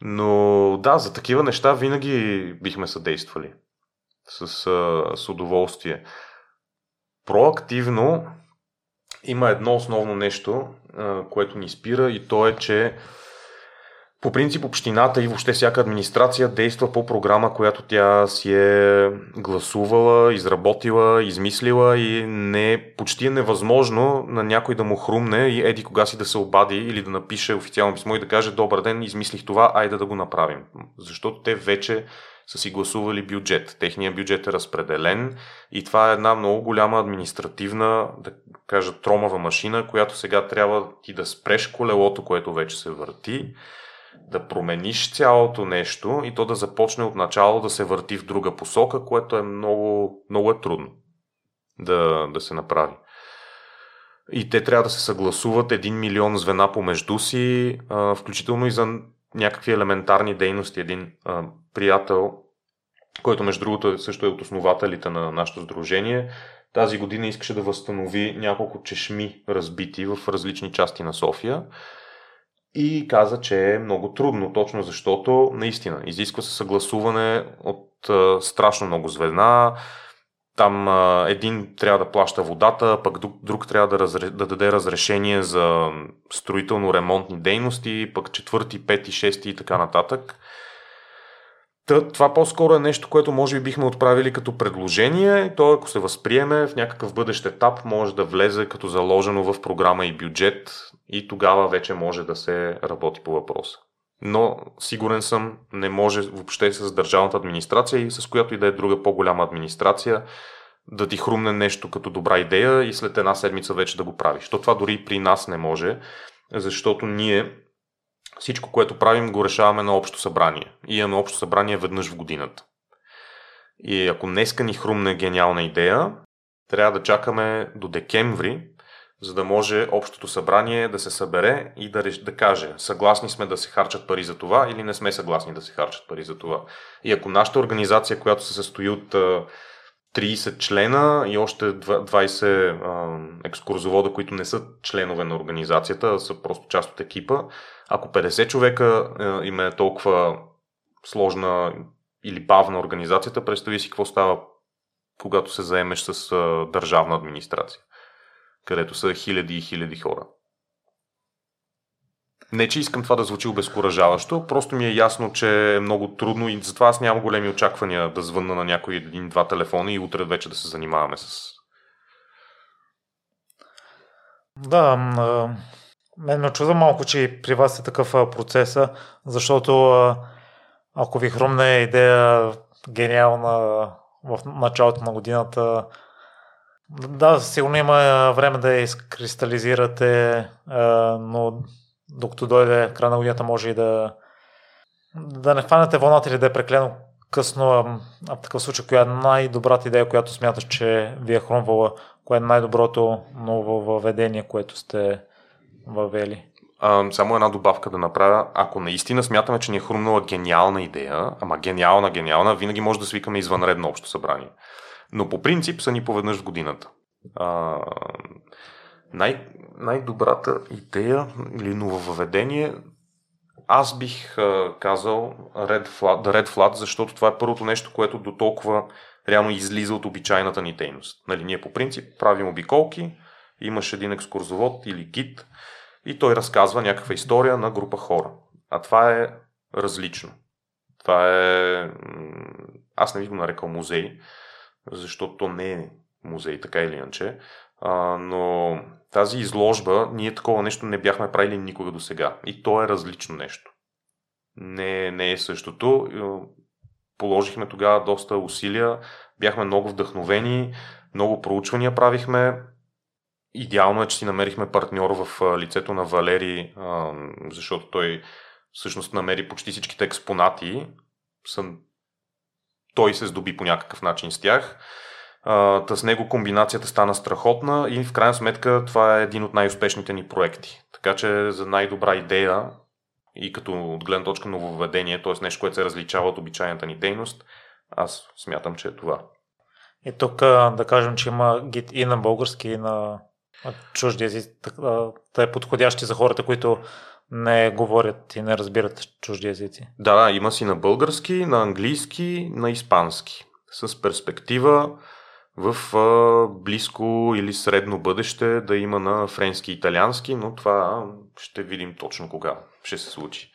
Но да, за такива неща винаги бихме съдействали. С, с удоволствие. Проактивно има едно основно нещо, което ни спира и то е, че по принцип общината и въобще всяка администрация действа по програма, която тя си е гласувала, изработила, измислила и не, е, почти е невъзможно на някой да му хрумне и еди кога си да се обади или да напише официално писмо и да каже добър ден, измислих това, айде да го направим. Защото те вече са си гласували бюджет. Техният бюджет е разпределен и това е една много голяма административна, да кажа, тромава машина, която сега трябва ти да спреш колелото, което вече се върти да промениш цялото нещо и то да започне от начало да се върти в друга посока, което е много, много е трудно да, да се направи. И те трябва да се съгласуват един милион звена помежду си, включително и за някакви елементарни дейности. Един приятел, който между другото също е от основателите на нашето сдружение, тази година искаше да възстанови няколко чешми разбити в различни части на София и каза, че е много трудно, точно защото наистина изисква се съгласуване от а, страшно много звена. Там а, един трябва да плаща водата, пък друг, друг трябва да, разре, да даде разрешение за строително-ремонтни дейности, пък четвърти, пети, шести и така нататък. Това по-скоро е нещо, което може би бихме отправили като предложение. То, ако се възприеме в някакъв бъдещ етап, може да влезе като заложено в програма и бюджет и тогава вече може да се работи по въпроса. Но сигурен съм, не може въобще с държавната администрация и с която и да е друга по-голяма администрация да ти хрумне нещо като добра идея и след една седмица вече да го правиш. То това дори при нас не може, защото ние всичко, което правим, го решаваме на общо събрание. И имаме общо събрание веднъж в годината. И ако днеска ни хрумне гениална идея, трябва да чакаме до декември, за да може общото събрание да се събере и да, да каже съгласни сме да се харчат пари за това или не сме съгласни да се харчат пари за това. И ако нашата организация, която се състои от 30 члена и още 20 екскурзовода, които не са членове на организацията, а са просто част от екипа, ако 50 човека им е толкова сложна или бавна организацията, представи си какво става, когато се заемеш с държавна администрация където са хиляди и хиляди хора. Не, че искам това да звучи обезкуражаващо, просто ми е ясно, че е много трудно и затова аз нямам големи очаквания да звънна на някой един-два телефона и утре вече да се занимаваме с... Да, мен ме чуда малко, че при вас е такъв процес, защото ако ви хрумне идея гениална в началото на годината, да, сигурно има време да я изкристализирате, но докато дойде края на годината може и да да не хванете вълната или да е преклено късно, а в такъв случай, коя е най-добрата идея, която смяташ, че ви е хрумвала? Кое е най-доброто ново въведение, което сте въвели? А, само една добавка да направя. Ако наистина смятаме, че ни е хрумнала гениална идея, ама гениална, гениална, винаги може да свикаме извънредно общо събрание. Но по принцип са ни поведнъж в годината. А, най- най-добрата идея или нововъведение аз бих а, казал Red Flat, Red Flat, защото това е първото нещо, което до толкова реално излиза от обичайната ни дейност. Нали, ние по принцип правим обиколки, имаш един екскурзовод или гид и той разказва някаква история на група хора. А това е различно. Това е... Аз не бих го нарекал музей, защото не е музей, така или иначе. А, но тази изложба, ние такова нещо не бяхме правили никога до сега. И то е различно нещо. Не, не е същото. Положихме тогава доста усилия, бяхме много вдъхновени, много проучвания правихме. Идеално е, че си намерихме партньор в лицето на Валери, защото той всъщност намери почти всичките експонати. Той се здоби по някакъв начин с тях. А, с него комбинацията стана страхотна и в крайна сметка това е един от най-успешните ни проекти. Така че за най-добра идея и като от гледна точка нововведение, т.е. нещо, което се различава от обичайната ни дейност, аз смятам, че е това. И тук да кажем, че има гид и на български, и на чужди езици, да е подходящи за хората, които не говорят и не разбират чужди езици. Да, да, има си на български, на английски, на испански. С перспектива в а, близко или средно бъдеще да има на френски и италиански, но това ще видим точно кога ще се случи.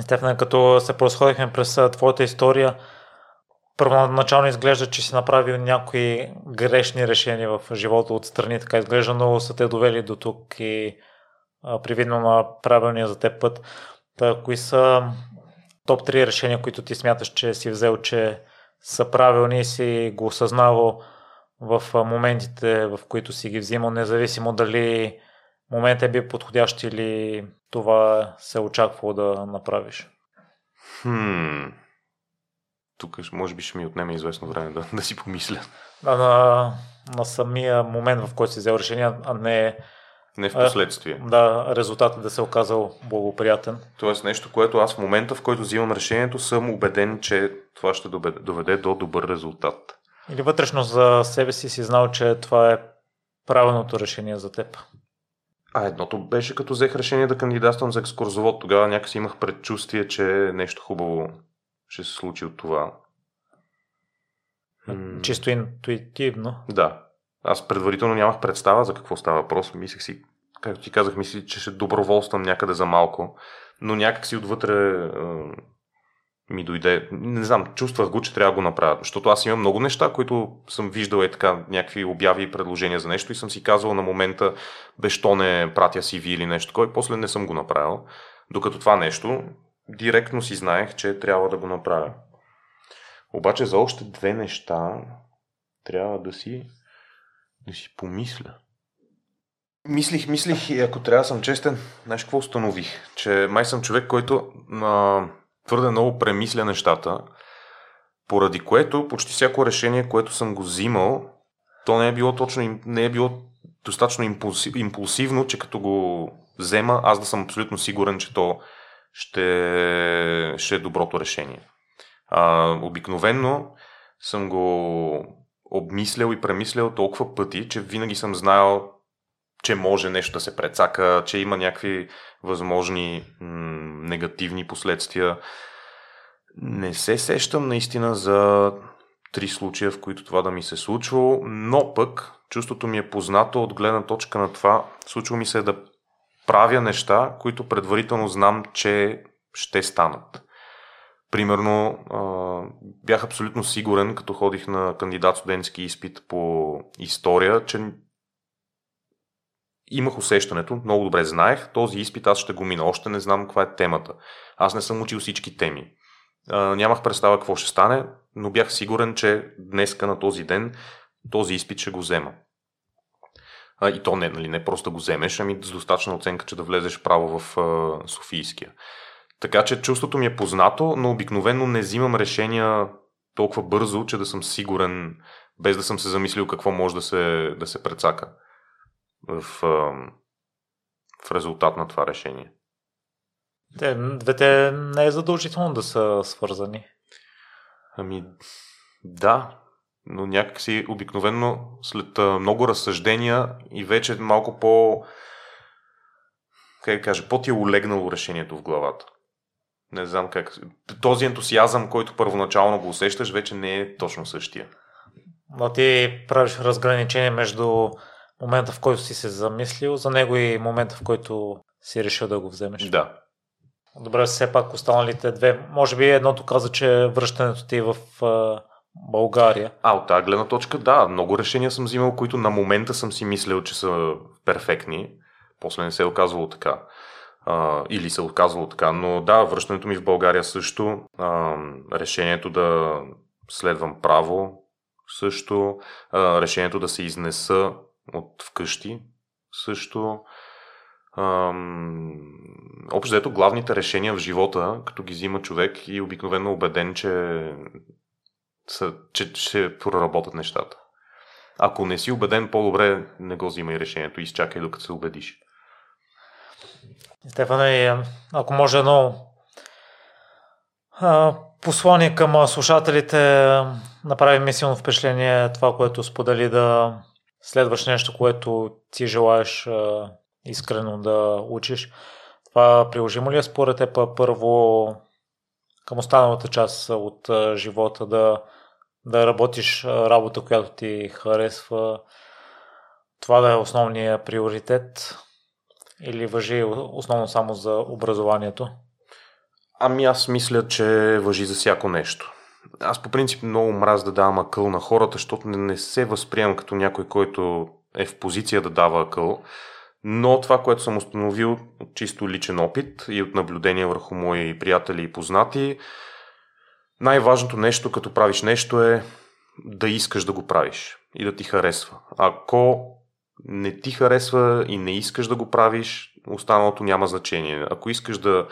Стефан, като се просходихме през твоята история, първоначално изглежда, че си направил някои грешни решения в живота от страни, така изглежда, но са те довели до тук и привидно на правилния за теб път. Та, кои са топ 3 решения, които ти смяташ, че си взел, че са правилни и си го осъзнавал в моментите, в които си ги взимал, независимо дали момент е бил подходящ или това се е очаквало да направиш? Хм. Тук може би ще ми отнеме известно време да, да си помисля. Да, на, на самия момент, в който си взел решение, а не не в последствие. А, да, резултатът да се е оказал благоприятен. Тоест нещо, което аз в момента, в който взимам решението, съм убеден, че това ще доведе, доведе до добър резултат. Или вътрешно за себе си си знал, че това е правилното решение за теб? А едното беше като взех решение да кандидатствам за екскурзовод. Тогава някакси имах предчувствие, че нещо хубаво ще се случи от това. Чисто интуитивно. Да. Аз предварително нямах представа за какво става въпрос. Мислех си, както ти казах, мислих, че ще доброволствам някъде за малко. Но някак си отвътре е, ми дойде. Не знам, чувствах го, че трябва да го направя. Защото аз имам много неща, които съм виждал е така, някакви обяви и предложения за нещо и съм си казвал на момента, бе, що не пратя ви или нещо такова, после не съм го направил. Докато това нещо, директно си знаех, че трябва да го направя. Обаче за още две неща трябва да си да си помисля. Мислих, мислих и ако трябва да съм честен, знаеш какво установих? Че май съм човек, който а, твърде много премисля нещата, поради което почти всяко решение, което съм го взимал, то не е било точно, не е било достатъчно импулсив, импулсивно, че като го взема, аз да съм абсолютно сигурен, че то ще, ще е доброто решение. А, обикновенно съм го обмислял и премислял толкова пъти, че винаги съм знаел, че може нещо да се прецака, че има някакви възможни м- негативни последствия. Не се сещам наистина за три случая, в които това да ми се е случвало, но пък чувството ми е познато от гледна точка на това. Случва ми се да правя неща, които предварително знам, че ще станат. Примерно, бях абсолютно сигурен, като ходих на кандидат студентски изпит по история, че имах усещането, много добре знаех, този изпит аз ще го мина, още не знам каква е темата. Аз не съм учил всички теми. нямах представа какво ще стане, но бях сигурен, че днеска на този ден този изпит ще го взема. И то не, нали, не просто да го вземеш, ами с достатъчна оценка, че да влезеш право в Софийския. Така че чувството ми е познато, но обикновено не взимам решения толкова бързо, че да съм сигурен, без да съм се замислил какво може да се, да се прецака в, в резултат на това решение. Те, двете не е задължително да са свързани. Ами, да, но някакси обикновено след много разсъждения и вече малко по как да кажа, по-ти е олегнало решението в главата не знам как. Този ентусиазъм, който първоначално го усещаш, вече не е точно същия. Но ти правиш разграничение между момента, в който си се замислил за него и момента, в който си решил да го вземеш. Да. Добре, все пак останалите две. Може би едното каза, че връщането ти е в България. А, от тази гледна точка, да. Много решения съм взимал, които на момента съм си мислил, че са перфектни. После не се е оказвало така а, или се отказвало така. Но да, връщането ми в България също, а, решението да следвам право също, а, решението да се изнеса от вкъщи също. общо ето главните решения в живота, като ги взима човек и обикновено убеден, че, са, че ще проработят нещата. Ако не си убеден, по-добре не го взимай решението изчакай докато се убедиш. Стефане, ако може едно послание към слушателите, направи ми силно впечатление това, което сподели да следваш нещо, което ти желаеш искрено да учиш. Това приложимо ли е според теб първо към останалата част от живота да, да работиш работа, която ти харесва? Това да е основният приоритет или въжи основно само за образованието? Ами аз мисля, че въжи за всяко нещо. Аз по принцип много мраз да давам акъл на хората, защото не, не се възприемам като някой, който е в позиция да дава акъл. Но това, което съм установил от чисто личен опит и от наблюдение върху мои приятели и познати, най-важното нещо, като правиш нещо е да искаш да го правиш и да ти харесва. Ако не ти харесва и не искаш да го правиш, останалото няма значение. Ако искаш да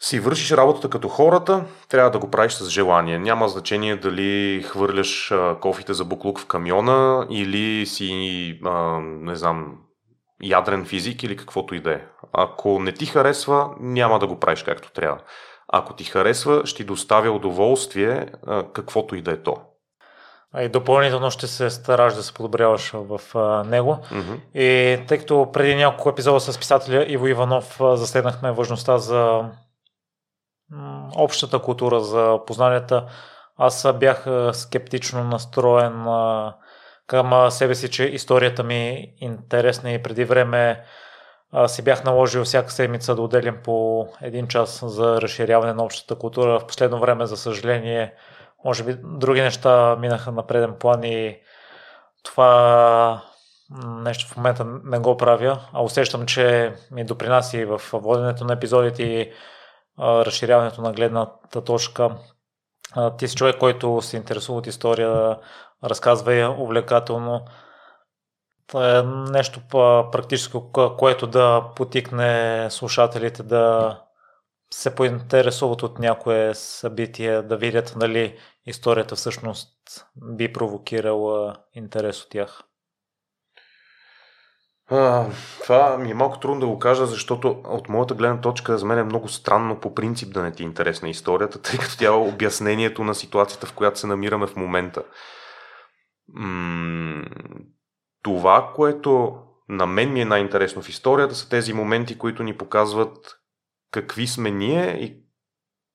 си вършиш работата като хората, трябва да го правиш с желание. Няма значение дали хвърляш кофите за буклук в камиона или си, а, не знам, ядрен физик или каквото и да е. Ако не ти харесва, няма да го правиш както трябва. Ако ти харесва, ще ти доставя удоволствие, каквото и да е то. И допълнително ще се стараш да се подобряваш в него. Mm-hmm. И тъй като преди няколко епизода с писателя Иво Иванов заседнахме важността за общата култура, за познанията, аз бях скептично настроен към себе си, че историята ми е интересна и преди време си бях наложил всяка седмица да отделям по един час за разширяване на общата култура. В последно време, за съжаление, може би други неща минаха на преден план и това нещо в момента не го правя, а усещам, че ми допринася и в воденето на епизодите и разширяването на гледната точка. Ти си човек, който се интересува от история, разказва я увлекателно. Е нещо практическо, което да потикне слушателите да се поинтересуват от някое събитие, да видят дали историята всъщност би провокирала интерес от тях. А, това ми е малко трудно да го кажа, защото от моята гледна точка за мен е много странно по принцип да не ти е интересна историята, тъй като тя е обяснението на ситуацията, в която се намираме в момента. Това, което на мен ми е най-интересно в историята, са тези моменти, които ни показват какви сме ние и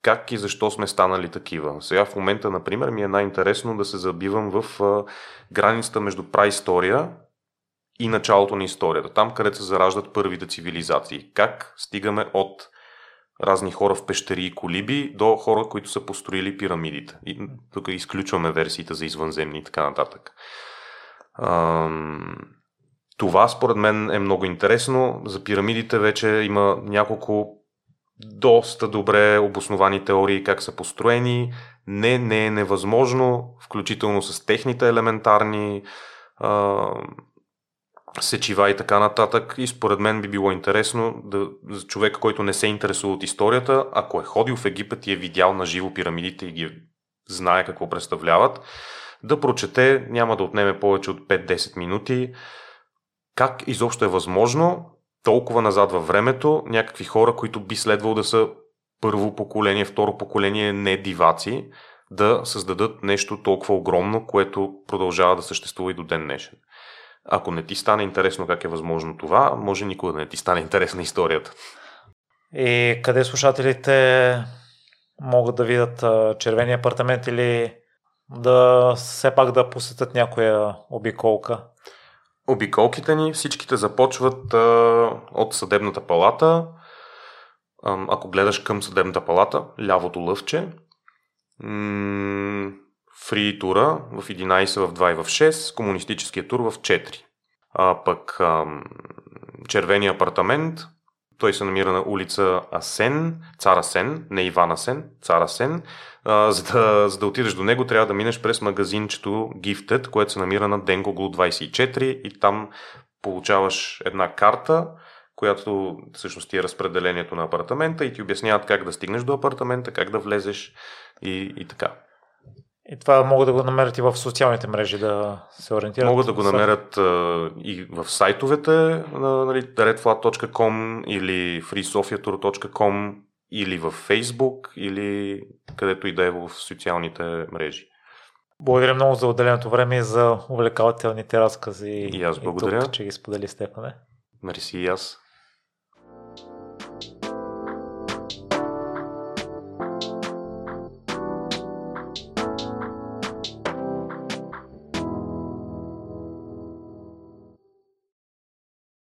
как и защо сме станали такива. Сега в момента, например, ми е най-интересно да се забивам в границата между праистория и началото на историята. Там, където се зараждат първите цивилизации. Как стигаме от разни хора в пещери и колиби до хора, които са построили пирамидите. И тук изключваме версиите за извънземни и така нататък. Това според мен е много интересно. За пирамидите вече има няколко доста добре обосновани теории как са построени. Не, не е невъзможно, включително с техните елементарни а, сечива и така нататък. И според мен би било интересно да, за човека, който не се интересува от историята, ако е ходил в Египет и е видял на живо пирамидите и ги знае какво представляват, да прочете, няма да отнеме повече от 5-10 минути, как изобщо е възможно толкова назад във времето някакви хора, които би следвало да са първо поколение, второ поколение не диваци, да създадат нещо толкова огромно, което продължава да съществува и до ден днешен. Ако не ти стане интересно как е възможно това, може никога да не ти стане интересна историята. И къде слушателите могат да видят червения апартамент или да все пак да посетят някоя обиколка? Обиколките ни всичките започват а, от съдебната палата. А, ако гледаш към съдебната палата, лявото лъвче, м- фри тура в 11, в 2 и в 6, комунистическия тур в 4. А пък а, червения апартамент, той се намира на улица Асен, Цар Асен, не Иван Асен, Цар Асен. А, за, да, за да отидеш до него, трябва да минеш през магазинчето Gifted, което се намира на Денгогл 24 и там получаваш една карта, която всъщност ти е разпределението на апартамента и ти обясняват как да стигнеш до апартамента, как да влезеш и, и така. И това могат да го намерят и в социалните мрежи да се ориентират. Могат да го намерят а, и в сайтовете на нали, redflat.com или freesofia.com или в Facebook или където и да е в социалните мрежи. Благодаря много за отделеното време и за увлекателните разкази. И аз благодаря. тук, че ги сподели Стефане. Мерси и аз.